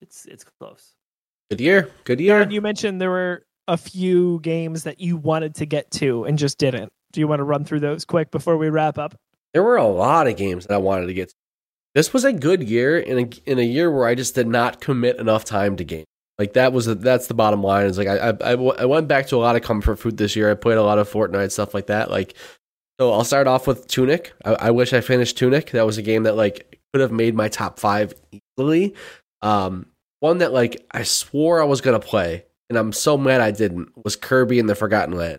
it's it's close. Good year. Good year. Darren, you mentioned there were a few games that you wanted to get to and just didn't. Do you want to run through those quick before we wrap up? there were a lot of games that I wanted to get. To. This was a good year in a in a year where I just did not commit enough time to game. Like that was that's the bottom line. Is like I, I I went back to a lot of comfort food this year. I played a lot of Fortnite stuff like that. Like so, I'll start off with Tunic. I, I wish I finished Tunic. That was a game that like could have made my top five easily. Um, one that like I swore I was gonna play, and I'm so mad I didn't. Was Kirby and the Forgotten Land.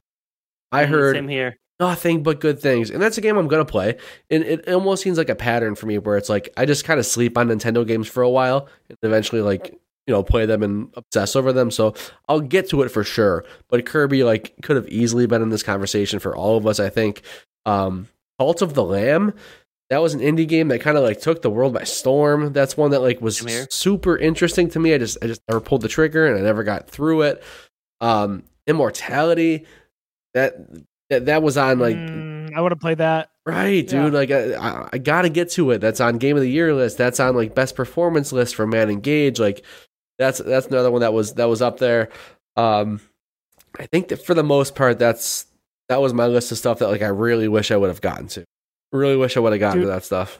I Mm, heard same here. nothing but good things. And that's a game I'm going to play. And it almost seems like a pattern for me where it's like I just kind of sleep on Nintendo games for a while and eventually like, you know, play them and obsess over them. So I'll get to it for sure. But Kirby like could have easily been in this conversation for all of us, I think. Um Cult of the Lamb, that was an indie game that kind of like took the world by storm. That's one that like was super interesting to me. I just I just never pulled the trigger and I never got through it. Um Immortality, that that, that was on like Mm, I would have played that. Right, dude. Like I, I, I gotta get to it. That's on game of the year list. That's on like best performance list for Manon Gage. Like that's that's another one that was that was up there. Um, I think that for the most part, that's that was my list of stuff that like I really wish I would have gotten to. Really wish I would have gotten Dude. to that stuff.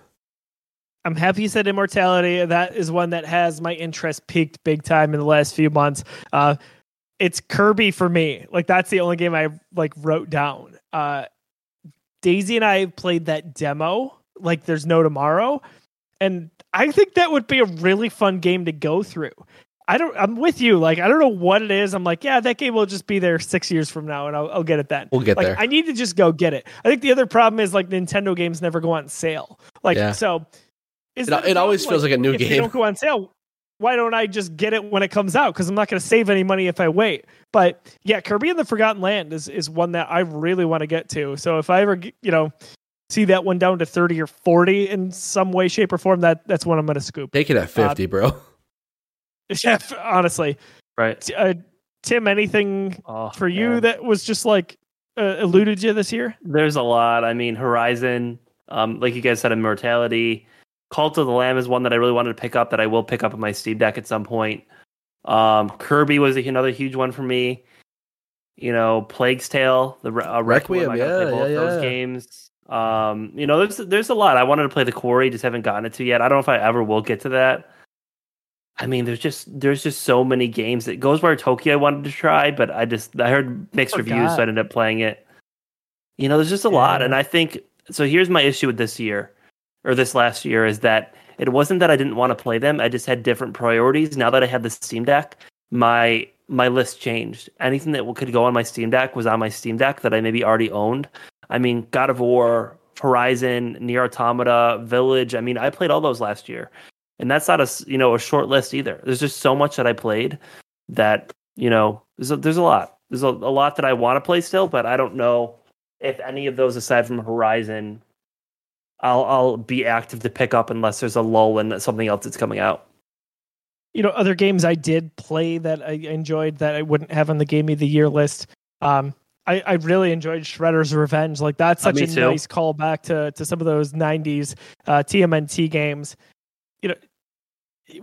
I'm happy you said Immortality. That is one that has my interest peaked big time in the last few months. Uh, it's Kirby for me. Like that's the only game I like wrote down. Uh, Daisy and I played that demo. Like there's no tomorrow, and I think that would be a really fun game to go through. I don't. I'm with you. Like I don't know what it is. I'm like, yeah, that game will just be there six years from now, and I'll, I'll get it then. We'll get like there. I need to just go get it. I think the other problem is like Nintendo games never go on sale. Like Yeah. so, is It- it always problem? feels like a new if They game. don't go on sale. Why don't I just get it when it comes out? Because I'm not going to save any money if I wait. But yeah, Kirby and the Forgotten Land is is one that I really want to get to. So if I ever you know see that one down to 30 or 40 in some way, shape, or form, that that's one I'm going to scoop. Take it at 50, Uh, bro. (laughs) Yeah, honestly, Right. Uh, Tim, anything Oh, for you man. that was just like uh, eluded you this year? There's a lot. I mean, Horizon, um, like you guys said, Immortality. Cult of the Lamb is one that I really wanted to pick up that I will pick up on my Steam Deck at some point. Um, Kirby was another huge one for me. You know, Plague's Tale, the uh, Requiem. Requiem, I got yeah, play both yeah, those games. Um, you know, there's there's a lot. I wanted to play the Quarry, just haven't gotten it to yet. I don't know if I ever will get to that. I mean, there's just there's just so many games. That Ghostwire Tokyo I wanted to try, but I just I heard mixed Oh, reviews, so I ended up playing it. You know, there's just a lot, and I think so. Here's my issue with this year, or this last year, is that it wasn't that I didn't want to play them. I just had different priorities. Now that I had the Steam Deck, my my list changed. Anything that could go on my Steam Deck was on my Steam Deck that I maybe already owned. I mean, God of War, Horizon, NieR Automata, Village. I mean, I played all those last year, and that's not a you know a short list either. There's just so much that I played that you know there's a, there's a lot. There's a, a lot that I want to play still, but I don't know if any of those aside from Horizon, I'll I'll be active to pick up unless there's a lull in something else that's coming out. you know other games I did play that I enjoyed that I wouldn't have on the game of the year list. Um, I, I really enjoyed Shredder's Revenge. Like that's Uh, such me a too. nice callback to to some of those '90s uh, TMNT games. You know,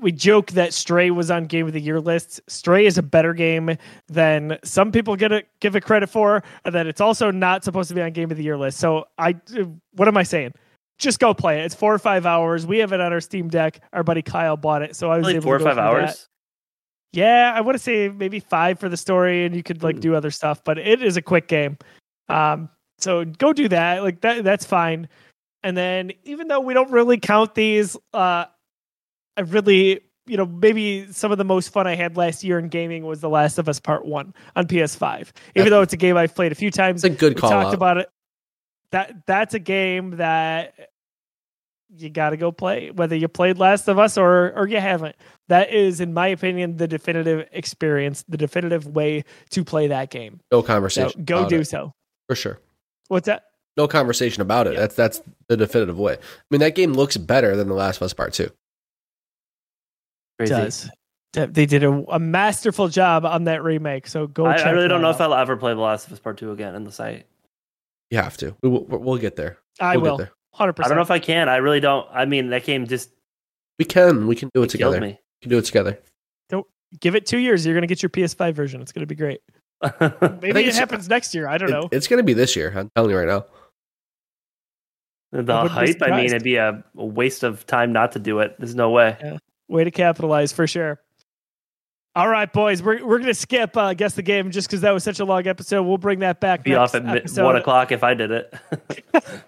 we joke that Stray was on Game of the Year lists. Stray is a better game than some people get it give it credit for, and that it's also not supposed to be on Game of the Year list. So I, what am I saying? Just go play it. It's four or five hours. We have it on our Steam Deck. Our buddy Kyle bought it, so I was Like able four or to go five through that. hours. Yeah, I want to say maybe five for the story, and you could like Hmm. do other stuff, but it is a quick game. Um, so go do that. Like that, that's fine. And then even though we don't really count these, uh, I really, you know, maybe some of the most fun I had last year in gaming was The Last of Us Part One on PS5. Even though it's a game I've played a few times, It's a good we call talked out. about it. That that's a game that you got to go play, whether you played Last of Us or or you haven't. That is, in my opinion, the definitive experience, the definitive way to play that game. no So conversation. go do it, so. for sure. What's that? No conversation about it. Yeah. That's that's the definitive way. I mean, that game looks better than The Last of Us Part Two. Crazy. Does They- they did a, a masterful job on that remake. So go. I, check I really don't know out. if I'll ever play The Last of Us Part Two again in the site. You have to. We will, we'll get there. I we'll will. Get there. Hundred I don't know if I can. I really don't. I mean, that game just We can. We can do it killed together. We can do it together. Don't give it two years. You're gonna get your PS5 version. It's gonna be great. (laughs) Maybe it happens next year. I don't It- know. it's going to be this year. I'm telling you right now. the wouldn't hype. I mean, it'd be a, a waste of time not to do it. There's no way. Way to capitalize for sure. All right, boys, we're we're gonna skip uh, guess the game just because that was such a long episode. We'll bring that back. Be next off at mid- episode one o'clock if I did it. (laughs)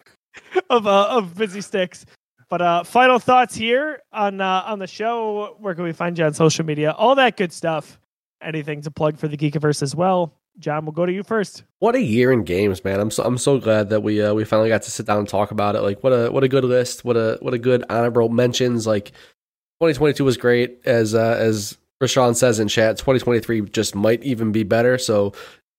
(laughs) of uh, of busy sticks. But uh, final thoughts here on uh, on the show. Where can we find you on social media? All that good stuff. Anything to plug for the Geekiverse as well? John, we'll go to you first. What a year in games, man! I'm so I'm so glad that we uh, we finally got to sit down and talk about it. Like, what a what a good list. What a what a good honorable mentions. Like, 2022 was great, as uh, as Rashawn says in chat. 2023 just might even be better. So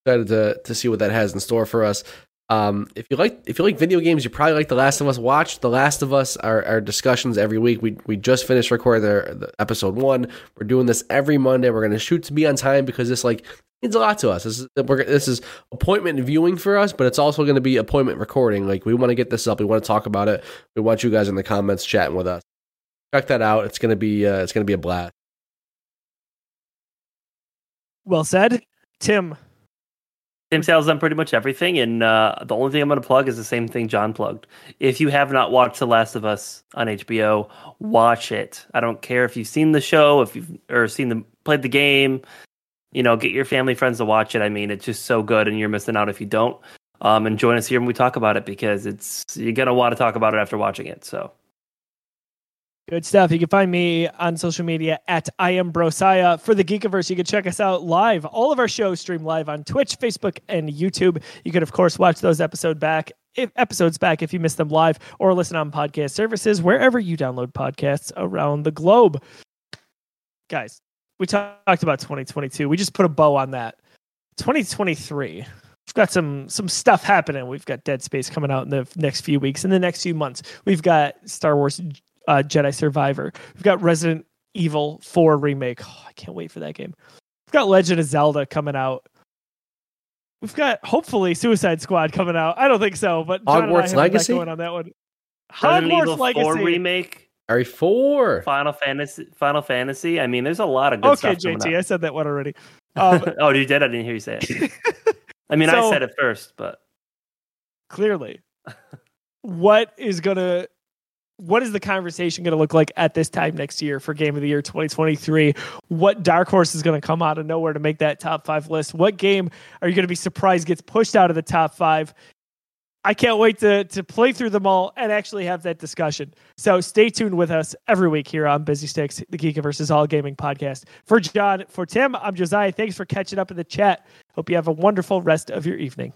excited to to see what that has in store for us. Um, if you like if you like video games, you probably like The Last of Us. Watch The Last of Us. Our, our discussions every week. We we just finished recording the, episode one. We're doing this every Monday. We're gonna shoot to be on time because this like means a lot to us. This is this is appointment viewing for us, but it's also going to be appointment recording. Like we want to get this up. We want to talk about it. We want you guys in the comments chatting with us. Check that out. It's gonna be uh, it's gonna be a blast. Well said, Tim. Tim Sale's done pretty much everything, and uh, the only thing I'm going to plug is the same thing John plugged. If you have not watched The Last of Us on HBO, watch it. I don't care if you've seen the show, if you've or seen the played the game. You know, get your family friends to watch it. I mean, it's just so good, and you're missing out if you don't. Um, and join us here when we talk about it because it's you're gonna want to talk about it after watching it. So Good stuff. You can find me on social media at I am Brosaya. For the Geekiverse, you can check us out live. All of our shows stream live on Twitch, Facebook, and YouTube. You can, of course, watch those episode back if, episodes back if you missed them live or listen on podcast services wherever you download podcasts around the globe. Guys, we talked about 2022. We just put a bow on that. 2023. We've got some some stuff happening. We've got Dead Space coming out in the next few weeks. In the next few months, we've got Star Wars uh, Jedi Survivor. We've got Resident Evil 4 remake. Oh, I can't wait for that game. We've got Legend of Zelda coming out. We've got hopefully Suicide Squad coming out. I don't think so, but John and I Hogwarts have Legacy? going on that one. Resident Hogwarts Evil Legacy. 4 remake, Ari four. Final Fantasy, Final Fantasy. I mean, there's a lot of good Okay, stuff coming JT, out. I said that one already. (laughs) Um, oh, you did? I didn't hear you say it. (laughs) I mean, I said it first, but clearly, what is gonna what is the conversation going to look like at this time next year for game of the year 2023 what dark horse is going to come out of nowhere to make that top five list? What game are you going to be surprised gets pushed out of the top five? I can't wait to to play through them all and actually have that discussion. So stay tuned with us every week here on busy sticks the Geekiverse's all gaming podcast. For john for tim i'm josiah. Thanks for catching up in the chat. Hope you have a wonderful rest of your evening